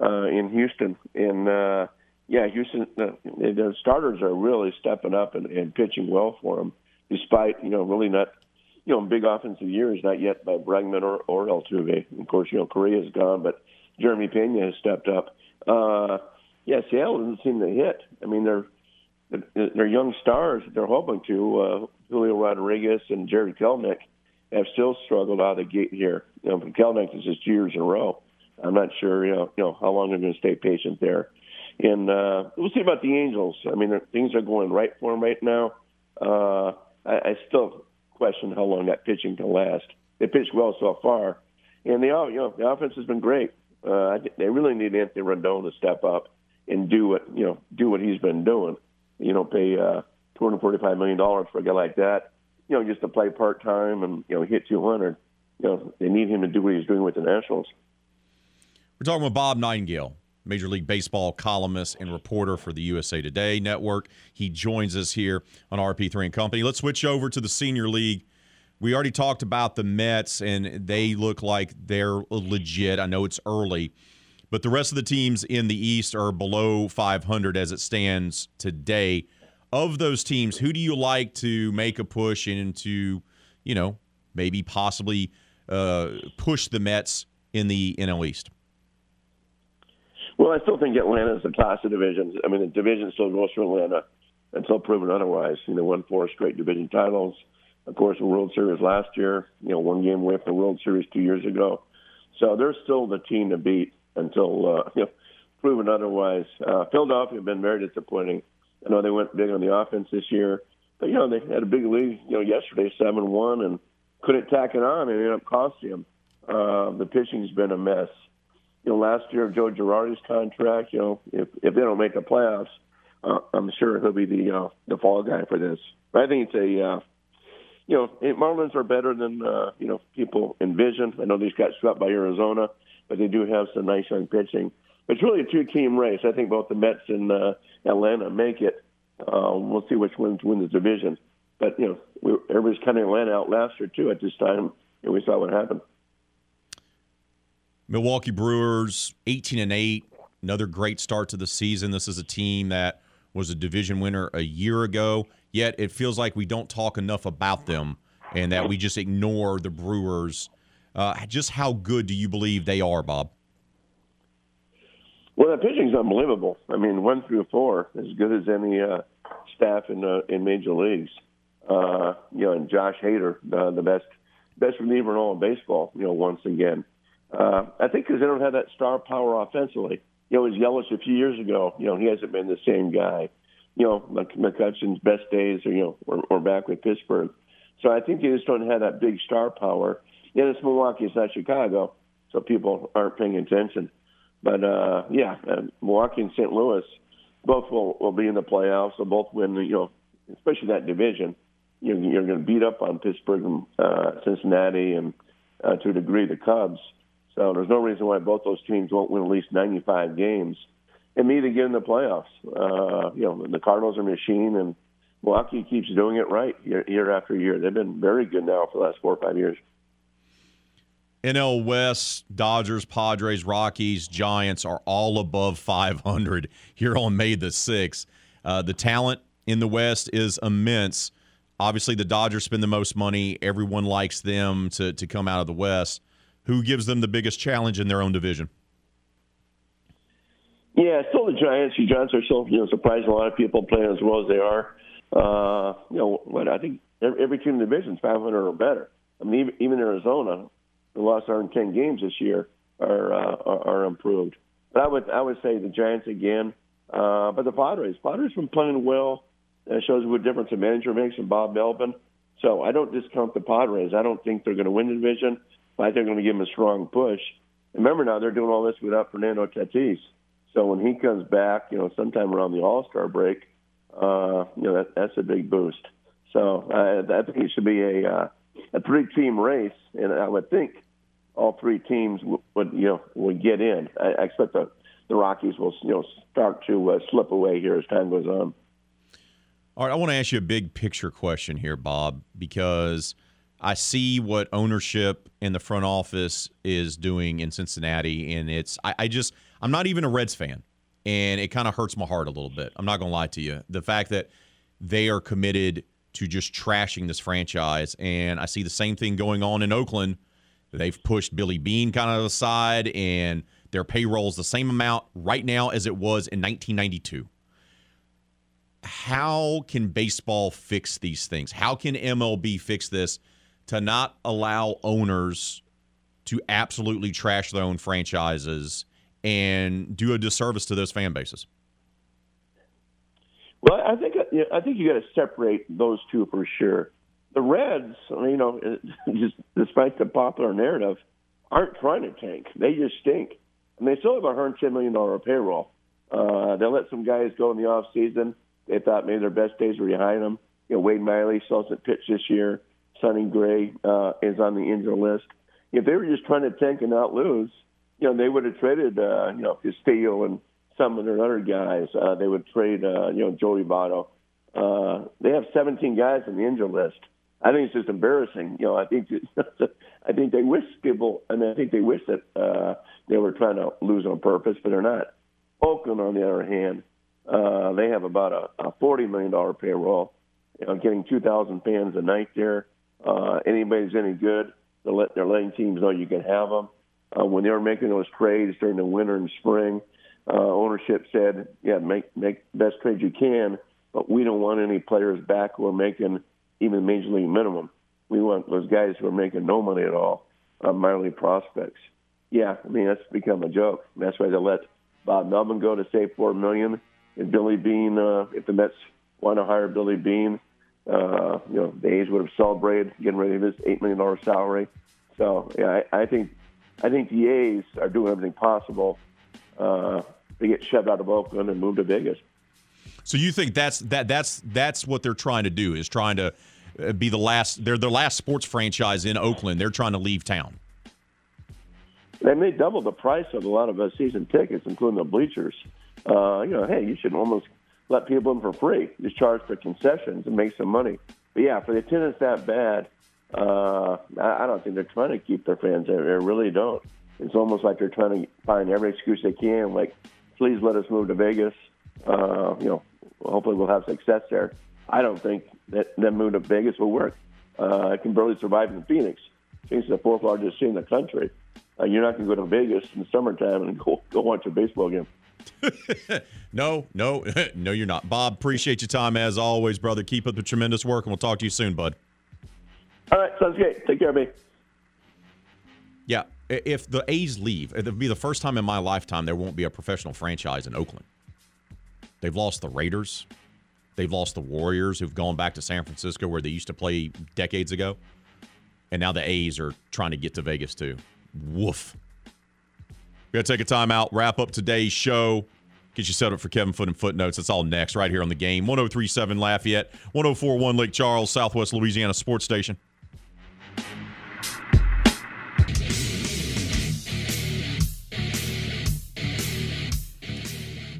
uh, in Houston, and uh, yeah, Houston uh, the starters are really stepping up and, and pitching well for them, despite you know really not you know big offensive years not yet by Bregman or, or Altuve. Of course, you know Correa's gone, but Jeremy Pena has stepped up. Uh, yeah, Seattle doesn't seem to hit. I mean, they're they're young stars. That they're hoping to uh, Julio Rodriguez and Jarred Kelenic have still struggled out of the gate here. You know, Kelenic is just years in a row. I'm not sure, you know, you know how long they're going to stay patient there. And uh, we'll see about the Angels. I mean, things are going right for them right now. Uh, I, I still question how long that pitching can last. They pitched well so far, and the you know the offense has been great. Uh, they really need Anthony Rendon to step up and do what you know do what he's been doing. You know, pay uh, two hundred forty-five million dollars for a guy like that. You know, just to play part time and you know hit two hundred. You know, they need him to do what he's doing with the Nationals. We're talking with Bob Nightingale, Major League Baseball columnist and reporter for the USA Today network. He joins us here on RP3 and Company. Let's switch over to the Senior League. We already talked about the Mets, and they look like they're legit. I know it's early, but the rest of the teams in the East are below 500 as it stands today. Of those teams, who do you like to make a push into, you know, maybe possibly uh, push the Mets in the NL East? Well, I still think Atlanta is the class of divisions. I mean, the division still goes for Atlanta until proven otherwise. You know, won four straight division titles. Of course, the World Series last year. You know, one game away from the World Series two years ago. So they're still the team to beat until uh, [LAUGHS] you know proven otherwise. Uh, Philadelphia have been very disappointing. I know they went big on the offense this year, but you know they had a big lead. You know, yesterday seven one and couldn't tack it on, and ended up costing them. Uh, the pitching's been a mess you know, last year of Joe Girardi's contract, you know, if if they don't make the playoffs, uh, I'm sure he'll be the uh, the fall guy for this. But I think it's a, uh, you know, Marlins are better than uh, you know people envision. I know these got swept by Arizona, but they do have some nice young pitching. But it's really a two-team race. I think both the Mets and uh, Atlanta make it. Uh, we'll see which ones win the division. But you know, we, everybody's counting Atlanta out last year too. At this time, and we saw what happened. Milwaukee Brewers, 18 and 8, another great start to the season. This is a team that was a division winner a year ago, yet it feels like we don't talk enough about them and that we just ignore the Brewers. Uh, just how good do you believe they are, Bob? Well, the pitching's unbelievable. I mean, one through four, as good as any uh, staff in uh, in major leagues. Uh, you know, and Josh Hader, uh, the best best reliever in all of baseball. You know, once again. Uh, I think because they don't have that star power offensively. You know, it was Yelich a few years ago. You know, he hasn't been the same guy. You know, McCutchen's best days are, you know, are, are back with Pittsburgh. So I think they just don't have that big star power. Yeah, it's Milwaukee, it's not Chicago, so people aren't paying attention. But uh, yeah, uh, Milwaukee and St. Louis both will, will be in the playoffs. They'll both win. You know, especially that division. You know, you're going to beat up on Pittsburgh and uh, Cincinnati and uh, to a degree the Cubs. There's no reason why both those teams won't win at least 95 games and me to get in the playoffs. Uh, you know, the Cardinals are a machine, and Milwaukee keeps doing it right year, year after year. They've been very good now for the last four or five years. NL West, Dodgers, Padres, Rockies, Giants are all above 500 here on May the 6th. Uh, the talent in the West is immense. Obviously, the Dodgers spend the most money. Everyone likes them to, to come out of the West who gives them the biggest challenge in their own division? Yeah, still the Giants. The Giants are still, you know, surprising a lot of people playing as well as they are. Uh, you know, but I think every team in the division is 500 or better. I mean, even, Arizona, the lost 110 games this year, are, uh, are are improved. But I would I would say the Giants again. Uh, but the Padres, Padres been playing well. That shows what difference a manager makes in Bob Melvin. So I don't discount the Padres. I don't think they're going to win the division. I think they're going to give him a strong push. Remember now, they're doing all this without Fernando Tatis. So when he comes back, you know, sometime around the All Star break, uh, you know, that, that's a big boost. So uh, I think it should be a uh, a three team race, and I would think all three teams would, would you know would get in. I, I expect the the Rockies will you know start to uh, slip away here as time goes on. All right, I want to ask you a big picture question here, Bob, because I see what ownership in the front office is doing in Cincinnati, and it's I, I just I'm not even a Reds fan, and it kind of hurts my heart a little bit. I'm not gonna lie to you. The fact that they are committed to just trashing this franchise, and I see the same thing going on in Oakland. They've pushed Billy Beane kind of aside, and their payroll is the same amount right now as it was in 1992 how can baseball fix these things? How can MLB fix this to not allow owners to absolutely trash their own franchises and do a disservice to those fan bases. Well, I think you know, I think you got to separate those two for sure. The Reds, you know, [LAUGHS] just despite the popular narrative, aren't trying to tank. They just stink, and they still have a 110 million dollar payroll. Uh, they let some guys go in the off season. They thought maybe their best days were behind them. You know, Wade Miley still hasn't pitched this year. Sonny Gray uh, is on the injury list. If they were just trying to tank and not lose, you know, they would have traded, uh, you know, Castillo and some of their other guys. Uh, they would trade, uh, you know, Joey Votto. Uh, they have 17 guys on the injury list. I think it's just embarrassing. You know, I think [LAUGHS] I think they wish people, and I think they wish that uh, they were trying to lose on purpose, but they're not. Oakland, on the other hand, uh, they have about a, a $40 million payroll. You know, getting 2,000 fans a night there. Uh, anybody's any good, they're, let, they're letting teams know you can have them. Uh, when they were making those trades during the winter and spring, uh, ownership said, "Yeah, make make best trades you can, but we don't want any players back who are making even major league minimum. We want those guys who are making no money at all, uh, minor league prospects." Yeah, I mean that's become a joke. That's why they let Bob Melvin go to save four million, and Billy Beane. Uh, if the Mets want to hire Billy Beane, uh, you know the A's would have celebrated getting rid of his eight million dollar salary. So yeah, I, I think I think the A's are doing everything possible uh, to get shoved out of Oakland and move to Vegas. So you think that's that that's that's what they're trying to do is trying to uh, be the last they're the last sports franchise in Oakland. They're trying to leave town. They may double the price of a lot of uh, season tickets, including the bleachers. Uh, you know, hey, you should almost let people in for free. Just charge for concessions and make some money. But yeah, for the attendance that bad, uh, I, I don't think they're trying to keep their fans there. They really don't. It's almost like they're trying to find every excuse they can, like, please let us move to Vegas. Uh, you know, hopefully we'll have success there. I don't think that them move to Vegas will work. Uh, can barely survive in Phoenix. Phoenix is the fourth largest city in the country. Uh, you're not going to go to Vegas in the summertime and go go watch a baseball game. [LAUGHS] no, no, [LAUGHS] no, you're not. Bob, appreciate your time as always, brother. Keep up the tremendous work, and we'll talk to you soon, bud. All right, sounds great. Take care, of me. Yeah, if the A's leave, it'll be the first time in my lifetime there won't be a professional franchise in Oakland. They've lost the Raiders. They've lost the Warriors, who've gone back to San Francisco where they used to play decades ago. And now the A's are trying to get to Vegas, too. Woof. We got to take a time out, wrap up today's show, get you set up for Kevin Foote and Footnotes. That's all next, right here on the game. 1037 Lafayette, 1041 Lake Charles, Southwest Louisiana Sports Station.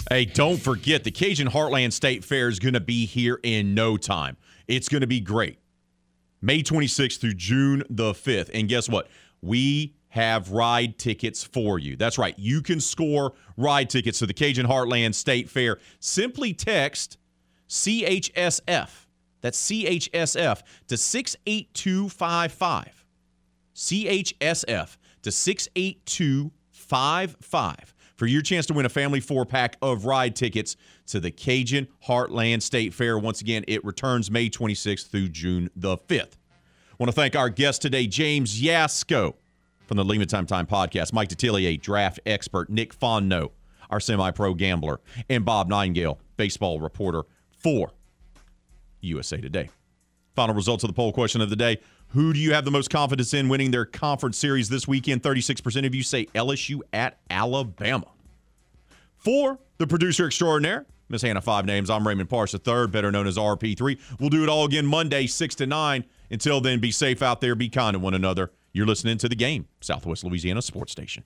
Hey, don't forget the Cajun Heartland State Fair is going to be here in no time. It's going to be great. May 26th through June the 5th. And guess what? We have ride tickets for you. That's right. You can score ride tickets to the Cajun Heartland State Fair. Simply text CHSF. That's CHSF to 68255. CHSF to 68255 for your chance to win a family four pack of ride tickets to the Cajun Heartland State Fair. Once again, it returns May 26th through June the 5th. I want to thank our guest today, James Yasko from the Lima Time Time podcast, Mike Detillier, draft expert, Nick Fonno, our semi pro gambler, and Bob Nightingale, baseball reporter for USA Today. Final results of the poll question of the day. Who do you have the most confidence in winning their conference series this weekend? 36% of you say LSU at Alabama. For the producer extraordinaire, Miss Hannah Five Names, I'm Raymond Parsh III, better known as RP3. We'll do it all again Monday, 6 to 9. Until then, be safe out there, be kind to one another. You're listening to the game, Southwest Louisiana Sports Station.